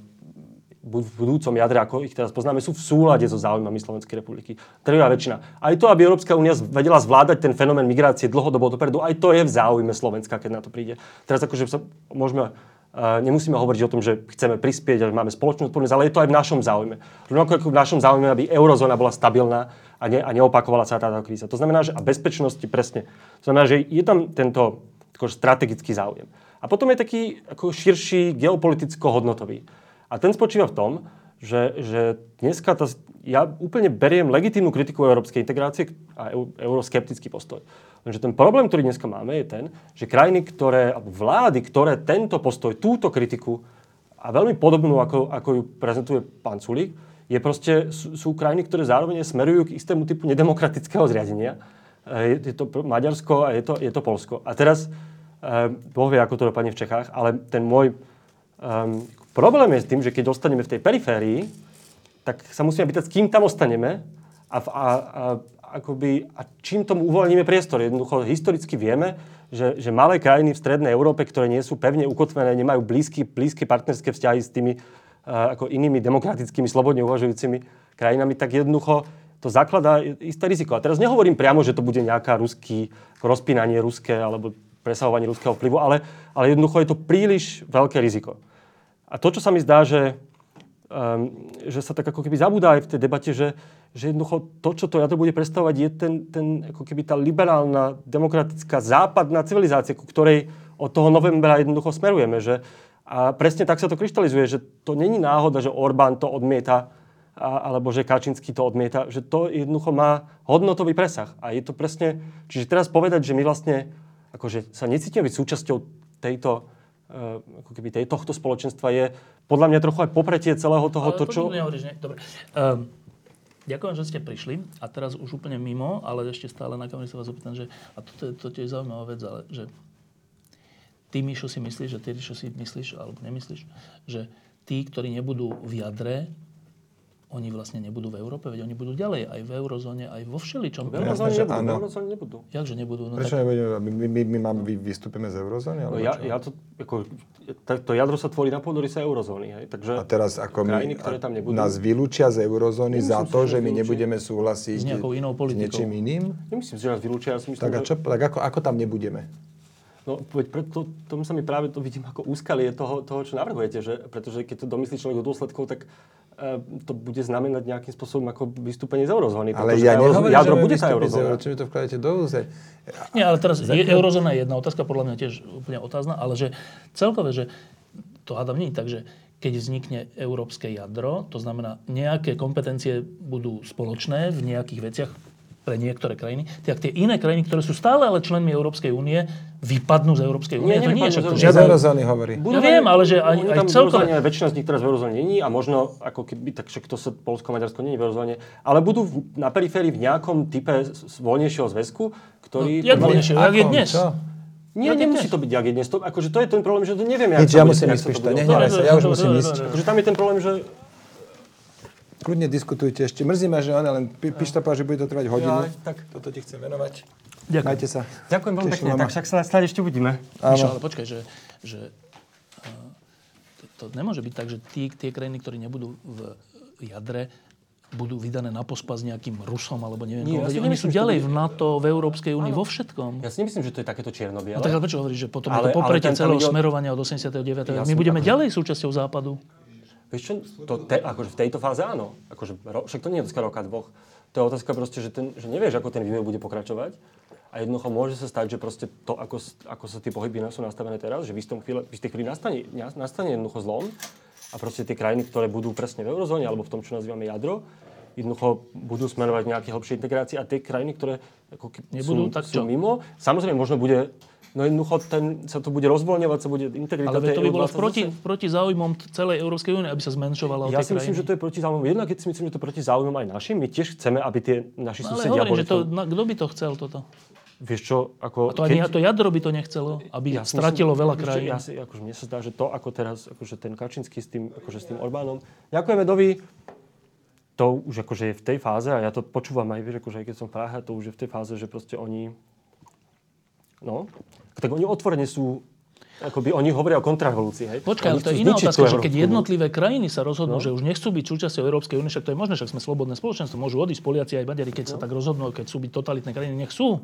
v budúcom jadre, ako ich teraz poznáme, sú v súlade so záujmami Slovenskej republiky. Trvá väčšina. Aj to, aby Európska únia vedela zvládať ten fenomén migrácie dlhodobo dopredu, aj to je v záujme Slovenska, keď na to príde. Teraz akože sa môžeme Uh, nemusíme hovoriť o tom, že chceme prispieť že máme spoločnú odpovednosť, ale je to aj v našom záujme. Rovnako ako v našom záujme, aby eurozóna bola stabilná a, ne, a neopakovala sa táto kríza. To znamená, že a bezpečnosti presne. To znamená, že je tam tento strategický záujem. A potom je taký ako širší geopoliticko-hodnotový. A ten spočíva v tom, že, že dneska tá, ja úplne beriem legitímnu kritiku európskej integrácie a euroskeptický postoj. Lenže ten problém, ktorý dneska máme, je ten, že krajiny, ktoré, alebo vlády, ktoré tento postoj, túto kritiku a veľmi podobnú, ako, ako ju prezentuje pán Sulík, je proste, sú, sú krajiny, ktoré zároveň smerujú k istému typu nedemokratického zriadenia. Je, je to Maďarsko a je to, je to Polsko. A teraz, eh, Boh vie, ako to dopadne v Čechách, ale ten môj um, Problém je s tým, že keď ostaneme v tej periférii, tak sa musíme pýtať, s kým tam ostaneme a, a, a, akoby, a čím tomu uvoľníme priestor. Jednoducho historicky vieme, že, že malé krajiny v strednej Európe, ktoré nie sú pevne ukotvené, nemajú blízky, blízke partnerské vzťahy s tými uh, ako inými demokratickými, slobodne uvažujúcimi krajinami, tak jednoducho to zakladá isté riziko. A teraz nehovorím priamo, že to bude nejaká ruský rozpínanie ruské alebo presahovanie ruského vplyvu, ale, ale jednoducho je to príliš veľké riziko. A to, čo sa mi zdá, že, um, že sa tak ako keby zabúda aj v tej debate, že, že jednoducho to, čo to jadro bude predstavovať, je ten, ten ako keby tá liberálna, demokratická, západná civilizácia, ku ktorej od toho novembra jednoducho smerujeme. Že, a presne tak sa to kryštalizuje, že to není náhoda, že Orbán to odmieta, a, alebo že Kačinský to odmieta, že to jednoducho má hodnotový presah. A je to presne, čiže teraz povedať, že my vlastne akože sa necítime byť súčasťou tejto ako keby tej, tohto spoločenstva je podľa mňa trochu aj popretie celého toho, to, čo... Nehovoríš, ne? Dobre. Um, ďakujem, že ste prišli a teraz už úplne mimo, ale ešte stále na kameru sa vás opýtam, že, a to, to, to je zaujímavá vec, ale že ty, Mišo, si myslíš, že ty, čo si myslíš, alebo nemyslíš, že tí, ktorí nebudú v jadre, oni vlastne nebudú v Európe, veď oni budú ďalej, aj v eurozóne, aj vo všeličom. V eurozóne nebudú. V eurozóne nebudú. Jakže nebudú? No Prečo tak... nebudeme? My, my, my, máme, vystúpime z eurozóny? No ja, ja to, ako, to jadro sa tvorí na sa eurozóny. Hej? Takže a teraz ako krajiny, my, ktoré tam nebudú, nás vylúčia z eurozóny za to, že my nebudeme súhlasiť s, nejakou inou politikou. s niečím iným? Nemyslím, že nás vylúčia. Ja myslím, tak, a čo, tak ako, ako tam nebudeme? No, veď preto, tomu sa mi práve to vidím ako úskalie toho, toho čo navrhujete, že, pretože keď to domyslí človek do dôsledkov, tak to bude znamenať nejakým spôsobom ako vystúpenie z eurozóny. Ale ja nehovorím, jadro že bude tá eurozóna. Čo mi to vkladáte do úze? Nie, ale teraz je, eurozóna je jedna otázka, podľa mňa tiež úplne otázna, ale že celkové, že to hádam nie je tak, že keď vznikne európske jadro, to znamená, nejaké kompetencie budú spoločné v nejakých veciach pre niektoré krajiny, tak tie iné krajiny, ktoré sú stále ale členmi Európskej únie, vypadnú z Európskej únie. Nie, to nie je však žiadne... eurozóny hovorí. Ja viem, ale že aj- aj celkové- väčšina z nich teraz v eurozóne není a možno ako keby, tak však to sa Polsko a Maďarsko není v eurozóne, ale budú v, na periférii v nejakom type voľnejšieho zväzku, ktorý... No, jak voľnejšie? Jak je dnes? Čo? Nie, je nemusí dnes? to byť, jak je dnes. To, akože to je ten problém, že to nevieme, Nič, jak ja musím ísť, ja už musím ísť. Akože tam je ten problém, že... Kľudne diskutujte ešte. Mrzí ma, že ona len povedal, že bude to trvať hodinu. Jaj, tak. Toto ti chcem venovať. Ďakujem. Majte sa. Ďakujem veľmi pekne, tak však sa snáď ešte uvidíme. Mišo, Áno. ale počkaj, že, že uh, to, to nemôže byť tak, že tí, tie krajiny, ktoré nebudú v jadre, budú vydané na pospas nejakým Rusom alebo neviem Nie, komu. ja Oni sú ďalej bude- v NATO, v Európskej únii, vo všetkom. Ja si nemyslím, že to je takéto čierno-biele. No tak ale prečo hovoríš, že potom Ale- je to popretie celého ide smerovania od 89. Ja My budeme ďalej súčasťou západu. Vieš čo, to te, akože v tejto fáze áno. Akože, však to nie je otázka roka, dvoch. To je otázka proste, že, ten, že nevieš, ako ten vývoj bude pokračovať. A jednoducho môže sa stať, že proste to, ako, ako sa tie pohyby sú nastavené teraz, že v istom chvíle, v istej chvíli nastane, na- nastane jednoducho zlom a proste tie krajiny, ktoré budú presne v eurozóne alebo v tom, čo nazývame jadro, jednoducho budú smerovať nejaké hlbšie integrácie a tie krajiny, ktoré ako Nebudú, sú, tak sú čo? mimo, samozrejme možno bude, no jednoducho ten, sa to bude rozvoľňovať, sa bude integrita Ale to by bolo EU28. proti, proti záujmom celej Európskej únie, aby sa zmenšovala Ja si myslím, krajiny. že to je proti záujmom. Jednak keď si myslím, že to je proti záujmom aj našim. My tiež chceme, aby tie naši No, ale susedia boli... že to, na, kto by to chcel toto? Vieš čo, ako... A to ani to jadro by to nechcelo, aby ja stratilo myslím- veľa krajín. Ja si, akože mne sa zdá, že to, ako teraz, akože ten Kačinský s tým, akože s tým Orbánom. Ďakujeme, Dovi. To už akože je v tej fáze, a ja to počúvam aj, vieš, akože aj keď som v Prahe, to už je v tej fáze, že proste oni... No, tak oni otvorene sú... Akoby oni hovoria o kontrarevolúcii, hej? Počkaj, ale to je iná otázka, že keď jednotlivé krajiny sa rozhodnú, No. že už nechcú byť súčasťou Európskej únie, však to je možné, však sme slobodné spoločenstvo, môžu odísť Poliaci aj Maďari, keď sa No. tak rozhodnú, keď sú byť totalitné krajiny, nech sú.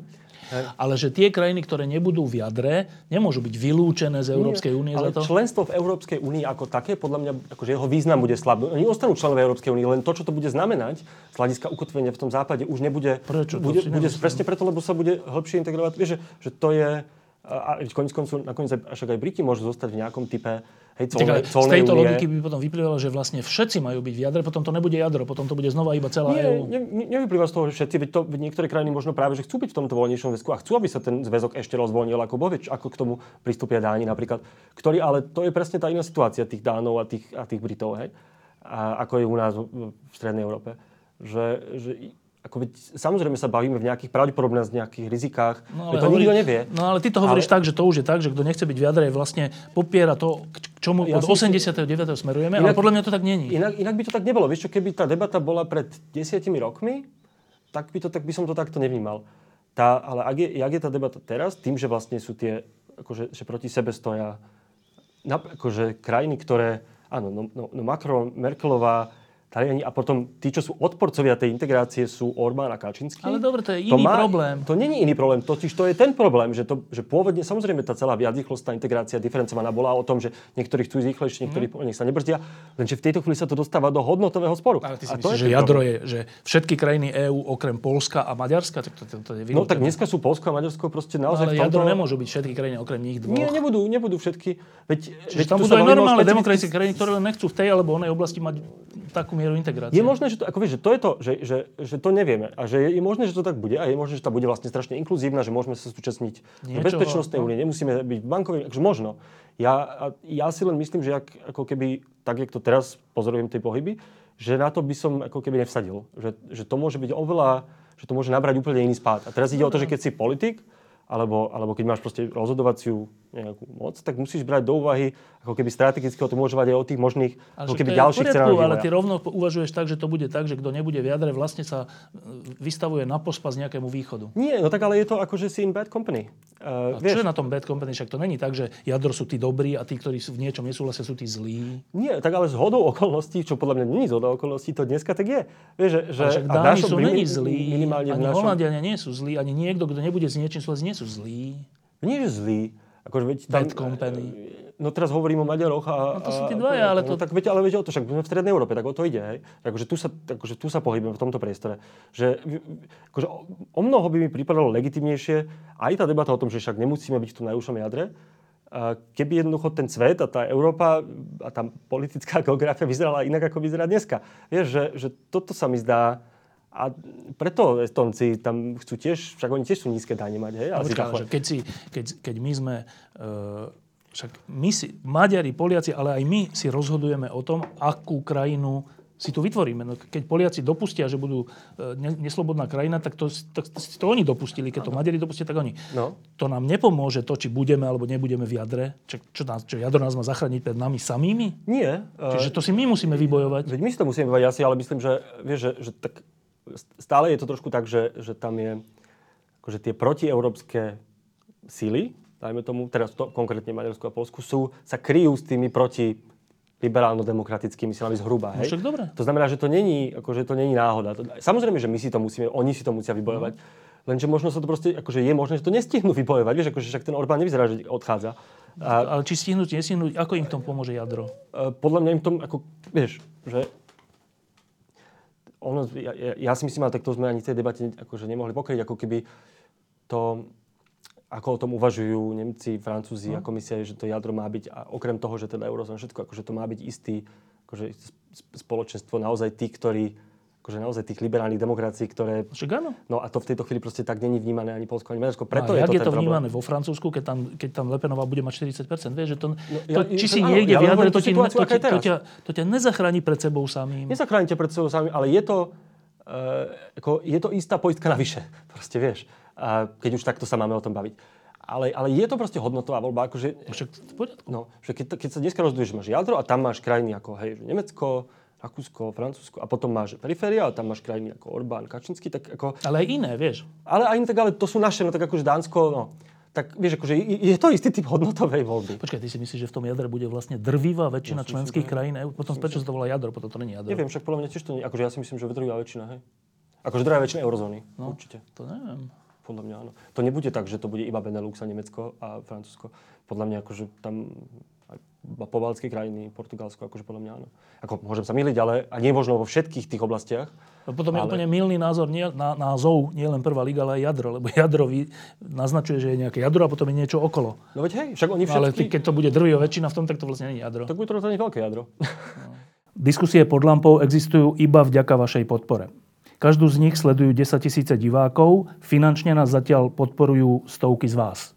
Ale že tie krajiny, ktoré nebudú v jadre, nemôžu byť vylúčené z Európskej únie za to. členstvo v Európskej únii ako také, podľa mňa, akože jeho význam bude slabý. Oni ostanú členové Európskej únie, len to, čo to bude znamenať z hľadiska ukotvenia v tom západe, už nebude... Prečo? Bude, bude presne preto, lebo sa bude hĺbšie integrovať. Vieš, že, že to je... A, konec koncov, nakoniec aj, však aj Briti môžu zostať v nejakom type hej, Tak ale colnej, z tejto únie. logiky by potom vyplývalo, že vlastne všetci majú byť v jadre, potom to nebude jadro, potom to bude znova iba celá Nie, EÚ. ne, ne, nevyplýva z toho, že všetci, veď to veď niektoré krajiny možno práve, že chcú byť v tomto voľnejšom zväzku a chcú, aby sa ten zväzok ešte rozvoľnil ako boveč, ako k tomu pristúpia Dáni napríklad, ktorí, ale to je presne tá iná situácia tých Dánov a tých, a tých Britov, hej? A ako je u nás v, v Strednej Európe. Že, že ako veď, samozrejme sa bavíme v nejakých pravdepodobných nejakých rizikách, No, veď to hovorí- nikto nevie. No ale ty to hovoríš Ale- tak, že to už je tak, že kto nechce byť v jadre, vlastne popiera to, k čomu Ja od si myslím- 89. smerujeme, ale Inak- podľa mňa to tak není. Inak, inak by to tak nebolo. Vieš čo, keby tá debata bola pred desiatimi rokmi, tak by, to, tak by som to takto nevnímal. Tá, ale ak je, jak je tá debata teraz, tým, že vlastne sú tie, akože, že proti sebe stoja akože krajiny, ktoré, áno, no, no, no Macron, Merkelová, Taliani a potom tí, čo sú odporcovia tej integrácie, sú Orbán a Kačinský. Ale dobre, to je iný problém. To není iný problém, totiž to je ten problém, že, to, že pôvodne, samozrejme, tá celá viacrýchlostná integrácia diferencovaná bola o tom, že niektorí chcú ísť rýchlejšie, niektorí mm. nech sa nebrzdia, lenže v tejto chvíli sa to dostáva do hodnotového sporu. Ale ty si A to myslíš, je že jadro problém. je, že všetky krajiny EÚ okrem Polska a Maďarska, tak to, to, to je No tak dneska sú Polsko a Maďarsko proste No, naozaj ale v tomto... jadro nemôžu byť všetky krajiny okrem nich dvoch. Nie, nebudú, nebudú všetky. Veď, Čiže veď tam budú aj normálne demokratické krajiny, ktoré nechcú v tej alebo onej oblasti mať takú mieru integrácie. Je možné, že to, ako vieš, že to je to, že, že, že to nevieme. A že je, je možné, že to tak bude. A je možné, že to bude vlastne strašne inkluzívna, že môžeme sa súčasniť bezpečnostnej no. únie, nemusíme byť v bankovej, akože možno. Ja, ja si len myslím, že ak, ako keby, tak jak to teraz pozorujem tie pohyby, že na to by som ako keby nevsadil. Že, že to môže byť oveľa, že to môže nabrať úplne iný spád. A teraz ide o to, že keď si politik, alebo, alebo keď máš proste rozhodovaciu nejakú moc, tak musíš brať do úvahy, ako keby strategicky to môže mať aj o tých možných, Ale ako keby ďalších poriadku, ale ty rovno uvažuješ tak, že to bude tak, že kto nebude v jadre, vlastne sa e, vystavuje na pospas nejakému východu. Nie, no tak ale je to ako, že si in bad company. A Uh, čo vieš, je na tom bad company? Však to není tak, že jadro sú tí dobrí a tí, ktorí sú v niečom nesúhlasia, sú tí zlí. nie, tak ale z hodou okolností, čo podľa mňa je zhodou okolností, to dneska tak je. Vieš, že, že však a Dáni sú mini- není zlí, Minimálne ani našom... Holandiania nie sú zlí, ani niekto, kto nebude s niečím súhlasiť, nie sú zlí. Nie, že zlý, Akože, veď Bad company. No teraz hovorím o Maďaroch a... No to sú tí dvaja, ale no, to- tak viete, ale viete o to, však sme v Strednej Európe, tak o to ide, hej. Akože tu sa, akože tu sa pohybujeme v tomto priestore. Že, akože o, o mnoho by mi pripadalo legitimnejšie aj tá debata o tom, že však nemusíme byť tu na najúžšom jadre, keby jednoducho ten svet a tá Európa a tá politická geografia vyzerala inak, ako vyzerá dneska. Vieš, že, že toto sa mi zdá, a preto Estonci tam chcú tiež, však oni tiež sú nízke dane mať, hej? Takhle. že keď, si, keď, keď my sme... Uh, však my si, Maďari, Poliaci, ale aj my si rozhodujeme o tom, akú krajinu si tu vytvoríme. No, keď Poliaci dopustia, že budú e, ne, neslobodná krajina, tak to, tak si to oni dopustili. Keď to Maďari dopustia, tak oni. No. To nám nepomôže to, či budeme alebo nebudeme v jadre. Čo, čo, nás, čo jadro nás má zachrániť pred nami samými? Nie. Čiže to si my musíme vybojovať. Veď my si to musíme vyvať asi, ale myslím, že, vieš, že, že tak stále je to trošku tak, že, že tam je akože tie protieurópske síly, dajme tomu, teraz to, konkrétne Maďarsko a Polsku, sú, sa kryjú s tými proti liberálno-demokratickými silami zhruba. No Hej? však dobre. To znamená, že to není, akože to není náhoda. Samozrejme, že my si to musíme, oni si to musia vybojovať. Lenže možno sa to proste, akože je možné, že to nestihnú vybojovať. Vieš, akože však ten Orbán nevyzerá, že odchádza. A Ale či stihnúť, nestihnúť, ako im v tom pomôže jadro? e, podľa mňa im tom, ako, vieš, že ono, ja, ja, si myslím, ale tak to sme ani v tej debate akože nemohli pokryť, ako keby to, ako o tom uvažujú Nemci, Francúzi a komisia, že to jadro má byť, a okrem toho, že teda eurozóna všetko, akože to má byť istý, akože sp- spoločenstvo naozaj tí, ktorí, akože naozaj tých liberálnych demokracií, ktoré Však áno. No a to v tejto chvíli proste tak není vnímané ani Polsko, ani Maďarsko. Preto No a je to je to vnímané vo Francúzsku, keď tam, keď tam Lepenová bude mať 40%? Vieš, že to, to, ja- či ja- si áno, niekde ja v jadre, hovorím to, situáciu, to, to, ťa, to ťa nezachráni pred sebou samým. Nezachránite pred sebou sami, ale je to, uh, ako, je to istá poistka navyše. Proste vieš, uh, keď už takto sa máme o tom baviť. Ale, ale je to proste hodnotová voľba. Akože, Však v poriadku. no, že keď, keď sa dneska rozhoduješ, že máš jadro a tam máš krajiny ako hej, Nemecko, Rakúsko, Francúzsko a potom máš periféria a tam máš krajiny ako Orbán, Kačinský, tak ako... Ale aj iné, vieš. Ale aj tak, ale to sú naše, no tak akože Dánsko, no. Tak vieš, akože je, to istý typ hodnotovej voľby. Počkaj, ty si myslíš, že v tom jadre bude vlastne drvivá väčšina si členských myslím, krajín EU? Potom prečo sa to volá jadro? Potom to není jadro. Neviem, však podľa mňa tiež to nie, akože ja si myslím, že drvivá väčšina, hej. Akože drvivá väčšina eurozóny, no, určite. To neviem. Podľa mňa áno. To nebude tak, že to bude iba Benelux a Nemecko a Francúzsko. Podľa mňa akože tam pobaltské krajiny, Portugalsko, akože podľa mňa áno. Ako môžem sa myliť, ale a nie možno vo všetkých tých oblastiach. A potom je Ale- úplne milný názor, nie, na, názov, nie len prvá liga, ale aj jadro. Lebo jadro vy, naznačuje, že je nejaké jadro a potom je niečo okolo. No veď hej, však oni No, ale všetky... keď to bude drvivá väčšina v tom, tak to vlastne nie je jadro. Tak bude to rozhodne veľké jadro. Diskusie pod lampou existujú iba vďaka vašej podpore. Každú z nich sledujú 10 tisíce divákov, finančne nás zatiaľ podporujú stovky z vás.